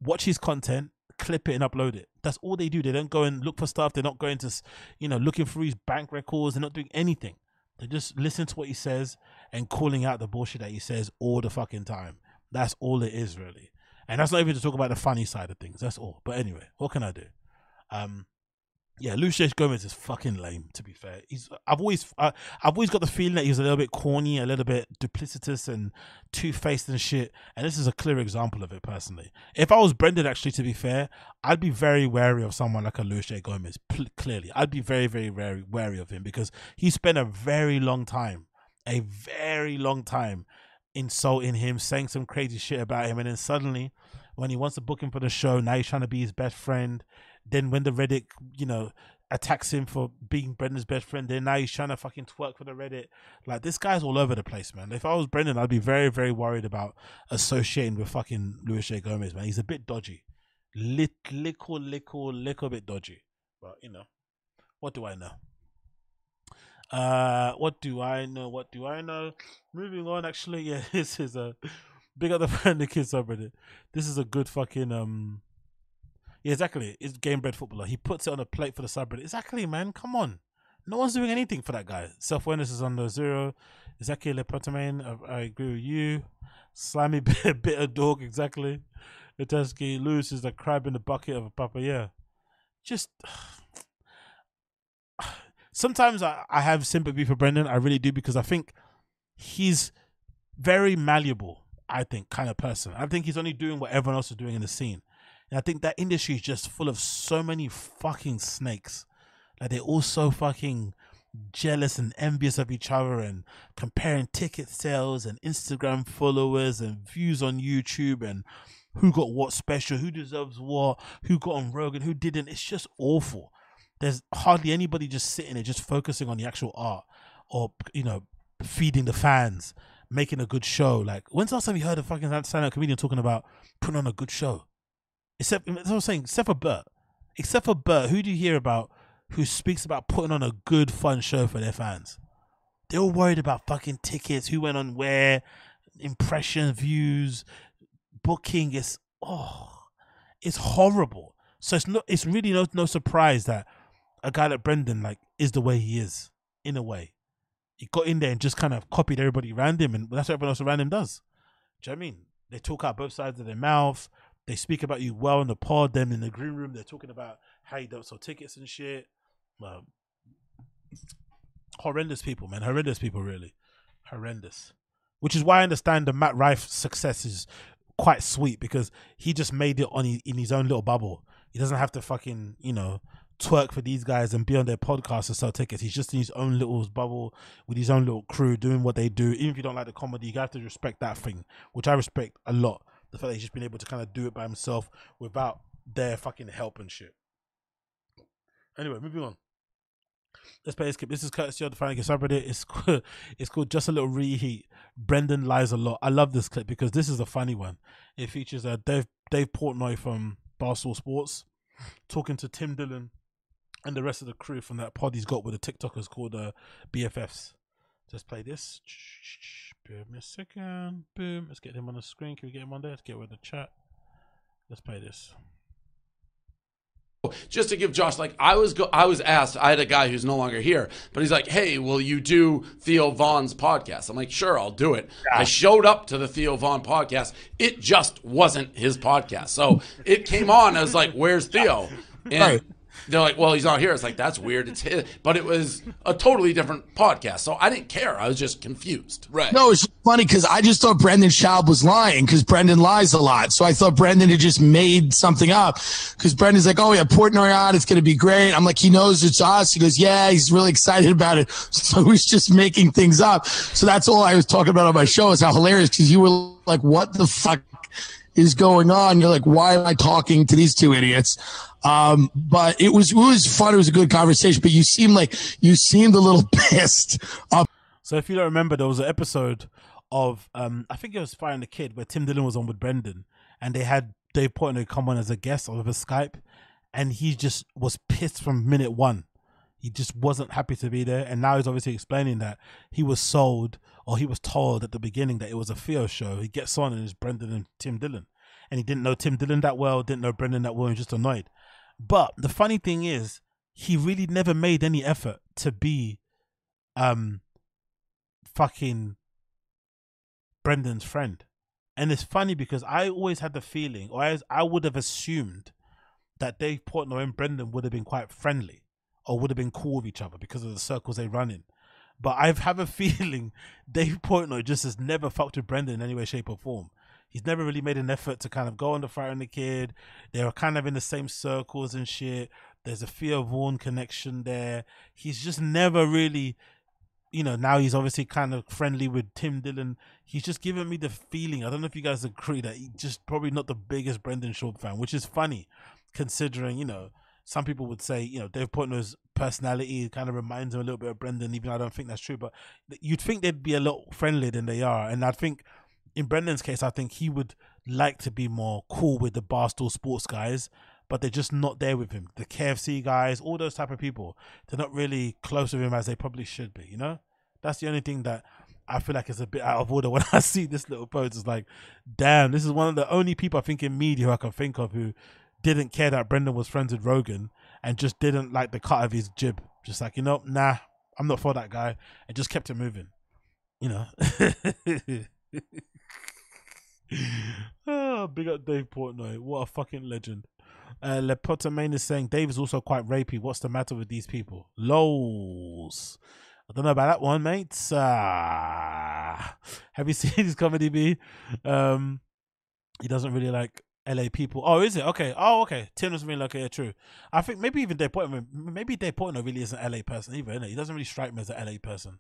watch his content, clip it, and upload it. That's all they do. They don't go and look for stuff. They're not going to, you know, looking through his bank records. They're not doing anything. They just listen to what he says and calling out the bullshit that he says all the fucking time. That's all it is, really. And that's not even to talk about the funny side of things. That's all. But anyway, what can I do? Um, yeah, Luis J. Gomez is fucking lame. To be fair, he's. I've always, uh, I've always got the feeling that he's a little bit corny, a little bit duplicitous, and two faced and shit. And this is a clear example of it. Personally, if I was Brendan, actually, to be fair, I'd be very wary of someone like a Luis J. Gomez. Clearly, I'd be very, very, very wary of him because he spent a very long time, a very long time, insulting him, saying some crazy shit about him, and then suddenly, when he wants to book him for the show, now he's trying to be his best friend. Then when the Reddit, you know, attacks him for being Brendan's best friend, then now he's trying to fucking twerk for the Reddit. Like this guy's all over the place, man. If I was Brendan, I'd be very, very worried about associating with fucking Luis J. Gomez, man. He's a bit dodgy. Lit, little, little, little bit dodgy. But you know, what do I know? Uh, what do I know? What do I know? Moving on, actually, yeah, this is a big up the friend the kids subreddit. This is a good fucking um. Yeah, exactly. It's game bred footballer. He puts it on a plate for the subreddit. Exactly, man. Come on. No one's doing anything for that guy. Self awareness is under zero. Exactly, Lepotamine. I, I agree with you. Slimy bit, of dog. Exactly. Iteski Lewis is the crab in the bucket of a papa. Yeah. Just sometimes I, I have sympathy for Brendan. I really do because I think he's very malleable. I think kind of person. I think he's only doing what everyone else is doing in the scene, and I think that industry is just full of so many fucking snakes. Like they're all so fucking jealous and envious of each other and comparing ticket sales and Instagram followers and views on YouTube and who got what special, who deserves what, who got on Rogan, who didn't. It's just awful. There's hardly anybody just sitting there just focusing on the actual art or you know feeding the fans, making a good show. Like when's the last time you heard a fucking stand-up comedian talking about putting on a good show? Except that's what I'm saying. Except for Bert, except for Bert, who do you hear about who speaks about putting on a good, fun show for their fans? They're all worried about fucking tickets, who went on where, impression views, booking. It's oh, it's horrible. So it's not. It's really no no surprise that a guy like Brendan like is the way he is in a way. He got in there and just kind of copied everybody around him, and that's what everyone else around him does. Do you know what I mean? They talk out both sides of their mouth. They speak about you well in the pod. Then in the green room, they're talking about how you don't sell tickets and shit. Um, horrendous people, man. Horrendous people, really. Horrendous. Which is why I understand the Matt Rife success is quite sweet because he just made it on in his own little bubble. He doesn't have to fucking, you know, twerk for these guys and be on their podcast and sell tickets. He's just in his own little bubble with his own little crew doing what they do. Even if you don't like the comedy, you have to respect that thing, which I respect a lot. The fact that he's just been able to kind of do it by himself without their fucking help and shit. Anyway, moving on. Let's play this clip. This is courtesy of the Final subreddit. It's it's called Just a Little Reheat. Brendan lies a lot. I love this clip because this is a funny one. It features uh, Dave Dave Portnoy from Barstool Sports talking to Tim Dillon and the rest of the crew from that pod he's got with the TikTokers called uh, BFFs. Just play this. Give me a second. Boom. Let's get him on the screen. Can we get him on there? Let's get rid of the chat. Let's play this. just to give Josh like I was go- I was asked I had a guy who's no longer here but he's like hey will you do Theo Von's podcast I'm like sure I'll do it I showed up to the Theo Vaughn podcast it just wasn't his podcast so it came on I was like where's Theo and Right. They're like well he's not here it's like that's weird it's his but it was a totally different podcast so I didn't care I was just confused right No, it's funny because I just thought Brendan Schaub was lying because Brendan lies a lot. So I thought Brendan had just made something up because Brendan's like, oh, yeah, Portnoy on, it's going to be great. I'm like, he knows it's us. He goes, yeah, he's really excited about it. So he's just making things up. So that's all I was talking about on my show is how hilarious because you were like, what the fuck is going on? You're like, why am I talking to these two idiots? Um, but it was, it was fun. It was a good conversation, but you seemed like you seemed a little pissed. Um, So if you don't remember, there was an episode of um I think it was Fighter and the Kid where Tim Dillon was on with Brendan and they had Dave Portnoy come on as a guest over Skype and he just was pissed from minute one. He just wasn't happy to be there and now he's obviously explaining that he was sold or he was told at the beginning that it was a Theo show. He gets on and it's Brendan and Tim Dillon. And he didn't know Tim Dillon that well, didn't know Brendan that well, and just annoyed. But the funny thing is, he really never made any effort to be um fucking Brendan's friend. And it's funny because I always had the feeling, or I, I would have assumed that Dave Portnoy and Brendan would have been quite friendly or would have been cool with each other because of the circles they run in. But I have a feeling Dave Portnoy just has never fucked with Brendan in any way, shape, or form. He's never really made an effort to kind of go on the Fighter and the Kid. They were kind of in the same circles and shit. There's a Von connection there. He's just never really you know, now he's obviously kind of friendly with Tim Dillon. He's just given me the feeling. I don't know if you guys agree that he's just probably not the biggest Brendan Schaub fan, which is funny considering, you know, some people would say, you know, Dave Portnoy's personality kind of reminds him a little bit of Brendan, even though I don't think that's true. But you'd think they'd be a lot friendlier than they are. And I think in Brendan's case, I think he would like to be more cool with the Barstool Sports guys, but they're just not there with him. The KFC guys, all those type of people, they're not really close with him as they probably should be. You know, that's the only thing that I feel like is a bit out of order when I see this little post. It's like, damn, this is one of the only people I think in media I can think of who didn't care that Brendan was friends with Rogan and just didn't like the cut of his jib. Just like, you know, nah, I'm not for that guy, and just kept it moving. You know. oh, big up Dave Portnoy. What a fucking legend. Uh, Lepotamane is saying Dave is also quite rapey. What's the matter with these people? Lols. I don't know about that one, mates. Ah. have you seen his comedy B? Um, he doesn't really like LA people. Oh, is it? Okay. Oh, okay. Tim doesn't really like. Yeah, true. I think maybe even Dave Portnoy, maybe Dave Portnoy really isn't an LA person either? He doesn't really strike me as an LA person.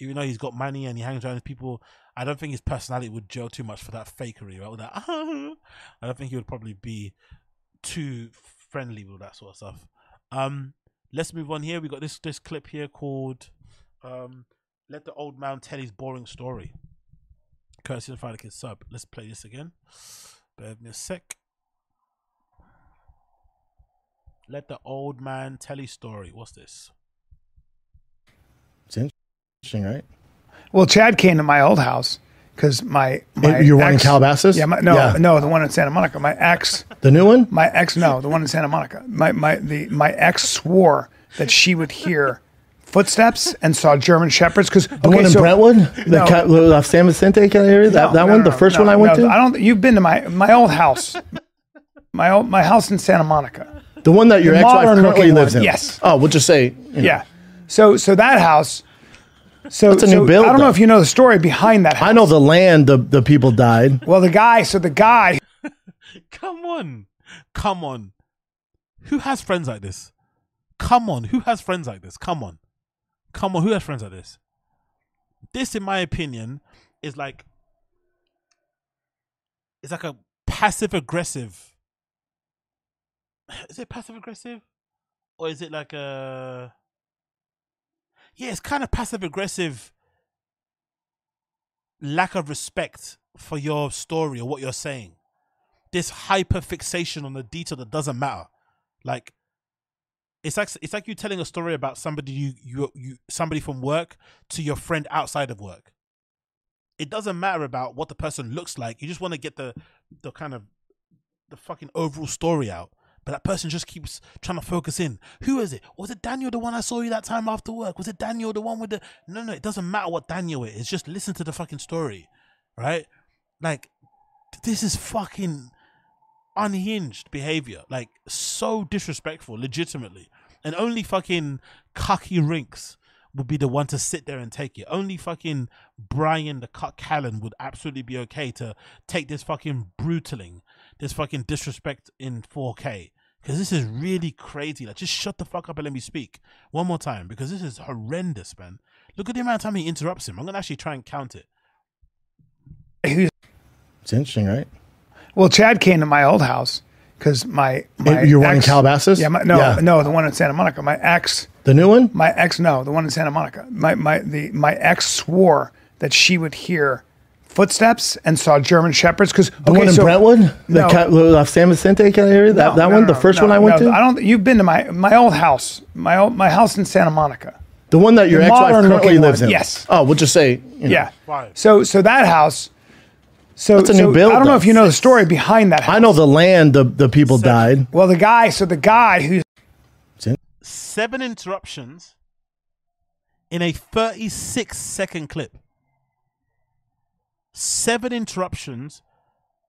Even though he's got money and he hangs around with people, I don't think his personality would gel too much for that fakery, right? With that, I don't think he would probably be too friendly with that sort of stuff. Um, let's move on here. We got this this clip here called um, "Let the Old Man Tell His Boring Story." Courtesy of Final Kid sub. Let's play this again. Bear with me a sec. Let the old man tell his story. What's this? Interesting, right? Well, Chad came to my old house because my, my You're one in Calabasas? Yeah, my, no, Yeah. no, the one in Santa Monica. My ex, The new one? my ex, no, the one in Santa Monica. My my the my ex swore that she would hear footsteps and saw German shepherds because The one in Brentwood? The No. Ca- the San Vicente kind of area? That, No, that no, one? the first one I went to? I don't. You've been to my my old house, my old my house in Santa Monica. the one that your ex-wife currently lives one, in? yes. Oh, we'll just say. you know. Yeah. So so that house. So That's a new so build, I don't know if you know the story behind that. House. I know the land, the, the people died. Well, the guy. So the guy. Come on. Come on. Who has friends like this? Come on. Who has friends like this? Come on. Come on. Who has friends like this? This, in my opinion, is like it's like a passive aggressive. Is it passive aggressive? Or is it like a Yeah, it's kind of passive aggressive lack of respect for your story or what you're saying this hyper fixation on the detail that doesn't matter. Like it's like it's like you telling a story about somebody you you you somebody from work to your friend outside of work. It doesn't matter about what the person looks like. You just want to get the the kind of the fucking overall story out. But that person just keeps trying to focus in. Who is it? Was it Daniel the one I saw you that time after work? Was it Daniel the one with the No, no, it doesn't matter what Daniel is. It's just listen to the fucking story. Right? Like this is fucking unhinged behavior, like so disrespectful, legitimately. And only fucking cocky rinks would be the one to sit there and take it. Only fucking Bryan the Cut Callen would absolutely be okay to take this fucking brutaling, this fucking disrespect in 4K. Because this is really crazy. Like, just shut the fuck up and let me speak one more time. Because this is horrendous, man. Look at the amount of time he interrupts him. I'm gonna actually try and count it. It's interesting, right? Well, Chad came to my old house because my my You're one in Calabasas? Yeah, my, no, Yeah. no, the one in Santa Monica. My ex, The new one? my ex, no, the one in Santa Monica. My my the my ex swore that she would hear footsteps and saw German shepherds because The one in Brentwood? The No. Ca- the uh, San Vicente kind of area? That, No, that no, one? no, the first no, one I went no, to? I don't. You've been to my my old house, my old, my house in Santa Monica. the one that your The ex-wife currently lives one, in? yes. Oh, we'll just say. You know. Yeah. So so that house. So, That's a so new build, I don't know though. if you know the story behind that. House. I know the land, the, the people died. Well, the guy. So the guy who's seven interruptions in a 36 second clip. Seven interruptions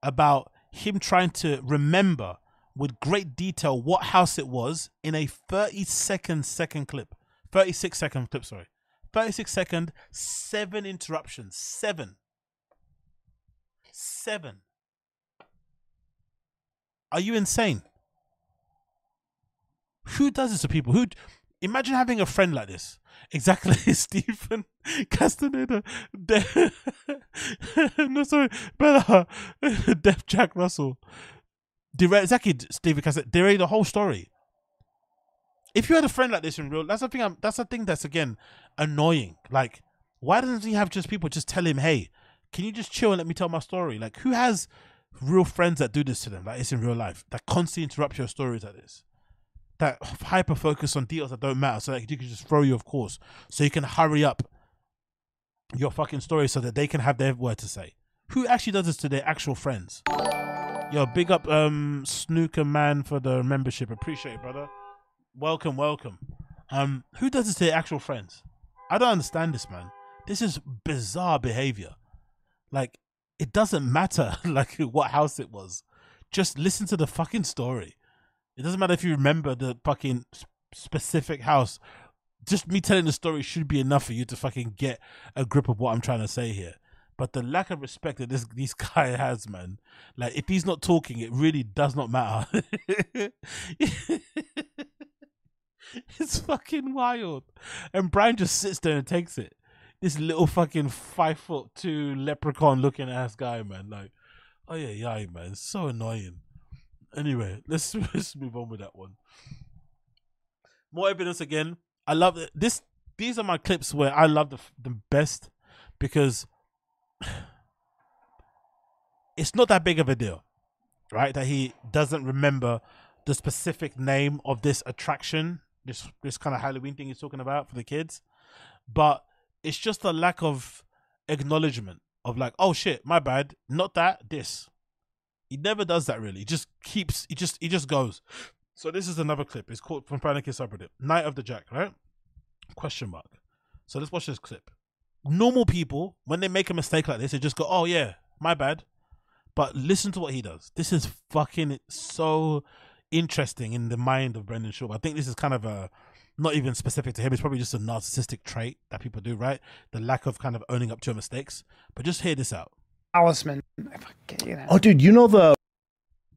about him trying to remember with great detail what house it was in a 30 second second clip. 36 second clip, sorry. 36 second, seven interruptions. Seven. Seven. Are you insane? Who does this to people? Who imagine having a friend like this? Exactly, Stephen Castaneda. De- no, sorry, Bella, Def Jack Russell. Derail exactly, Stephen Castaneda. Derail the whole story. If you had a friend like this in real, that's the thing. I'm, that's the thing that's again annoying. Like, why doesn't he have just people just tell him, "Hey, can you just chill and let me tell my story?" Like, who has real friends that do this to them? Like, it's in real life that constantly interrupt your stories like this that hyper focus on deals that don't matter so that you can just throw you off course. So you can hurry up your fucking story so that they can have their word to say. Who actually does this to their actual friends? Yo big up um snooker man for the membership. Appreciate it brother. Welcome welcome. Um who does this to their actual friends? I don't understand this man. This is bizarre behavior. Like it doesn't matter like what house it was. Just listen to the fucking story it doesn't matter if you remember the fucking specific house. Just me telling the story should be enough for you to fucking get a grip of what I'm trying to say here. But the lack of respect that this this guy has, man, like if he's not talking, it really does not matter. it's fucking wild. And Bryan just sits there and takes it. This little fucking five foot two leprechaun looking ass guy, man. Like, oh yeah, yeah, man. It's so annoying. Anyway, let's let's move on with that one. More evidence again. I love it. This. These are my clips where I love the the best because it's not that big of a deal, right? That he doesn't remember the specific name of this attraction, this this kind of Halloween thing he's talking about for the kids, but it's just a lack of acknowledgement of like, oh shit, my bad, not that, this. He never does that really. He just keeps. He just. He just goes. So this is another clip. It's called from Panic subreddit. Night of the Jack, right? Question mark. So let's watch this clip. Normal people, when they make a mistake like this, they just go, "Oh yeah, my bad." But listen to what he does. This is fucking so interesting in the mind of Brendan Schaub. I think this is kind of a not even specific to him. It's probably just a narcissistic trait that people do, right? The lack of kind of owning up to your mistakes. But just hear this out. Talisman. I fucking hate. Oh, dude, you know the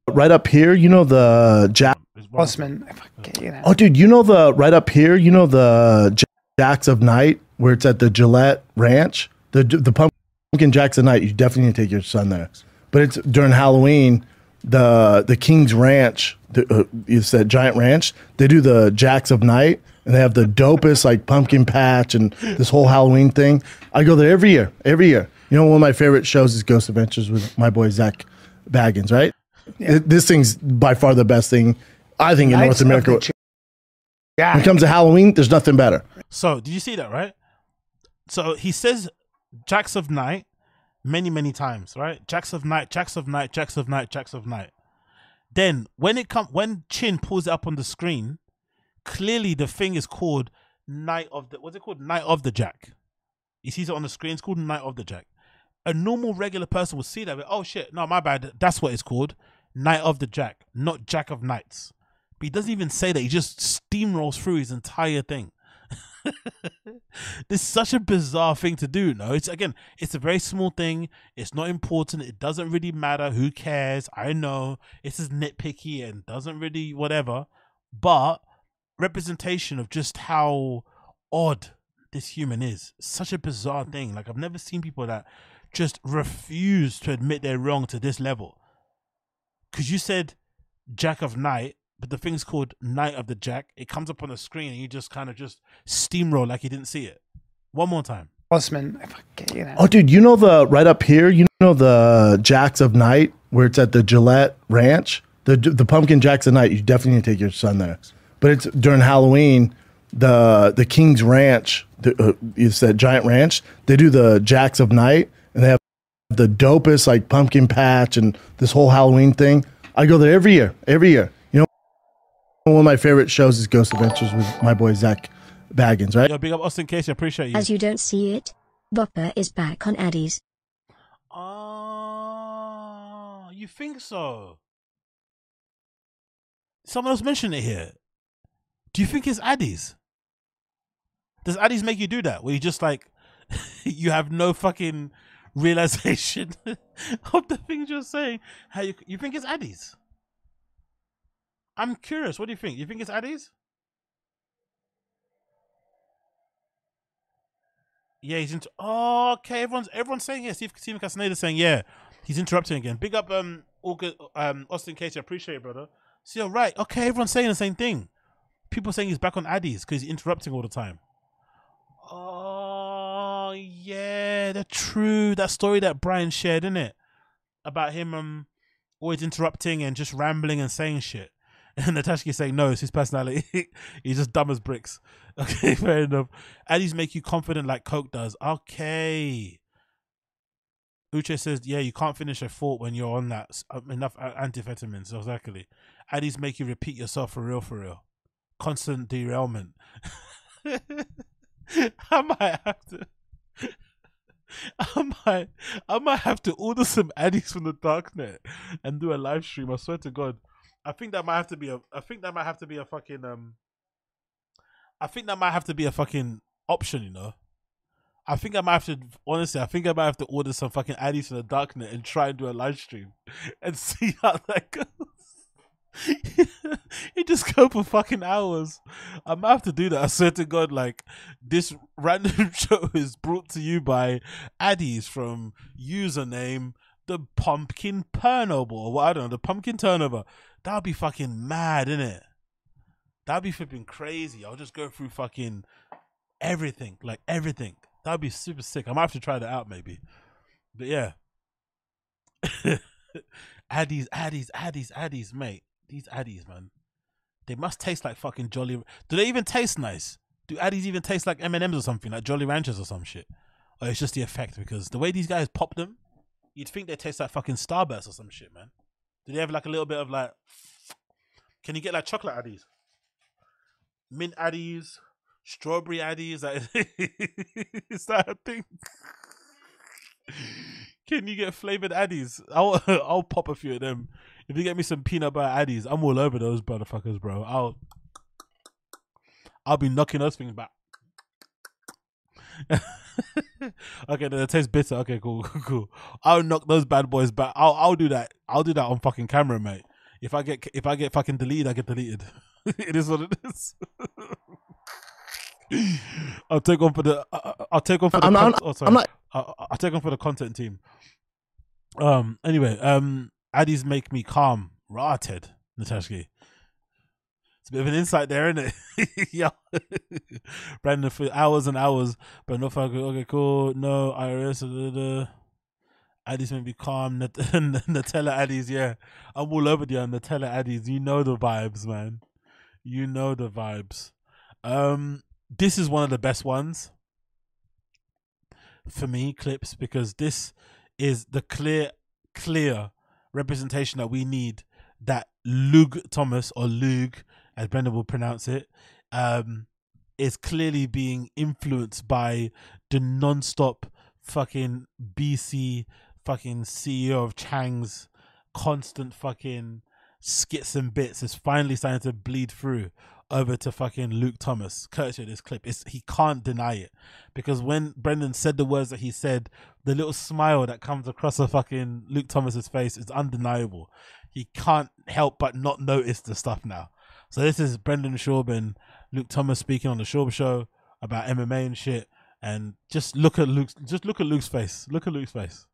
right up here. You know the Jack. Talisman. I fucking hate. Oh, dude, you know the right up here. You know the Jacks of Night where it's at the Gillette Ranch. The the pumpkin Jacks of Night. You definitely need to take your son there. But it's during Halloween. The the King's Ranch. The, uh, it's that giant ranch. They do the Jacks of Night, and they have the dopest like pumpkin patch and this whole Halloween thing. I go there every year. Every year. You know, one of my favorite shows is Ghost Adventures with my boy Zak Bagans. Right. It- this thing's by far the best thing I think in Knights North America. the America. When it comes to Halloween, there's nothing better. So, did you see that, right? So he says Jacks of Night many, many times, right? Jacks of Night, Jacks of Night, Jacks of Night, Jacks of Night. Then when it come when Chin pulls it up on the screen, clearly the thing is called Night of the what's it called? Night of the Jack. He sees it on the screen, it's called Night of the Jack. A normal regular person would see that, but, oh shit, no, my bad. That's what it's called. Knight of the Jack, not Jack of Knights. But he doesn't even say that. He just steamrolls through his entire thing. this is such a bizarre thing to do. No, it's again, it's a very small thing. It's not important. It doesn't really matter. Who cares? I know it's as nitpicky and doesn't really whatever. But representation of just how odd this human is. Such a bizarre thing. Like I've never seen people that just refuse to admit they're wrong to this level. Cause you said Jack of Night, but the thing's called Night of the Jack. It comes up on the screen and you just kind of just steamroll like you didn't see it. One more time. Talisman. I fucking hate that. Oh, dude, you know the right up here. You know the Jacks of Night where it's at the Gillette Ranch. The the pumpkin Jacks of Night. You definitely need to take your son there. But it's during Halloween. The the King's Ranch. The, uh, it's that giant ranch. They do the Jacks of Night, and they have the dopest like pumpkin patch and this whole Halloween thing. I go there every year. Every year. You know, one of my favorite shows is Ghost Adventures with my boy Zak Bagans. Right. Yo, big up Austin Casey. I appreciate you. As you don't see it, Bopper is back on Addies. Oh, you think so? Someone else mentioned it here. Do you think it's Addies? Does Addies make you do that? Where you just like you have no fucking realization of the things you're saying? How you you think it's Addies? I'm curious. What do you think? You think it's Addies? Yeah, he's into. Oh, okay. Everyone's everyone's saying yes. Steve Stephen Castaneda's saying yeah. He's interrupting again. Big up, um, August, um, Austin Casey. Appreciate it, brother. So you're right. Okay, everyone's saying the same thing. People saying he's back on Addies because he's interrupting all the time. Oh yeah, that's true. That story that Brian shared, in it, about him um always interrupting and just rambling and saying shit. And Natasha saying no, it's his personality. He's just dumb as bricks. Okay, fair enough. Addies make you confident like Coke does. Okay. Uche says, yeah, you can't finish a thought when you're on that uh, enough a- amphetamines. Exactly. Addies make you repeat yourself for real, for real. Constant derailment. I might have to. I might, I might have to order some Addies from the darknet and do a live stream. I swear to God, I think that might have to be a. I think that might have to be a fucking um. I think that might have to be a fucking option, you know. I think I might have to honestly. I think I might have to order some fucking Addies from the darknet and try and do a live stream and see how that goes. it just go for fucking hours. I might have to do that. I swear to God, like this random show is brought to you by Addies from username the Pumpkin Turnover, what I don't know, the Pumpkin Turnover. That'd be fucking mad, innit? That'd be flipping crazy. I'll just go through fucking everything, like everything. That'd be super sick. I might have to try that out, maybe. But yeah. Addies, Addies, Addies, Addies, mate. These Addies, man. They must taste like fucking Jolly. Do they even taste nice? Do Addies even taste like M and M's or something, like Jolly Ranchers or some shit? Or it's just the effect because the way these guys pop them, you'd think they taste like fucking Starburst or some shit, man. Do they have like a little bit of like? Can you get like chocolate Addies? Mint Addies, strawberry Addies. Like, is that a thing? Can you get flavored Addies? I'll I'll pop a few of them. If you get me some peanut butter Addies, I'm all over those motherfuckers, bro. I'll I'll be knocking those things back. okay, they taste bitter. Okay, cool, cool. I'll knock those bad boys back. I'll I'll do that. I'll do that on fucking camera, mate. If I get if I get fucking deleted, I get deleted. it is what it is. I'll take on for the. I- I'll take on for the. I'm not- con- oh, sorry. I'm not- I'll, I'll take on for the content team. Um. Anyway, um, Addies make me calm. Rotted, Natashki. It's a bit of an insight there, isn't it? yeah. Brandon for hours and hours, but no fuck. Okay, cool. No IRS. Addies make me calm. Nut- Nutella Addies, yeah. I'm all over the Nutella Addies. You know the vibes, man. You know the vibes. Um, this is one of the best ones for me, clips, because this is the clear, clear representation that we need that Lug Thomas or Lug, as Brendan will pronounce it, um, is clearly being influenced by the non-stop fucking BC fucking CEO of Chang's constant fucking skits and bits is finally starting to bleed through over to fucking Luke Thomas, courtesy of this clip. It's, he can't deny it. Because when Brendan said the words that he said, the little smile that comes across a fucking Luke Thomas's face is undeniable. He can't help but not notice the stuff now. So this is Brendan Schaub and Luke Thomas speaking on the Schaub show about MMA and shit. And just look at Luke's just look at Luke's face. Look at Luke's face.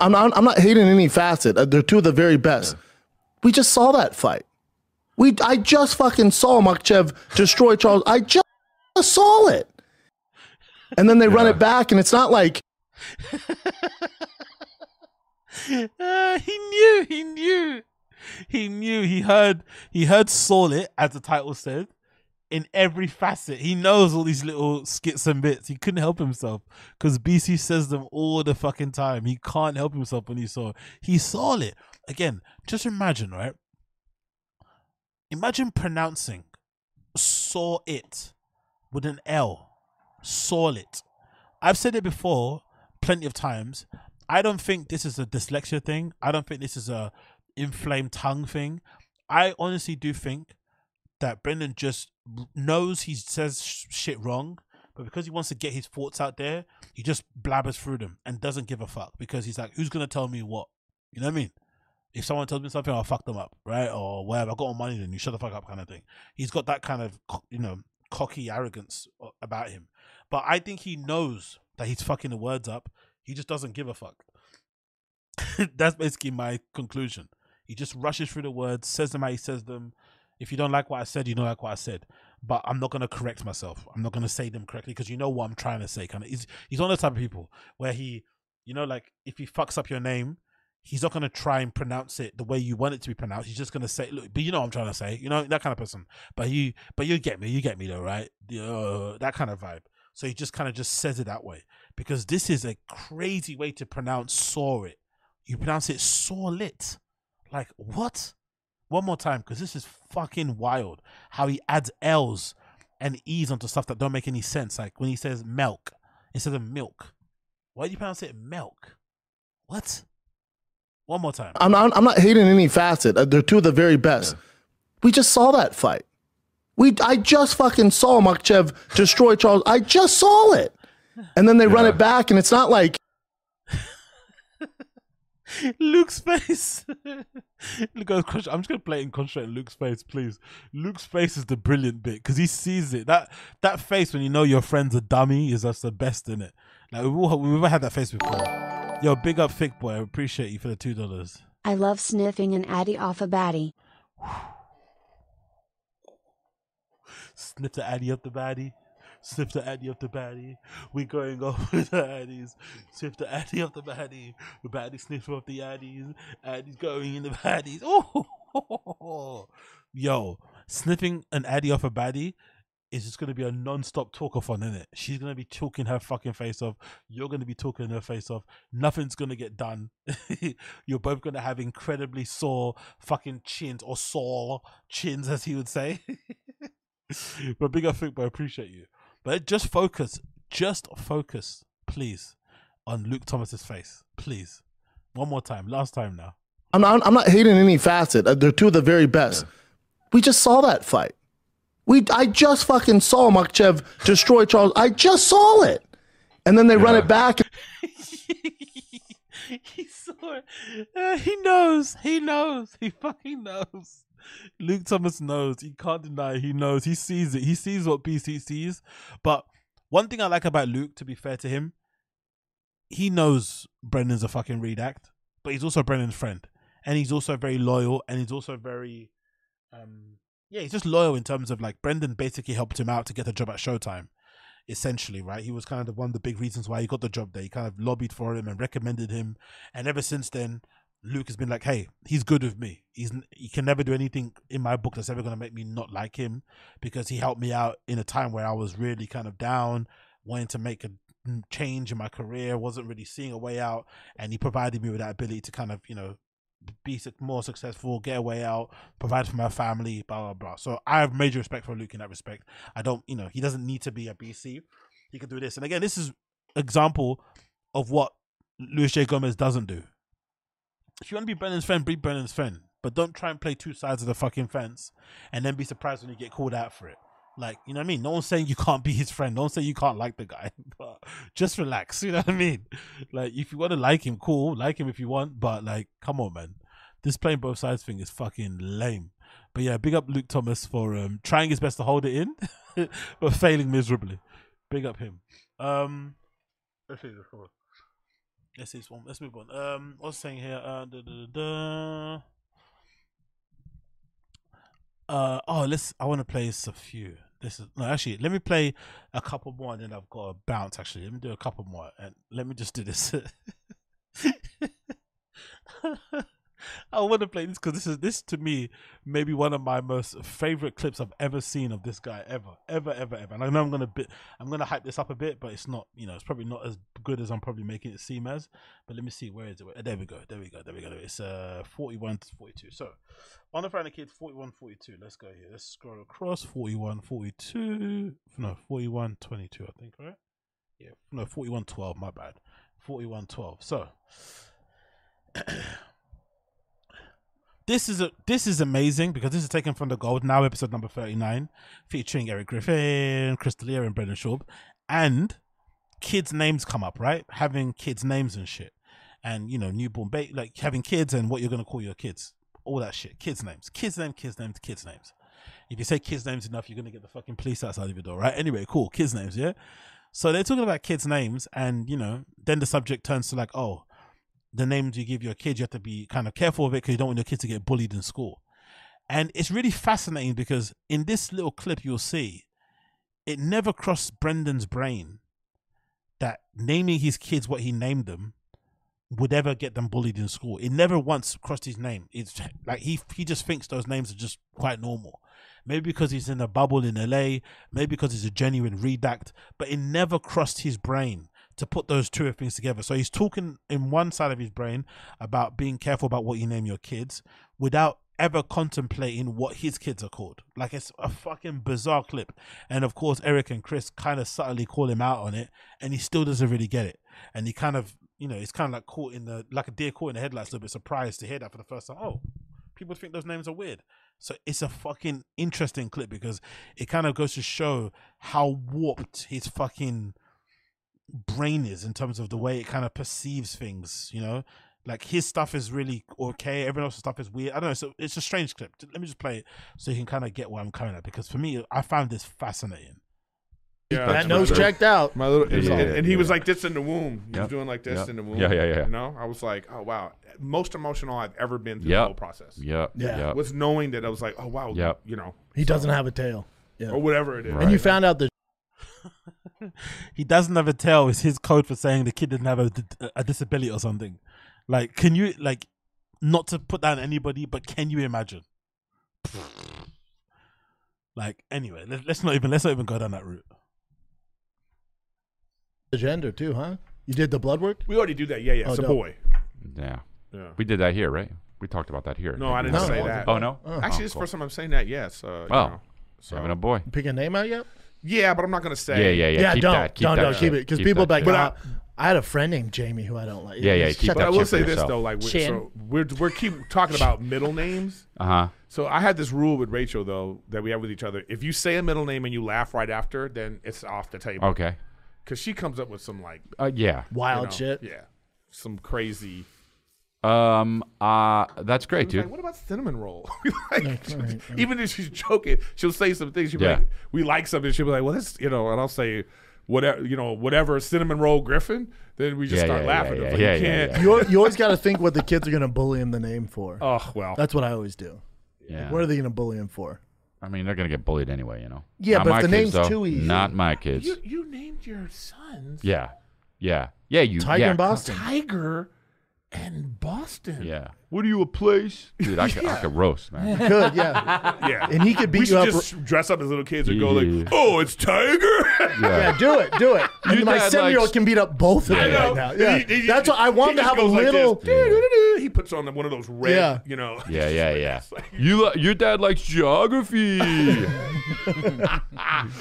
I'm not, I'm not hating any facet. Uh, They're two of the very best. We just saw that fight. We I just fucking saw Makhachev destroy Charles. I just saw it. And then they run it back, and it's not like Uh, he knew, he knew, he knew. He heard, he heard "Saw It" as the title said. In every facet, he knows all these little skits and bits. He couldn't help himself because BC says them all the fucking time. He can't help himself when he saw. He saw it again. Just imagine, right? Imagine pronouncing "saw it" with an L. Saw it. I've said it before plenty of times. I don't think this is a dyslexia thing. I don't think this is a inflamed tongue thing. I honestly do think that Brendan just knows he says shit wrong, but because he wants to get his thoughts out there, he just blabbers through them and doesn't give a fuck because he's like, who's gonna tell me what? You know what I mean? If someone tells me something, I'll fuck them up, right? Or whatever. I got more money than you. Shut the fuck up, kind of thing. He's got that kind of, you know, cocky arrogance uh, about him. But I think he knows that he's fucking the words up. He just doesn't give a fuck. That's basically my conclusion. He just rushes through the words, says them how he says them. If you don't like what I said, you don't like what I said. But I'm not gonna correct myself. I'm not gonna say them correctly because you know what I'm trying to say. Kind of, he's he's one of the type of people where he, you know, like if he fucks up your name, he's not gonna try and pronounce it the way you want it to be pronounced. He's just gonna say, look, but you know what I'm trying to say. You know that kind of person. But you, but you get me. You get me though, right? Uh, that kind of vibe. So he just kind of just says it that way because this is a crazy way to pronounce saw it. You pronounce it saw lit. Like what? One more time because this is fucking wild. How he adds L's and E's onto stuff that don't make any sense. Like when he says milk instead of milk. Why do you pronounce it milk? What? One more time. I'm not, I'm not hating any facet. Uh, They're two of the very best. We just saw that fight. We I just fucking saw Makhachev destroy Charles. I just saw it. And then they run it back, and it's not like Luke's face. Look, I was concentra- I'm just gonna play it and concentrate on Luke's face, please. Luke's face is the brilliant bit because he sees it. That that face when you know your friend's a dummy is just the best in it. Like we've all, we've never had that face before. Yo, big up, thick boy. I appreciate you for the two dollars. I love sniffing an addy off a baddie. Sniff the addy up the baddie. Sniff the addy up the baddie. We going off with the addies. Sniff the addy up the baddie. The baddie sniff up the addies. Addies going in the baddies. Oh, yo, sniffing an addy off a baddie is just gonna be a non-stop talkathon, isn't it? She's gonna be talking her fucking face off. You're gonna be talking her face off. Nothing's gonna get done. You're both gonna have incredibly sore fucking chins or sore chins, as he would say. but big up, Fuke, but I appreciate you. But just focus, just focus, please, on Luke Thomas's face, please. One more time, last time now. I'm not, I'm not hating any facet. They're two of the very best. We just saw that fight. We I just fucking saw Makhachev destroy Charles. I just saw it, and then they run it back. he saw it. Uh, he knows. He knows. He fucking knows. Luke Thomas knows. He can't deny. He knows. He sees it. He sees what BC sees. But one thing I like about Luke, to be fair to him, he knows Brendan's a fucking redact, but he's also Brendan's friend, and he's also very loyal, and he's also very, um, yeah, he's just loyal in terms of like Brendan basically helped him out to get a job at Showtime, essentially, right? He was kind of one of the big reasons why he got the job there. He kind of lobbied for him and recommended him, and ever since then, Luke has been like, hey, he's good with me. He's he can never do anything in my book that's ever going to make me not like him because he helped me out in a time where I was really kind of down, wanting to make a change in my career, wasn't really seeing a way out, and he provided me with that ability to kind of you know be more successful, get a way out, provide for my family, blah blah blah. So I have major respect for Luke in that respect. I don't, you know, he doesn't need to be a BC. He can do this, and again, this is example of what Luis J Gomez doesn't do. If you want to be Brennan's friend, be Brennan's friend, but don't try and play two sides of the fucking fence, and then be surprised when you get called out for it. Like, you know what I mean? No one's saying you can't be his friend. No one's saying you can't like the guy. But just relax. You know what I mean? Like, if you want to like him, cool. Like him if you want. But, like, come on, man. This playing both sides thing is fucking lame. But yeah, big up Luke Thomas for um, trying his best to hold it in, but failing miserably. Big up him. Um, let's see this one. Let's see this one. Let's move on. Um, what's saying here? Uh, da, da, da. Uh oh, let's. I want to play a few. This is no, actually. Let me play a couple more, and then I've got a bounce. Actually, let me do a couple more, and let me just do this. I want to play this because this is this to me maybe one of my most favorite clips I've ever seen of this guy ever, ever, ever, ever. And I know I'm gonna bit, I'm gonna hype this up a bit, but it's not, you know, it's probably not as good as I'm probably making it seem as. But let me see, where is it? There we go, there we go, there we go. It's uh 41 to 42. So, on the of kids, 41, 42. Let's go here. Let's scroll across 41, 42. No, 41, 22. I think, right? Yeah, no, 41, 12. My bad. 41, 12. So. This is a this is amazing because this is taken from the Gold now episode number thirty nine, featuring Eric Griffin, Chris D'Elia, and Brendan Schaub, and kids' names come up right, having kids' names and shit, and you know newborn baby like having kids and what you're gonna call your kids, all that shit, kids' names, kids' name, kids' names, kids' names. If you say kids' names enough, you're gonna get the fucking police outside of your door, right? Anyway, cool, kids' names, yeah. So they're talking about kids' names, and you know, then the subject turns to like, oh, the names you give your kids, you have to be kind of careful of it because you don't want your kids to get bullied in school. And it's really fascinating because in this little clip, you'll see it never crossed Brendan's brain that naming his kids what he named them would ever get them bullied in school. It never once crossed his name. It's like he he just thinks those names are just quite normal. Maybe because he's in a bubble in LA, maybe because he's a genuine redact, but it never crossed his brain to put those two things together. So he's talking in one side of his brain about being careful about what you name your kids without ever contemplating what his kids are called. Like it's a fucking bizarre clip. And of course, Eric and Chris kind of subtly call him out on it, and he still doesn't really get it. And he kind of, you know, he's kind of like caught in the, like a deer caught in the headlights, a little bit surprised to hear that for the first time. Oh, people think those names are weird. So it's a fucking interesting clip because it kind of goes to show how warped his fucking brain is in terms of the way it kind of perceives things, you know? Like his stuff is really okay, everyone else's stuff is weird. I don't know, so it's a strange clip. Let me just play it so you can kind of get what I'm coming at because for me, I found this fascinating. Yeah, that nose my- checked out. My little, Yeah, and, and he yeah. was like this in the womb. He Yep, was doing like this yep. in the womb. Yeah, yeah, yeah. You know, I was like, oh wow, most emotional I've ever been through Yep. the whole process. Yep, Yeah. yep. was knowing that I was like, oh wow, Yep. you know, He doesn't have a tail. Yeah. or whatever it is. And you found out the he doesn't have a tail is his code for saying the kid didn't have a, a disability or something. Like, can you like not to put down anybody, but can you imagine? Like anyway, let, let's not even let's not even go down that route. The gender too, huh? You did the blood work. We already do that. Yeah, yeah. Oh, it's a boy. Yeah. Yeah. We did that here, right? We talked about that here. No, I didn't No. say that. Oh no. Oh. Actually, this is the first time I'm saying that. Yes. Uh, you Oh. know, so Having a boy. Pick a name out yet? Yeah, but I'm not gonna say. Yeah, yeah, yeah. keep don't, that. Keep don't, that don't shit. keep it because people back. be like, "Ah, I had a friend named Jamie who I don't like. Yeah, yeah, keep But that I will say this though, like we, Chin. so we're we're keep talking about middle names. Uh huh. So I had this rule with Rachel though that we have with each other. If you say a middle name and you laugh right after, then it's off the table. Okay. Because she comes up with some like Uh, yeah. Wild you know, shit. Yeah, some crazy. Um. Uh. That's great, She dude. Like, what about cinnamon roll? Like, right, right. even if she's joking, she'll say some things. She'll be Yeah. like, "We like something." She'll be like, "Well, this, you know," and I'll say, "Whatever, you know, whatever cinnamon roll Griffin." Then we just Yeah, start yeah, laughing. yeah, It's yeah, like, you yeah, can't. yeah, You, you always got to think what the kids are gonna bully him the name for. Oh well. That's what I always do. Yeah. What are they gonna bully him for? I mean, they're gonna get bullied anyway, you know. Yeah, Not but my the kids, name's though. too easy- Not my kids. You, you named your sons Yeah. Yeah. Yeah. You. Tiger yeah. in Boston. Tiger and Boston. Yeah. What are you a place? Dude, I could, I could roast, man. Good, yeah. Yeah, And he could beat we you should up Just dress up as little kids and go like, "Oh, it's Tiger." Yeah, do it, do it. And Your my dad seven year old likes- can beat up both of I them know. right now. Yeah, He- he- that's what I want he to just have a goes like little. this. He puts on one of those red, Yeah. you know. Yeah, yeah, yeah. You, li- your dad likes geography.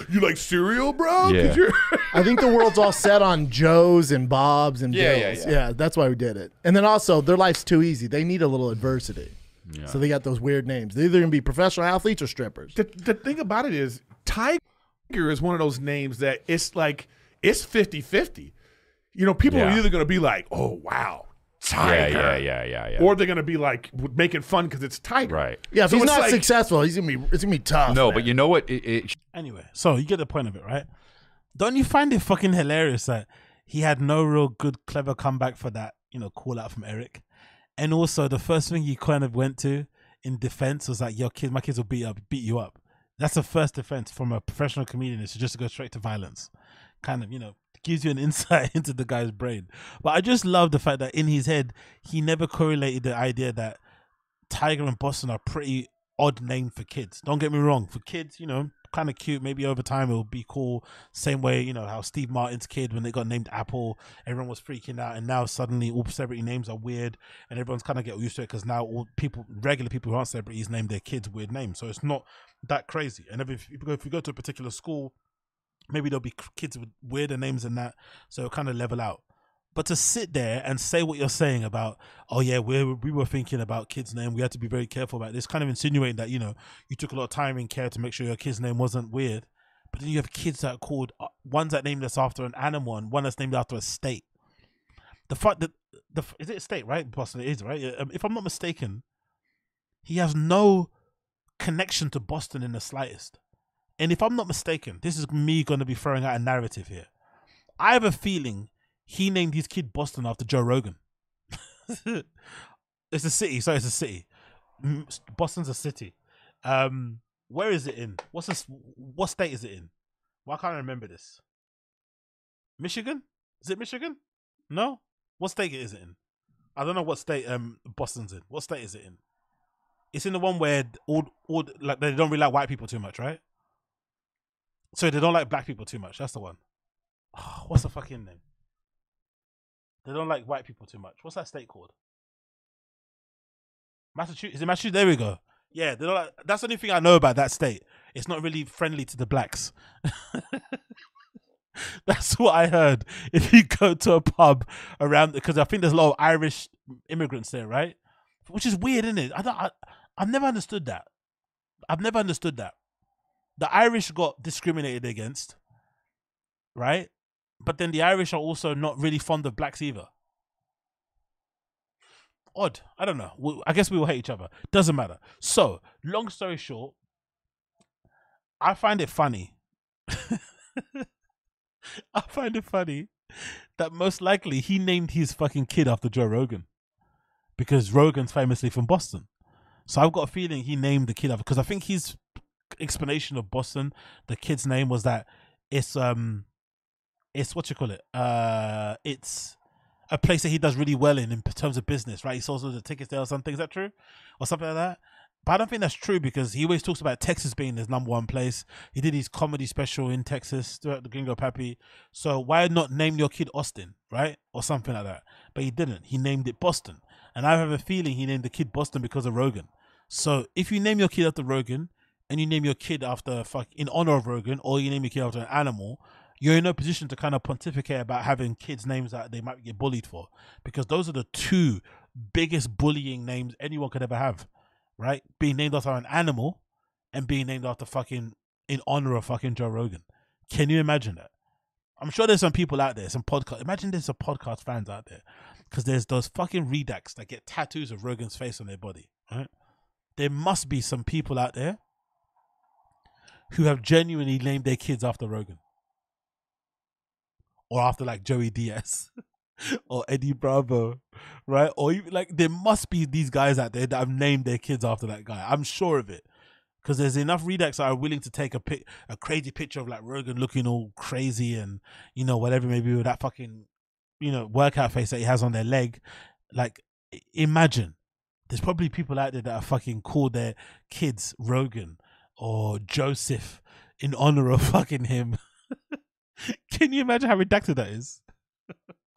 you like cereal, bro? Yeah. 'Cause you're- I think the world's all set on Joes and Bobs and Yeah, yeah, Bills. yeah. that's why we did it. And then also, their life's too easy. They need a little adversity. So they got those weird names. They're either gonna be professional athletes or strippers. the, the thing about it is, Tiger is one of those names that it's like it's 50-50. You know, people are either going to be like, "Oh, wow, Tiger," yeah, yeah, yeah, yeah. or they're going to be like making fun because it's Tiger. right. Yeah, if So he's not like- successful, he's gonna be. It's gonna be tough. No, man. but you know what? It, it, Anyway, so you get the point of it, right? Don't you find it fucking hilarious that he had no real good, clever comeback for that, you know, call out from Eric? And also, the first thing you kind of went to in defense was like, "Your kids, my kids will beat up, beat you up." That's the first defense from a professional comedian is to just go straight to violence. Kind of, you know, gives you an insight into the guy's brain. But I just love the fact that in his head, he never correlated the idea that Tiger and Boston are pretty odd name for kids. Don't get me wrong. For kids, you know, kind of cute. Maybe over time it will be cool. Same way, you know, how Steve Martin's kid, when they got named Apple, everyone was freaking out. And now suddenly all celebrity names are weird. And everyone's kind of get used to it because now all people, regular people who aren't celebrities, name their kids weird names. So it's not that crazy. And if if you go to a particular school, maybe there'll be kids with weirder names than that. So it'll kind of level out. But to sit there and say what you're saying about, oh yeah, we we were thinking about kids' name. We had to be very careful about this. Kind of insinuating that you know you took a lot of time and care to make sure your kid's name wasn't weird. But then you have kids that are called uh, ones that named us after an animal and one that's named after a state. The fact that the is it a state right? Boston it is right. Um, If I'm not mistaken, he has no connection to Boston in the slightest. And if I'm not mistaken, this is me going to be throwing out a narrative here. I have a feeling he named his kid Boston after Joe Rogan. it's a city, so it's a city. Boston's a city. Um, where is it in? What's this? What state is it in? Why can't I remember this? Michigan? Is it Michigan? No. What state is it in? I don't know what state um Boston's in. What state is it in? It's in the one where all all like they don't really like white people too much, right? So they don't like black people too much. That's the one. Oh, what's the fucking name? They don't like white people too much. What's that state called? Massachusetts. Is it Massachusetts? There we go. Yeah, they don't like, that's the only thing I know about that state. It's not really friendly to the blacks. that's what I heard. If you go to a pub around, because I think there's a lot of Irish immigrants there, right? Which is weird, isn't it? I don't. I, I've never understood that. I've never understood that. The Irish got discriminated against, right? But then the Irish are also not really fond of blacks either. Odd. I don't know. I guess we will hate each other. Doesn't matter. So, long story short, I find it funny. I find it funny that most likely he named his fucking kid after Joe Rogan because Rogan's famously from Boston. So I've got a feeling he named the kid after because I think his explanation of Boston, the kid's name was that it's um it's what you call it uh it's a place that he does really well in in terms of business right he sells the tickets there or something is that true or something like that But I don't think that's true because he always talks about Texas being his number one place. He did his comedy special in Texas throughout the Gringo Papi. So why not name your kid Austin, right? Or something like that. But he didn't. He named it Boston. And I have a feeling he named the kid Boston because of Rogan. So if you name your kid after Rogan and you name your kid after fuck in honor of Rogan or you name your kid after an animal, you're in no position to kind of pontificate about having kids' names that they might get bullied for. Because those are the two biggest bullying names anyone could ever have right? Being named after an animal and being named after fucking in honor of fucking Joe Rogan. Can you imagine that? I'm sure there's some people out there, some podcast. Imagine there's some podcast fans out there, because there's those fucking redacts that get tattoos of Rogan's face on their body, right? There must be some people out there who have genuinely named their kids after Rogan, or after like Joey Diaz. or Eddie Bravo, right? Or even, like there must be these guys out there that have named their kids after that guy. I'm sure of it. Because there's enough redacts that are willing to take a pic, a crazy picture of like Rogan looking all crazy and you know whatever maybe with that fucking you know workout face that he has on their leg. Like imagine there's probably people out there that are fucking call their kids Rogan or Joseph in honor of fucking him. Can you imagine how redacted that is?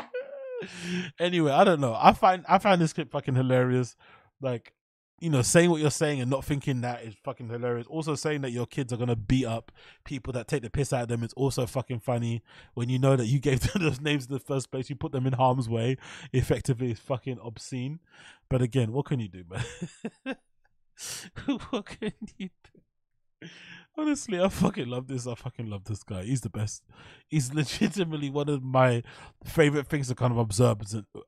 anyway, I don't know. I find I find this clip fucking hilarious. Like, you know, saying what you're saying and not thinking that is fucking hilarious. Also saying that your kids are gonna beat up people that take the piss out of them is also fucking funny. When you know that you gave them those names in the first place, you put them in harm's way. Effectively, is fucking obscene. But again, what can you do, man? what can you do? Honestly, I fucking love this. I fucking love this guy. He's the best. He's legitimately one of my favorite things to kind of observe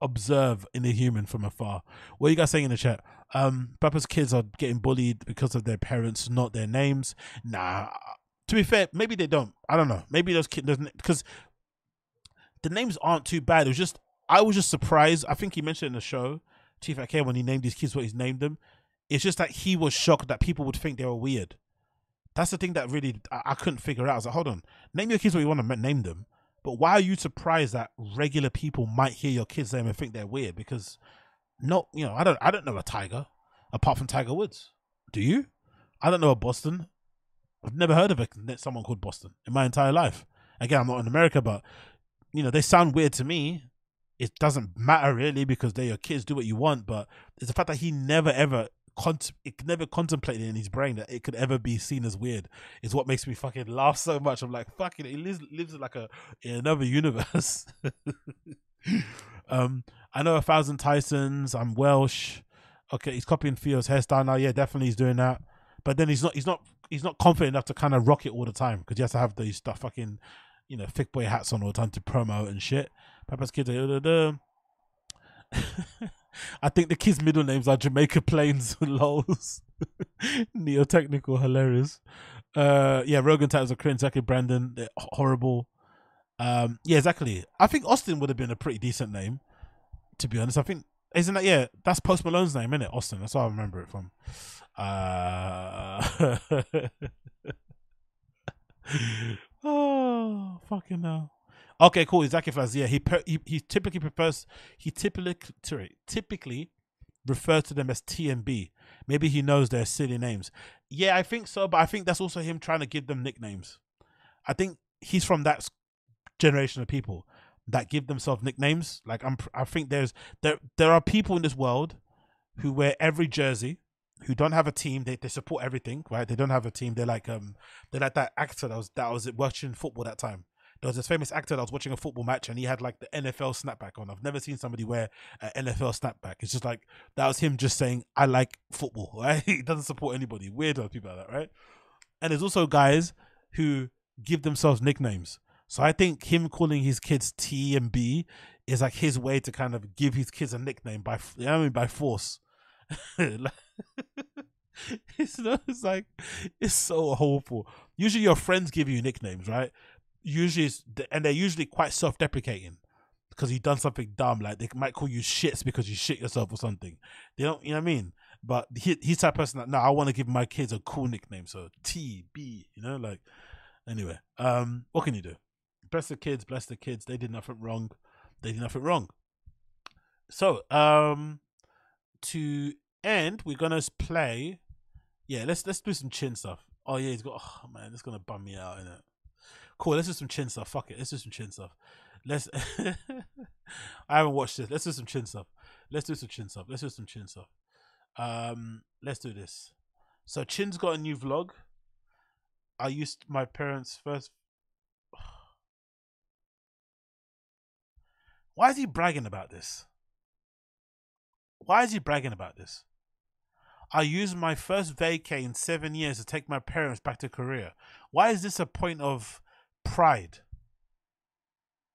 observe in a human from afar. What are you guys saying in the chat? Um, Papa's kids are getting bullied because of their parents, not their names. Nah. To be fair, maybe they don't. I don't know. Maybe those kids because the names aren't too bad. It was just I was just surprised. I think he mentioned in the show, Chief when he named his kids what he's named them. It's just that he was shocked that people would think they were weird. That's the thing that really I, I couldn't figure out. I was like, hold on, name your kids what you want to name them, but why are you surprised that regular people might hear your kids' name and think they're weird? Because not, you know, I don't, I don't know a tiger apart from Tiger Woods. Do you? I don't know a Boston. I've never heard of a, someone called Boston in my entire life. Again, I'm not in America, but you know, they sound weird to me. It doesn't matter really because they're your kids. Do what you want, but it's the fact that he never ever cont- it never contemplated in his brain that it could ever be seen as weird is what makes me fucking laugh so much. I'm like, fucking, he lives lives like a in another universe. um, I know a thousand Tysons. I'm Welsh. Okay, he's copying Theo's hairstyle now. Yeah, definitely he's doing that. But then he's not. He's not. He's not confident enough to kind of rock it all the time because he has to have these stuff fucking, you know, thick boy hats on all the time to promo and shit. Papa's are- da, da, da. I think the kids' middle names are Jamaica Plains and Lols. Neo technical, hilarious. Uh, yeah, Rogan titles are cringe. Exactly, Brandon, they're horrible. Um, yeah, exactly. I think Austin would have been a pretty decent name, to be honest. I think isn't that yeah? That's Post Malone's name, isn't it? Austin. That's how I remember it from. Uh, oh fucking hell. Okay, cool. Exactly, Flaz. Yeah, he, per, he he typically prefers he typically typically refers to them as T and B. Maybe he knows their silly names. Yeah, I think so, but I think that's also him trying to give them nicknames. I think he's from that generation of people that give themselves nicknames. Like I'm, I think there's there there are people in this world who wear every jersey, who don't have a team. They they support everything, right? They don't have a team. They're like um they're like that actor that was that was watching football that time. There was this famous actor that was watching a football match and he had like the NFL snapback on. I've never seen somebody wear an NFL snapback. It's just like that was him just saying, I like football, right? he doesn't support anybody. Weirdo people like that, right? And there's also guys who give themselves nicknames. So I think him calling his kids T and B is like his way to kind of give his kids a nickname by, you know I mean, by force. It's not, it's like it's so awful. Usually your friends give you nicknames, right? Usually, it's, and they're usually quite self-deprecating because you've done something dumb. Like they might call you shits because you shit yourself or something. They don't, you know what I mean? But he, he's that person that no, I want to give my kids a cool nickname. So T B, you know, like anyway. Um, what can you do? Bless the kids, bless the kids. They did nothing wrong. They did nothing wrong. So, um, to end, we're gonna play Yeah, let's let's do some chin stuff. Oh yeah, he's got. Oh man, it's gonna bum me out, innit? Cool. Let's do some chin stuff. Fuck it. Let's do some chin stuff. Let's. I haven't watched this. Let's do some chin stuff. Let's do some chin stuff. Let's do some chin stuff. Um, let's do this. So Chin's got a new vlog. I used my parents' first. Why is he bragging about this? Why is he bragging about this? I used my first vacay in seven years to take my parents back to Korea. Why is this a point of pride?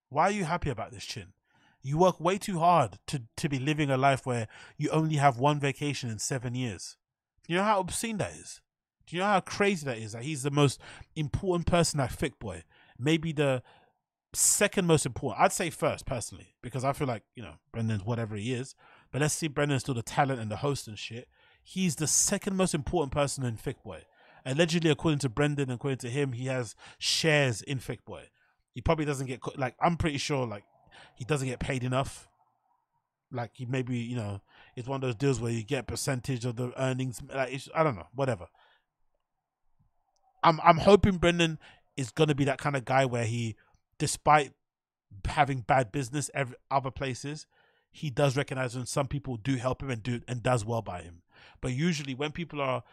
Why are you happy about this, Chin? You work way too hard to, to be living a life where you only have one vacation in seven years. Do you know how obscene that is? Do you know how crazy that is? That he's the most important person at Thick Boy. Maybe the second most important. I'd say first, personally, because I feel like, you know, Brendan's whatever he is. But let's see Brendan's still the talent and the host and shit. He's the second most important person in Thick Boy. Allegedly, according to Brendan, according to him, he has shares in Thick Boy. He probably doesn't get, like, I'm pretty sure, like, he doesn't get paid enough. Like, he maybe, you know, it's one of those deals where you get percentage of the earnings. Like, I don't know, whatever. I'm I'm hoping Brendan is gonna be that kind of guy where he, despite having bad business every other places, he does recognize when some people do help him and do and does well by him. But usually when people are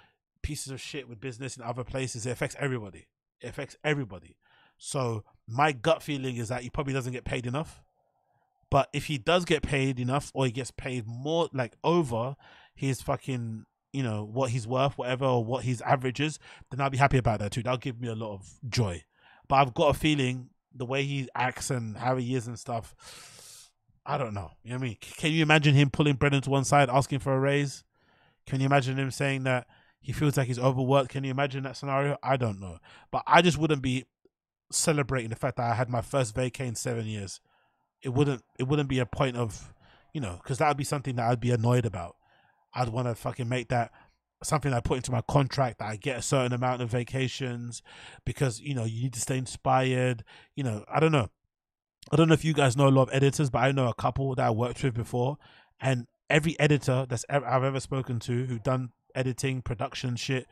pieces of shit with business in other places, it affects everybody. It affects everybody. So my gut feeling is that he probably doesn't get paid enough. But if he does get paid enough or he gets paid more like over his fucking you know what he's worth, whatever, or what his average is, then I'll be happy about that too. That'll give me a lot of joy. But I've got a feeling the way he acts and how he is and stuff, I don't know. You know what I mean? Can you imagine him pulling Brendan to one side, asking for a raise? Can you imagine him saying that he feels like he's overworked? Can you imagine that scenario? I don't know. But I just wouldn't be celebrating the fact that I had my first vacay in seven years. It wouldn't. It wouldn't be a point of, you know, because that would be something that I'd be annoyed about. I'd want to fucking make that something I put into my contract that I get a certain amount of vacations because you know you need to stay inspired. You know, I don't know. I don't know if you guys know a lot of editors, but I know a couple that I worked with before, and every editor that's ever, I've ever spoken to who done editing, production shit,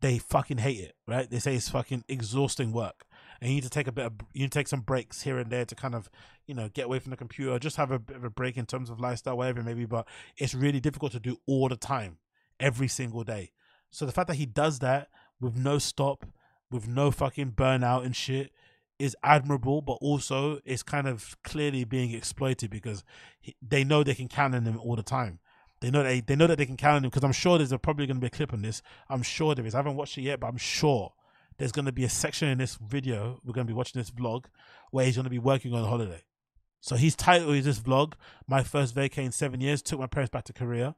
they fucking hate it. Right? They say it's fucking exhausting work, and you need to take a bit of you need to take some breaks here and there to kind of you know get away from the computer, just have a bit of a break in terms of lifestyle, whatever it may be. But it's really difficult to do all the time, every single day. So the fact that he does that with no stop, with no fucking burnout and shit, is admirable, but also it's kind of clearly being exploited because he, they know they can count on him all the time. They know they they know that they can count on him because I'm sure there's probably going to be a clip on this. I'm sure there is. I haven't watched it yet, but I'm sure there's going to be a section in this video. We're going to be watching this vlog where he's going to be working on holiday. So his title is this vlog: "My first vacay in seven years took my parents back to Korea."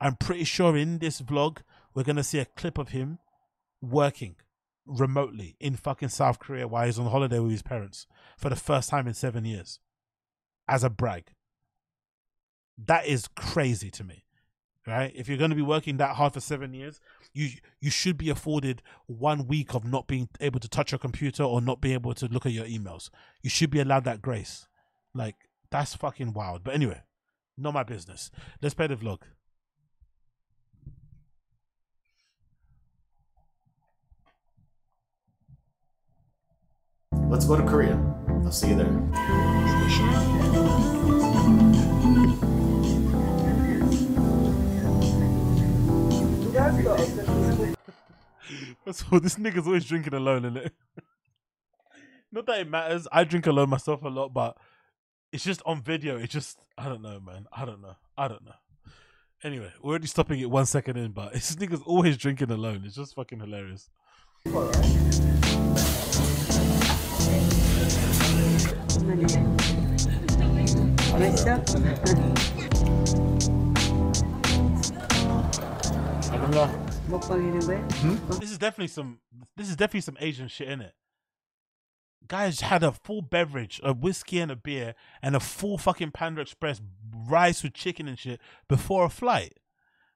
I'm pretty sure in this vlog we're going to see a clip of him working remotely in fucking South Korea while he's on holiday with his parents for the first time in seven years as a brag. That is crazy to me. Right? If you're going to be working that hard for seven years, you you should be afforded one week of not being able to touch your computer or not being able to look at your emails. You should be allowed that grace. Like that's fucking wild. But anyway, not my business. Let's play the vlog. Let's go to Korea. I'll see you there. That's all. This nigga's always drinking alone? Not it? Not that it matters. I drink alone myself a lot, but it's just on video. It's just I don't know, man. I don't know. I don't know. Anyway, we're already stopping it one second in, but this nigga's always drinking alone. It's just fucking hilarious. Hmm? This is definitely some. This is definitely some Asian shit in it. Guys had a full beverage, a whiskey and a beer, and a full fucking Panda Express rice with chicken and shit before a flight.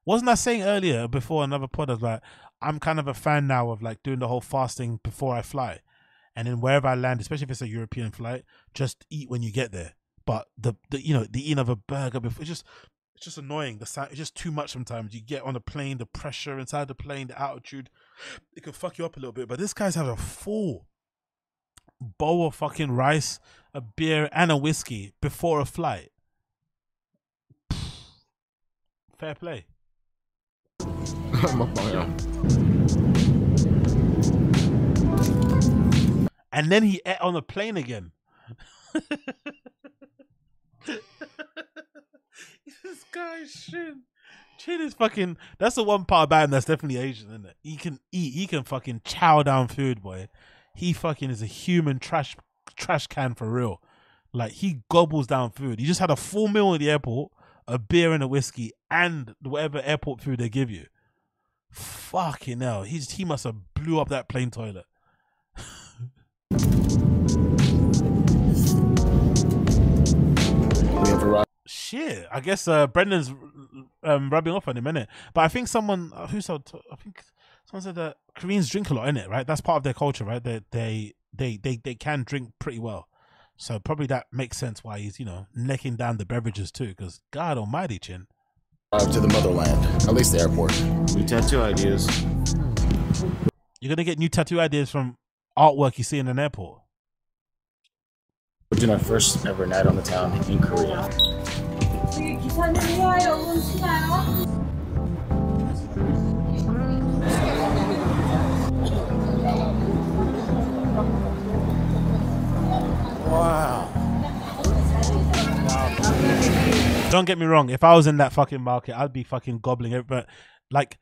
Wasn't I saying earlier before another pod? I was like, I'm kind of a fan now of like doing the whole fasting before I fly, and then wherever I land, especially if it's a European flight, just eat when you get there. But the, the you know the eating of a burger before it's just It's just annoying. The sound, it's just too much sometimes. You get on the plane, the pressure inside the plane, the altitude, it can fuck you up a little bit. But this guy's having a full bowl of fucking rice, a beer, and a whiskey before a flight. Fair play. And then he ate on the plane again. this guy's shit. Chin is fucking. That's the one part about him that's definitely Asian, isn't it? He can eat. He can fucking chow down food, boy. He fucking is a human trash trash can for real. Like he gobbles down food. He just had a full meal at the airport, a beer and a whiskey, and whatever airport food they give you. Fucking hell, he's he must have blew up that plane toilet. Shit, I guess uh, Brendan's um, rubbing off on him, innit? But I think someone uh, who said, I think someone said that Koreans drink a lot, innit? Right? That's part of their culture, right? They they they they, they can drink pretty well, so probably that makes sense why he's you know necking down the beverages too. Because God Almighty, chin. Arrived to the motherland, at least the airport. New tattoo ideas. You're gonna get new tattoo ideas from artwork you see in an airport. We're doing our first ever night on the town in Korea. Wow. Don't get me wrong. If I was in that fucking market, I'd be fucking gobbling it. But like,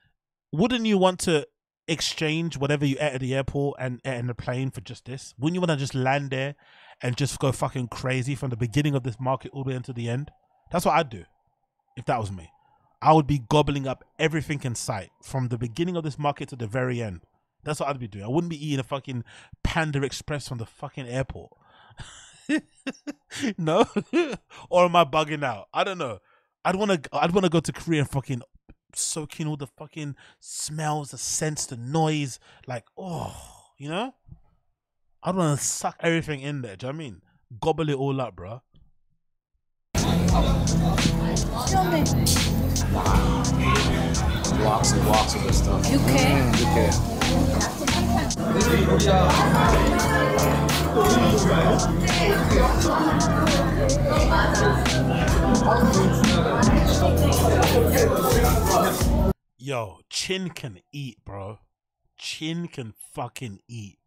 wouldn't you want to exchange whatever you ate at the airport and in the plane for just this? Wouldn't you want to just land there and just go fucking crazy from the beginning of this market all the way until the end? That's what I'd do if that was me. I would be gobbling up everything in sight from the beginning of this market to the very end. That's what I'd be doing. I wouldn't be eating a fucking Panda Express from the fucking airport. no, or am I bugging out? I don't know. I'd want to. I'd want to go to Korea and fucking soak in all the fucking smells, the scents, the noise. Like, oh, you know. I'd want to suck everything in there. Do you know I mean? Gobble it all up, bro. Blocks and this stuff. Mm, Yo, Chin can eat, bro. Chin can fucking eat.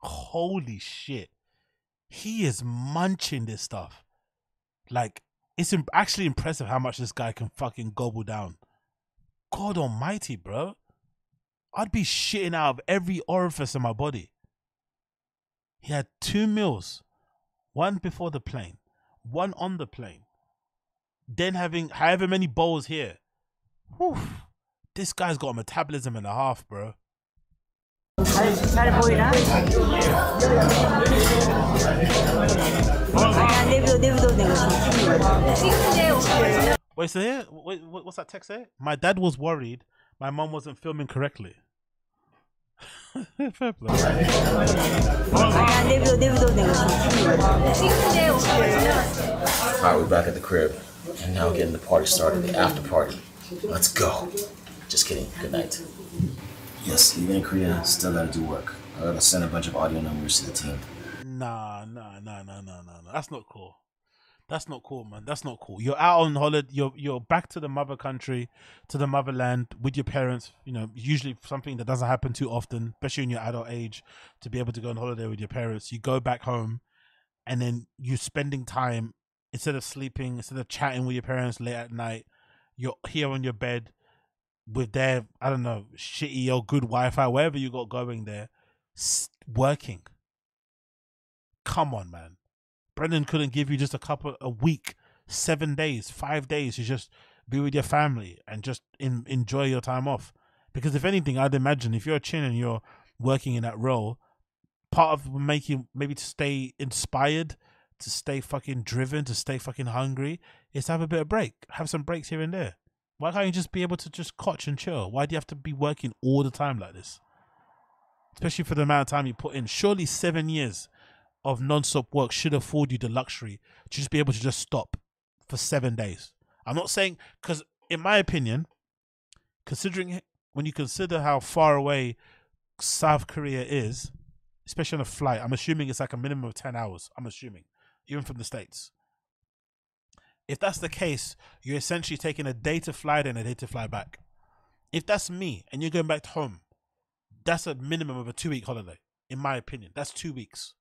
Holy shit. He is munching this stuff. Like, it's actually impressive how much this guy can fucking gobble down. God almighty, bro. I'd be shitting out of every orifice in my body. He had two meals one before the plane, one on the plane, then having however many bowls here. Whew. This guy's got a metabolism and a half, bro. Wait, so here, wait, what's that text say? My dad was worried my mom wasn't filming correctly. Fair play. Alright, we're back at the crib. And now getting the party started, the after party. Let's go. Just kidding. Good night. Yes, even in Korea, still gotta do work. I gotta send a bunch of audio numbers to the team. Nah, nah, nah, nah, nah, nah, nah. That's not cool. That's not cool, man. That's not cool. You're out on holiday. You're you're back to the mother country, to the motherland with your parents. You know, usually something that doesn't happen too often, especially in your adult age, to be able to go on holiday with your parents. You go back home, and then you're spending time instead of sleeping, instead of chatting with your parents late at night. You're here on your bed with their I don't know shitty or good Wi-Fi, wherever you got going there, working. Come on, man. Brendan couldn't give you just a couple a week, seven days, five days to just be with your family and just in, enjoy your time off. Because if anything, I'd imagine if you're a chin and you're working in that role, part of making maybe to stay inspired, to stay fucking driven, to stay fucking hungry, is to have a bit of break. Have some breaks here and there. Why can't you just be able to just cotch and chill? Why do you have to be working all the time like this? Especially for the amount of time you put in. Surely seven years of non-stop work should afford you the luxury to just be able to just stop for seven days I'm not saying because, in my opinion, considering when you consider how far away South Korea is, especially on a flight, I'm assuming it's like a minimum of ten hours. I'm assuming, even from the states. If that's the case, you're essentially taking a day to fly there and a day to fly back. If that's me and you're going back home, that's a minimum of a two week holiday, in my opinion. That's two weeks.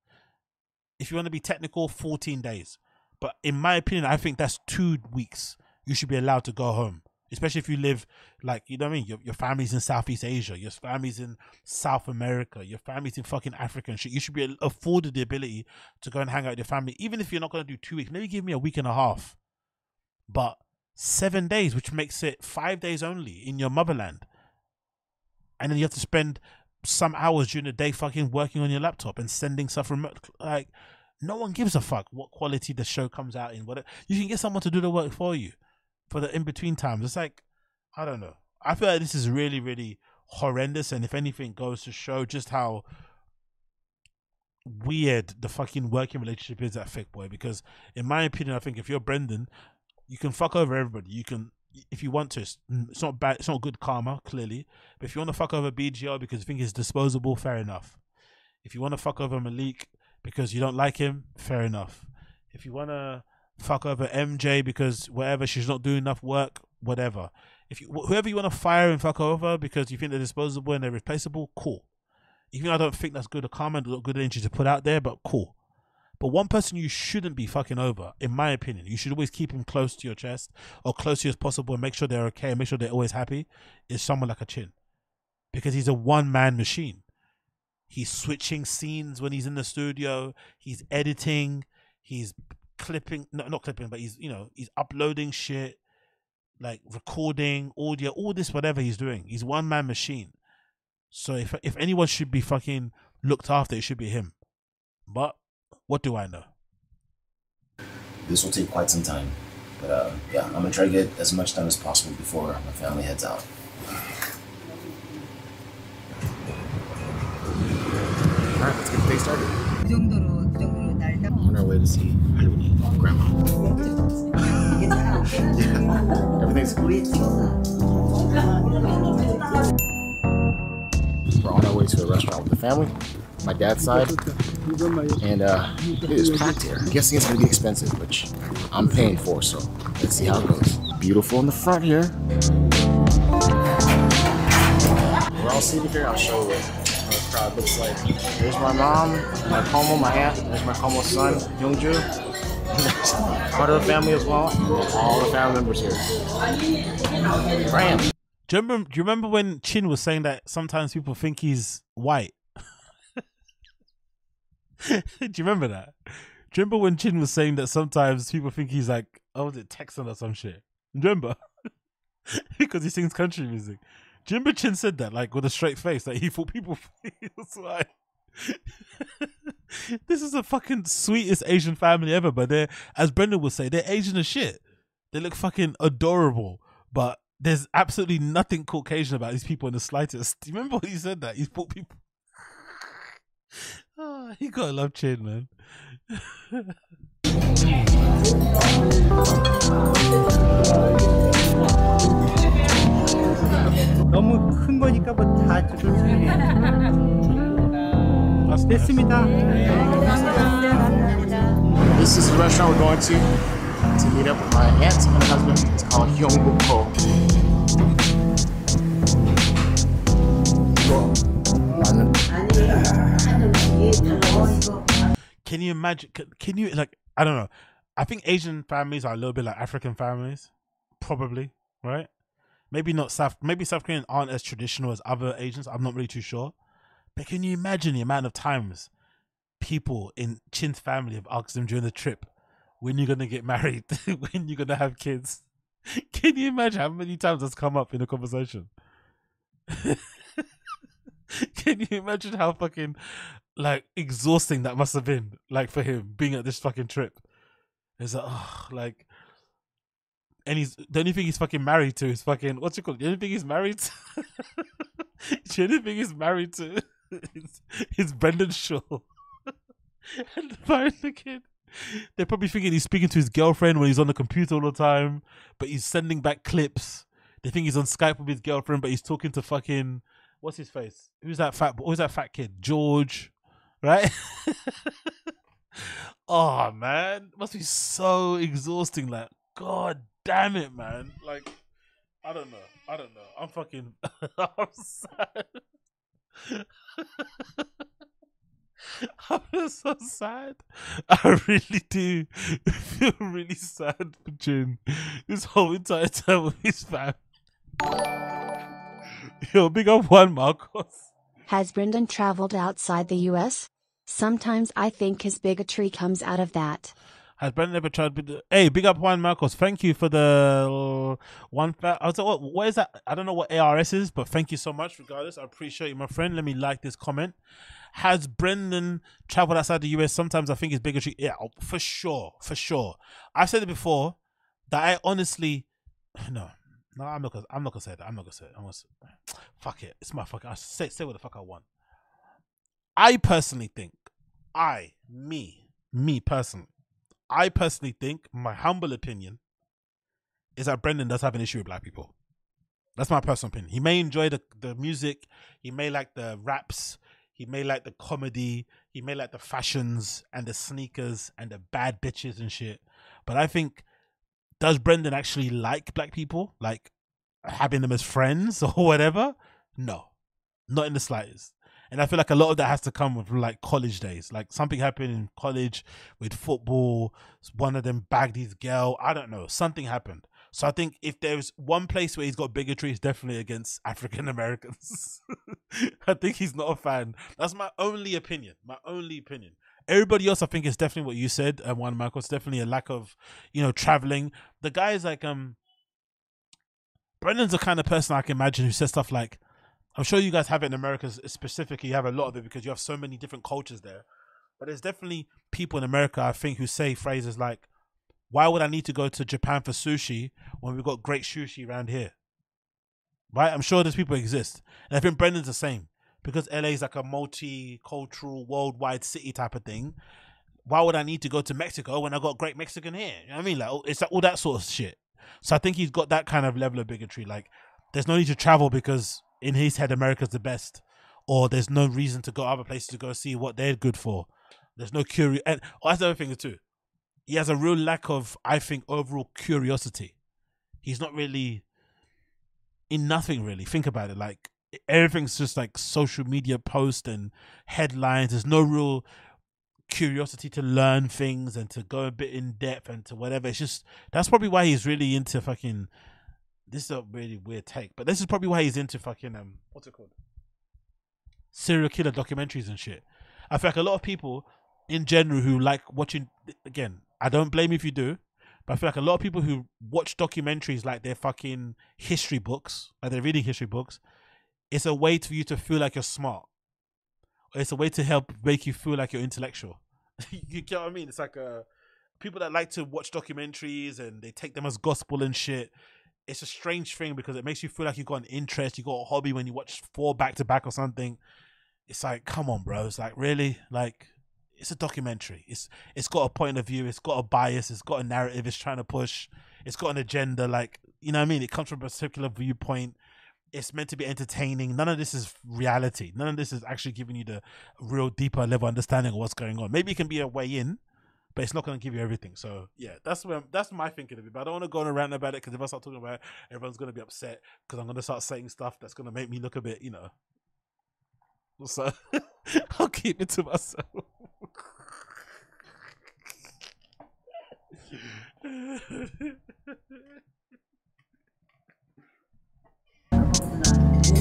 If you want to be technical, 14 days. But in my opinion, I think that's two weeks. You should be allowed to go home. Especially if you live like you know what I mean, your, your family's in Southeast Asia, your family's in South America, your family's in fucking Africa and shit. You should be afforded the ability to go and hang out with your family, even if you're not gonna do two weeks. Maybe give me a week and a half. But seven days, which makes it five days only in your motherland. And then you have to spend some hours during the day fucking working on your laptop and sending stuff remote. Like, no one gives a fuck what quality the show comes out in. What you can get someone to do the work for you for the in between times. It's like, I don't know. I feel like this is really, really horrendous. And if anything, goes to show just how weird the fucking working relationship is at Boy. Because in my opinion, I think if you're Brendan, you can fuck over everybody. You can, if you want to. It's, mm, it's not bad. It's not good karma, clearly. But if you want to fuck over BGO because you think he's disposable, fair enough. If you want to fuck over Malik because you don't like him, fair enough. If you want to fuck over MJ because whatever she's not doing enough work, whatever. If you whoever you want to fire and fuck over because you think they're disposable and they're replaceable, cool. Even though I don't think that's good a comment, good energy to put out there, but cool. But one person you shouldn't be fucking over, in my opinion, you should always keep him close to your chest or close to you as possible and make sure they're okay and make sure they're always happy, is someone like a chin. Because he's a one man machine. He's switching scenes when he's in the studio, he's editing, he's clipping no not clipping, but he's you know, he's uploading shit, like recording, audio, all this whatever he's doing. He's one man machine. So if if anyone should be fucking looked after, it should be him. But what do I know? This will take quite some time. But uh, yeah, I'm gonna try to get as much done as possible before my family heads out. Alright, let's get the day started. 그 정도로 그 정도로 날 On our way to see 할머니, grandma. yeah, everything's We're on our way to a restaurant with the family, my dad's side, and uh, it is packed here. I'm guessing it's gonna be expensive, which I'm paying for, so let's see how it goes. Beautiful in the front here. We're all seated here. I'll show you what the crowd looks like. There's my mom, my Como, my aunt. There's my Como son, Youngju. Part of the family as well, all the family members here. Do you remember? Do you remember when Chin was saying that sometimes people think he's white? do you remember that? Do you remember when Chin was saying that sometimes people think he's like, oh, was it Texan or some shit? Do you remember? because he sings country music. You remember Chin said that like with a straight face that he thought people was white? this is the fucking sweetest Asian family ever, but they're, as Brendan would say, they're Asian as shit. They look fucking adorable, but there's absolutely nothing Caucasian about these people in the slightest. Do you remember when he said that? He thought people. Oh, you gotta love Chin, man. 너무 큰 거니까 뭐 다 조절 됐습니다. This is the restaurant we're going to to meet up with my aunt and husband. It's called Hyungbuk Can you imagine? Can, can you like? I don't know. I think Asian families are a little bit like African families, probably, right? Maybe not South. Maybe South Koreans aren't as traditional as other Asians. I'm not really too sure. But can you imagine the amount of times people in Chin's family have asked him during the trip, "When you're gonna get married? when you're gonna have kids?" Can you imagine how many times that's come up in a conversation? Can you imagine how fucking like exhausting that must have been like for him being at this fucking trip? It's like, oh, like, and he's the only thing he's fucking married to is fucking what's it called? The only thing he's married to, the only thing he's married to is, is Brendan Schaub and the kid. They're probably thinking he's speaking to his girlfriend when he's on the computer all the time, but he's sending back clips. They think he's on Skype with his girlfriend, but he's talking to fucking what's his face? Who's that fat? Who's that fat kid? George, right? oh man, must be so exhausting. Like, god damn it, man. Like, I don't know. I don't know. I'm fucking. I'm sad. I'm so sad. I really do feel really sad for Chin this whole entire time with his fam. Yo, big up one, Marcos. Has Brendan traveled outside the US? Sometimes I think his bigotry comes out of that. Has Brendan ever tried? to Hey, big up Juan Marcos. Thank you for the one. I was like, what, what is that? I don't know what ARS is, but thank you so much. Regardless, I appreciate you, my friend. Let me like this comment. Has Brendan traveled outside the US? Sometimes I think it's bigotry. Yeah, for sure, for sure. I've said it before that I honestly, no, no, I'm not gonna, I'm not gonna say that. I'm not gonna say it. I'm gonna say, fuck it. It's my fucking. I say say what the fuck I want. I personally think, I, me, me personally, I personally think, my humble opinion, is that Brendan does have an issue with black people. That's my personal opinion. He may enjoy the, the music, he may like the raps, he may like the comedy, he may like the fashions and the sneakers and the bad bitches and shit. But I think, does Brendan actually like black people? Like having them as friends or whatever? No, not in the slightest. And I feel like a lot of that has to come with like college days. Like something happened in college with football. One of them bagged his girl. I don't know. Something happened. So I think if there's one place where he's got bigotry, it's definitely against African Americans. I think he's not a fan. That's my only opinion. My only opinion. Everybody else, I think, is definitely what you said. And one Michael, it's definitely a lack of, you know, traveling. The guy is like, um, Brendan's the kind of person I can imagine who says stuff like, I'm sure you guys have it in America specifically. You have a lot of it because you have so many different cultures there. But there's definitely people in America, I think, who say phrases like, "Why would I need to go to Japan for sushi when we've got great sushi around here?" Right? I'm sure those people exist, and I think Brendan's the same because LA is like a multicultural, worldwide city type of thing. Why would I need to go to Mexico when I got great Mexican here? You know what I mean, like oh, it's like all that sort of shit. So I think he's got that kind of level of bigotry. Like, there's no need to travel because in his head America's the best, or there's no reason to go other places to go see what they're good for. There's no curious, and oh, that's the other thing too. He has a real lack of, I think, overall curiosity. He's not really in nothing really. Think about it. Like everything's just like social media posts and headlines. There's no real curiosity to learn things and to go a bit in depth and to whatever. It's just that's probably why he's really into fucking this is a really weird take, but this is probably why he's into fucking um what's it called? Serial killer documentaries and shit. I feel like a lot of people in general who like watching again, I don't blame if you do, but I feel like a lot of people who watch documentaries like they're fucking history books, like they're reading history books, it's a way for you to feel like you're smart. It's a way to help make you feel like you're intellectual. you get what I mean? It's like uh people that like to watch documentaries and they take them as gospel and shit it's a strange thing because it makes you feel like you've got an interest, you got a hobby when you watch four back to back or something. It's like, come on, bro. It's like really like it's a documentary. It's it's got a point of view, it's got a bias, it's got a narrative, it's trying to push, it's got an agenda, like you know what I mean? It comes from a particular viewpoint. It's meant to be entertaining. None of this is reality. None of this is actually giving you the real deeper level understanding of what's going on. Maybe it can be a way in, but it's not going to give you everything. So yeah, that's where that's my thinking of it. But I don't want to go on a rant about it because if I start talking about it, everyone's going to be upset because I'm going to start saying stuff that's going to make me look a bit, you know. So I'll keep it to myself. Hey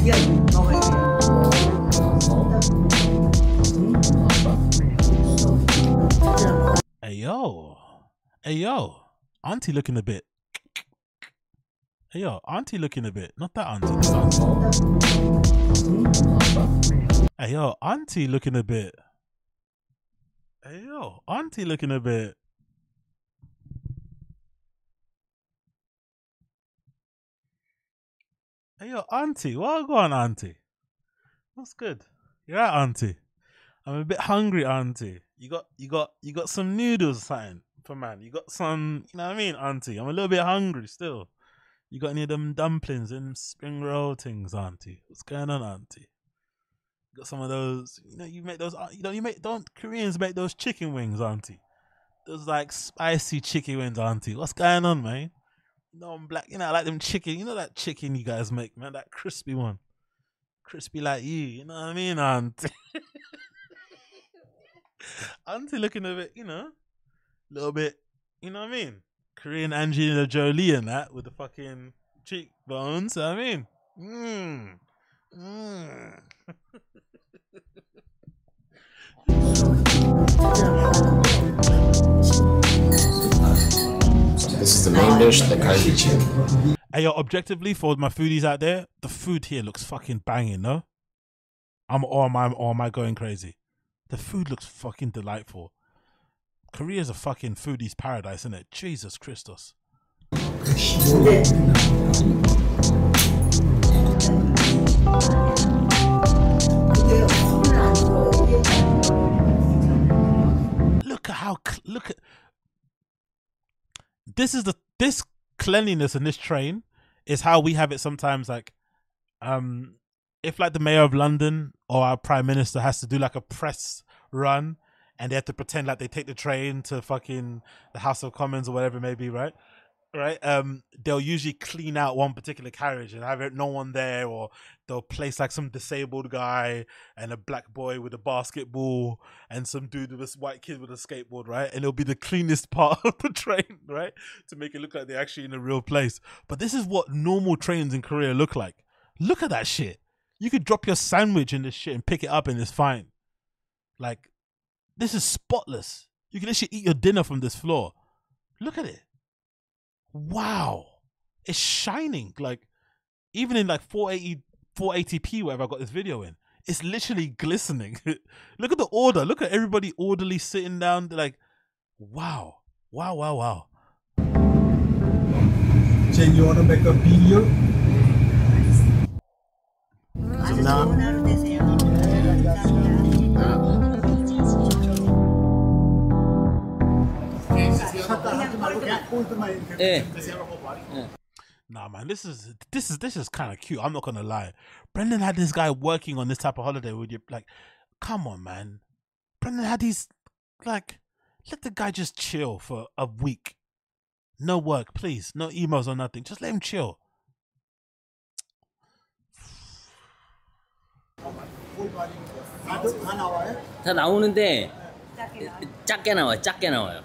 yo, hey yo, auntie looking a bit. Hey yo, auntie looking a bit. Not that auntie. Auntie. Hey yo, auntie looking a bit. Hey yo, auntie looking a bit. Hey yo, auntie, what go on, auntie? What's good? You're right, auntie. I'm a bit hungry, auntie. You got you got you got some noodles, something for man. You got some, you know what I mean, auntie. I'm a little bit hungry still. You got any of them dumplings and spring roll things, auntie? What's going on, auntie? You got some of those. You know, you make those. uh, You know, you make don't Koreans make those chicken wings, auntie? Those like spicy chicken wings, auntie. What's going on, man? Know, I'm black. You know, I like them chicken. You know that chicken you guys make, man. That crispy one, crispy like you. You know what I mean, auntie? auntie looking a bit, you know, a little bit. You know what I mean? Korean Angelina Jolie and that with the fucking cheekbones. I mean, mm. Mm. This is the main dish, the kalbichi. Hey, yo, objectively, for my foodies out there, the food here looks fucking banging, no? I'm or am I or am I going crazy? The food looks fucking delightful. Korea's a fucking foodie's paradise, isn't it? Jesus Christus. Look at how look at this is the this cleanliness in this train is how we have it sometimes like um if like the mayor of london or our prime minister has to do like a press run and they have to pretend like they take the train to fucking the house of commons or whatever it may be right right? Um they'll usually clean out one particular carriage and have no one there or they'll place like some disabled guy and a black boy with a basketball and some dude with a white kid with a skateboard right? And it'll be the cleanest part of the train right? To make it look like they're actually in a real place. But this is what normal trains in korea look like. Look at that shit. You could drop your sandwich in this shit and pick it up and it's fine. Like this is spotless. You can actually eat your dinner from this floor. Look at it wow. It's shining. Like even in like 480 480p whatever i got this video in it's literally glistening. Look at the order. Look at everybody orderly sitting down. Like wow. Wow wow wow. Jen, you want to make a video? 좋은 하루 되세요. 감사합니다. 예. Nah, man, this is this is this is kind of cute. I'm not gonna lie. Brendan had this guy working on this type of holiday with you. Like, come on, man. Brendan had these like, let the guy just chill for a week. No work, please. No emails or nothing. Just let him chill. 다 나오는데 작게 나와요. 작게 나와요.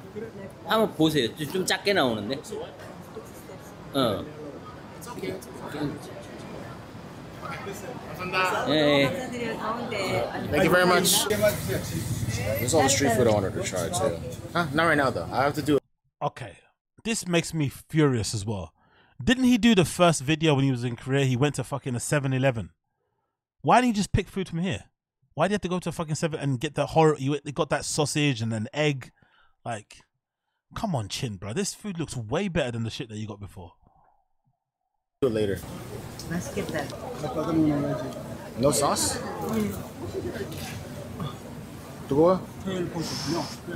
한번 보세요. 좀, 좀 작게 나오는데. 어. 예, 예. 감사드려요. 가운데. Thank you very much. There's all the street food I wanted to try too. Huh? Not right now though. I have to do it. Okay, this makes me furious as well. Didn't he do the first video when he was in Korea? He went to fucking a 7 Eleven. Why didn't he just pick food from here? Why do you have to go to a fucking 7 and get the horror? You they got that sausage and an egg. Like, come on, chin, bro. This food looks way better than the shit that you got before. Do it later. 맛있겠다. No sauce? 뜨거워?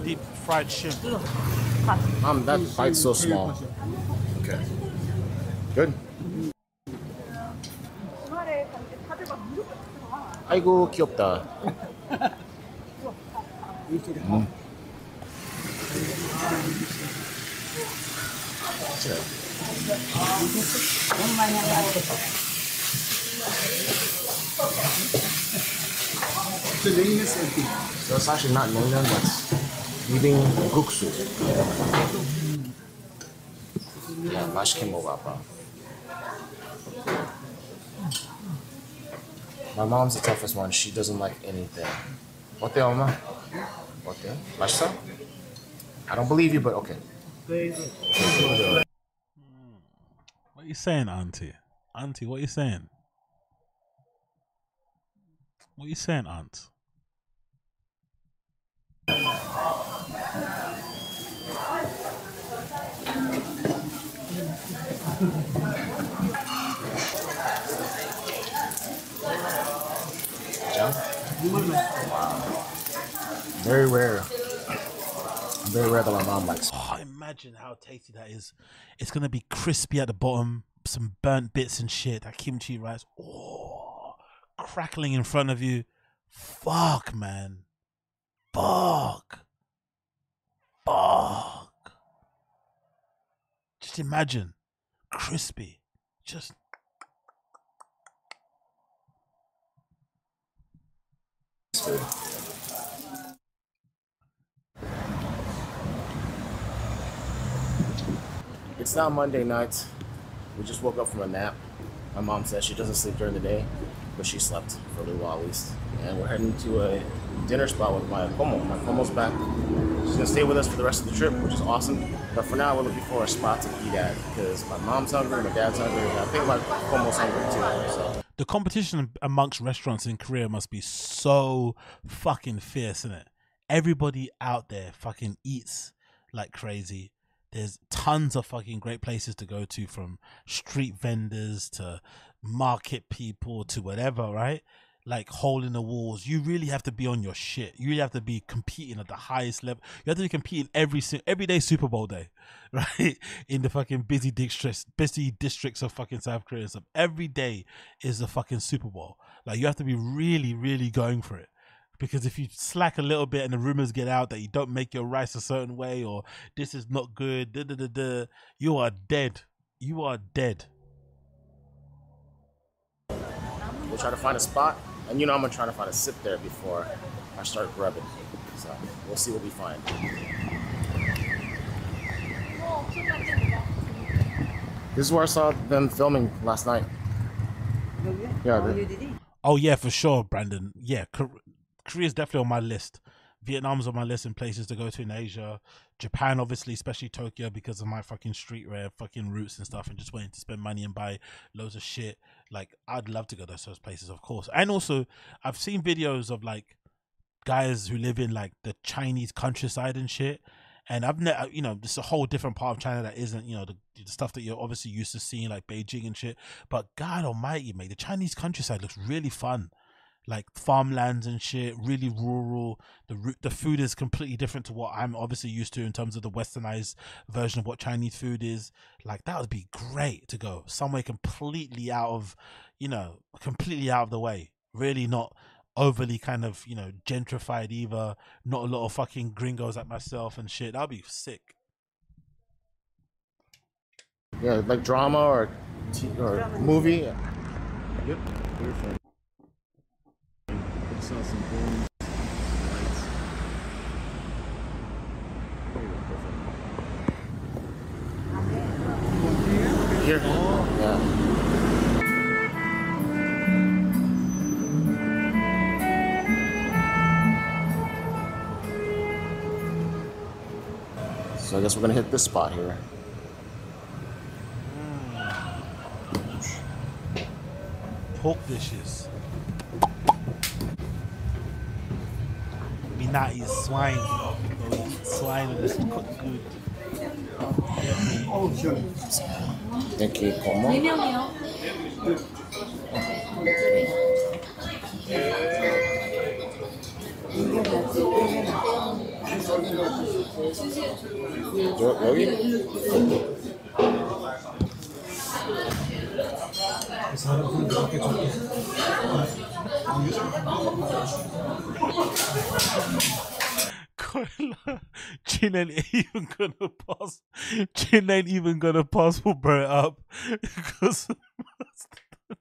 Deep fried shrimp. Um, that bite's so small. Okay. Good. 아이고 귀엽다. 음. So it's actually not Nongdan, but eating Guksu. Yeah, Mashkimo Wapa. My mom's the toughest one. She doesn't like anything. What the, Oma? What the? Mashta? I don't believe you, but okay. What are you saying, Auntie? Auntie, what are you saying? What are you saying, Aunt? John? Very rare very rare that my mom likes. Oh, imagine how tasty that is. It's gonna be crispy at the bottom, some burnt bits and shit. That kimchi rice, oh, crackling in front of you. Fuck, man. Fuck. Fuck. Just imagine, crispy. Just It's not Monday night. We just woke up from a nap. My mom says she doesn't sleep during the day, but she slept for a little while at least. And we're heading to a dinner spot with my como. My como's back. She's gonna stay with us for the rest of the trip, which is awesome. But for now, we're looking for a spot to eat at because my mom's hungry, my dad's hungry, and I think my como's hungry too. So the competition amongst restaurants in Korea must be so fucking fierce, isn't it? Everybody out there fucking eats like crazy. There's tons of fucking great places to go to from street vendors to market people to whatever, right? Like hole in the walls. You really have to be on your shit. You really have to be competing at the highest level. You have to be competing every every day Super Bowl day, right? In the fucking busy districts, busy districts of fucking South Korea and stuff. Every day is the fucking Super Bowl. Like you have to be really, really going for it because if you slack a little bit and the rumors get out that you don't make your rice a certain way or this is not good, da, da, da, da, you are dead. You are dead. we'll try to find a spot, and you know I'm gonna try to find a sit there before I start grubbing. So we'll see what we find. This is where I saw them filming last night. Yeah, Oh yeah, for sure, Brandon. Yeah, Kor- Korea's definitely on my list. Vietnam's on my list in places to go to in Asia. Japan, obviously, especially Tokyo, because of my fucking streetwear, fucking roots and stuff, and just wanting to spend money and buy loads of shit. Like, I'd love to go to those places, of course. And also, I've seen videos of like guys who live in like the Chinese countryside and shit. And I've never, you know, this is a whole different part of China that isn't, you know, the, the stuff that you're obviously used to seeing, like Beijing and shit. But God Almighty, mate, the Chinese countryside looks really fun like farmlands and shit, really rural. The the food is completely different to what I'm obviously used to in terms of the westernized version of what Chinese food is. Like that would be great to go somewhere completely out of, you know, completely out of the way. Really not overly kind of you know gentrified either. Not a lot of fucking gringos like myself and shit. That'd be sick. yeah, like drama or t- or movie. Yep. Beautiful. Saw some boom lights. Here. Yeah. So I guess we're gonna hit this spot here. Pork dishes. Me not eat swine. No eat swine and just cook food. Oh, sure. Thank you, como. Yo- 여기? Koila, Chin ain't even gonna pass. Chin ain't even gonna pass for Bert up because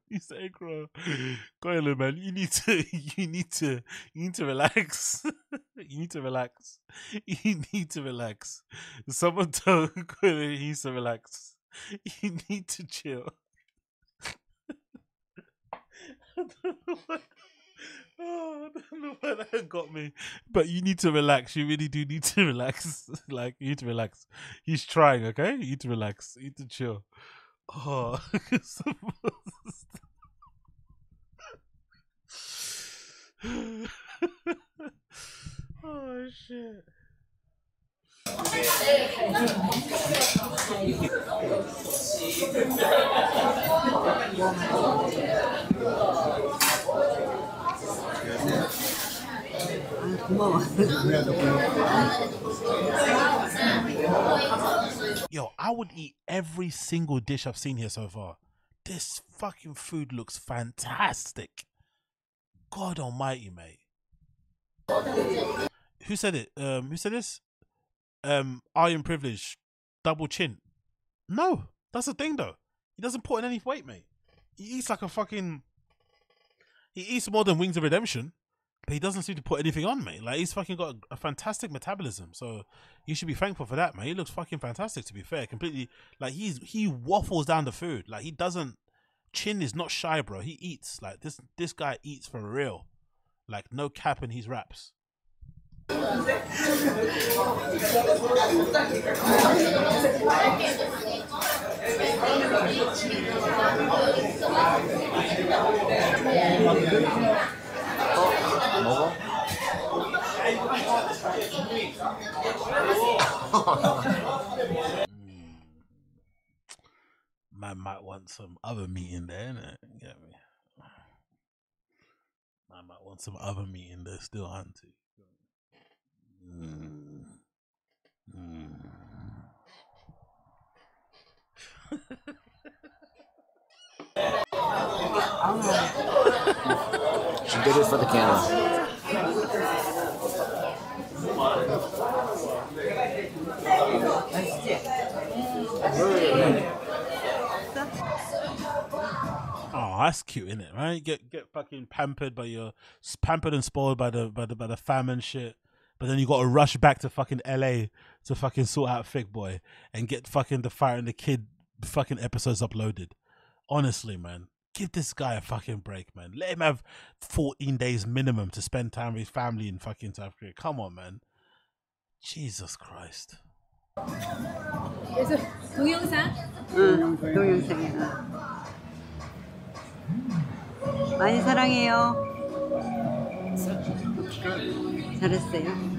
he's aggro. Koila, man, you need to, you need to, you need to relax. you need to relax. You need to relax. Someone told Koila he needs to relax. You need to chill. I don't know why. Oh, that got me. But you need to relax. You really do need to relax. like you need to relax. He's trying, okay? You need to relax. You need to chill. Oh, oh shit. Yo, I would eat every single dish I've seen here so far. This fucking food looks fantastic. God almighty, mate. Who said it? Um, who said this? Um, iron privilege, double chin. No, that's the thing though. He doesn't put in any weight, mate. He eats like a fucking he eats more than Wings of Redemption, but he doesn't seem to put anything on, mate. Like he's fucking got a, a fantastic metabolism, so you should be thankful for that, man. He looks fucking fantastic. To be fair, completely like he's he waffles down the food. Like he doesn't. Chin is not shy, bro. He eats like this. This guy eats for real. Like no cap in his raps. Man might want some other meat in there, innit? You Get me? Man might want some other meat in there still, auntie. Mm. Mm. She did it for the camera. Oh, that's cute, isn't it? Right? Get get fucking pampered by your pampered and spoiled by the by the by the fam and shit. But then you got to rush back to fucking LA to fucking sort out Fig Boy and get fucking the Fighter and the Kid fucking episodes uploaded. Honestly, man, give this guy a fucking break, man. Let him have 14 days minimum to spend time with his family in fucking South Korea. Come on, man. Jesus Christ. 그래서 동영상? 응, 동영상이야. 많이 사랑해요. 잘했어요.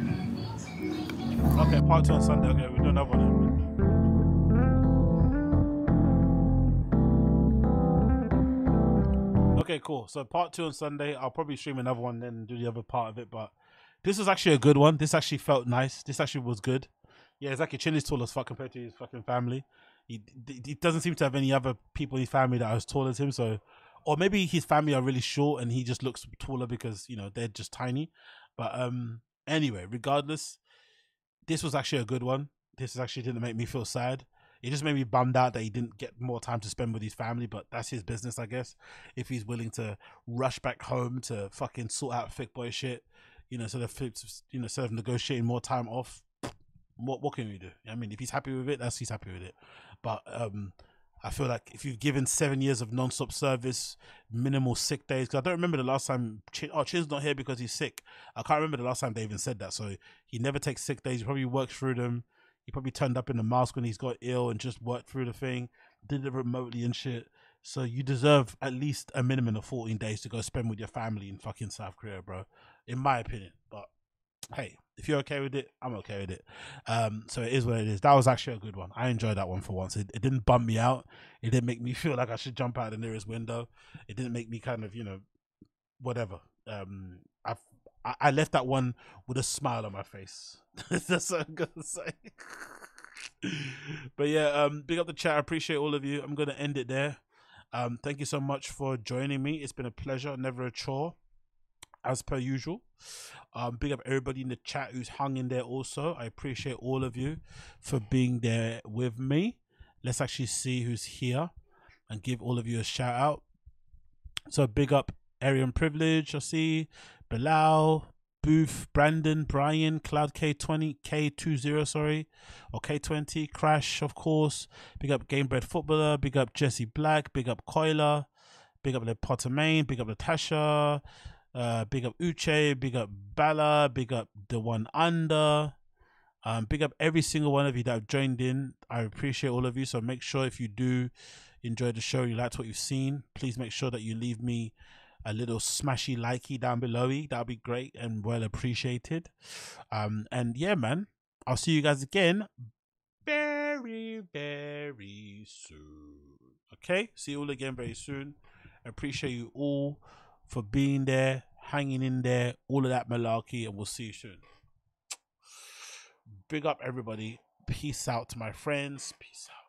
Okay, part two on Sunday. Okay, we do another one. Okay, cool. So part two on Sunday. I'll probably stream another one, then do the other part of it. But this was actually a good one. This actually felt nice. This actually was good. Yeah, exactly. Chin is tall as fuck compared to his fucking family. He, he doesn't seem to have any other people in his family that are as tall as him. So, or maybe his family are really short and he just looks taller because you know they're just tiny. But um, anyway, regardless, this was actually a good one. This actually didn't make me feel sad. It just made me bummed out that he didn't get more time to spend with his family, but that's his business, I guess. If he's willing to rush back home to fucking sort out Thiccc Boy shit, you know, instead of you know, instead of negotiating more time off, what what can we do? I mean, if he's happy with it, that's he's happy with it. But um, I feel like if you've given seven years of non-stop service, minimal sick days, because I don't remember the last time. Chin, oh, Chin's not here because he's sick. I can't remember the last time they even said that. So he never takes sick days. He probably works through them. He probably turned up in the mask when he's got ill and just worked through the thing, did it remotely and shit. So you deserve at least a minimum of 14 days to go spend with your family in fucking South Korea, bro. In my opinion. But hey, if you're okay with it, I'm okay with it. Um, so it is what it is. That was actually a good one. I enjoyed that one for once. It, it didn't bum me out. It didn't make me feel like I should jump out the nearest window. It didn't make me kind of, you know, whatever. Um, I I left that one with a smile on my face. That's what I'm gonna say. but yeah, um, big up the chat. I appreciate all of you. I'm gonna end it there. Um, thank you so much for joining me. It's been a pleasure, never a chore, as per usual. Um, big up everybody in the chat who's hung in there. Also, I appreciate all of you for being there with me. Let's actually see who's here and give all of you a shout out. So big up Arian Privilege. I see Bilal, Booth, Brandon, Brian, Cloud K20, K20, sorry, or K20, Crash, of course. Big up Gamebred Footballer. Big up Jesse Black. Big up Coiler. Big up the Potter Big up Natasha. Uh, big up Uche. Big up Bala. Big up the one under. Um, big up every single one of you that have joined in. I appreciate all of you. So make sure if you do enjoy the show, you liked what you've seen, please make sure that you leave me a little smashy likey down below. That'll be great and well appreciated. Um, and yeah, man, I'll see you guys again very, very soon. Okay, see you all again very soon. I appreciate you all for being there, hanging in there, all of that malarkey, and we'll see you soon. Big up everybody. Peace out to my friends. Peace out.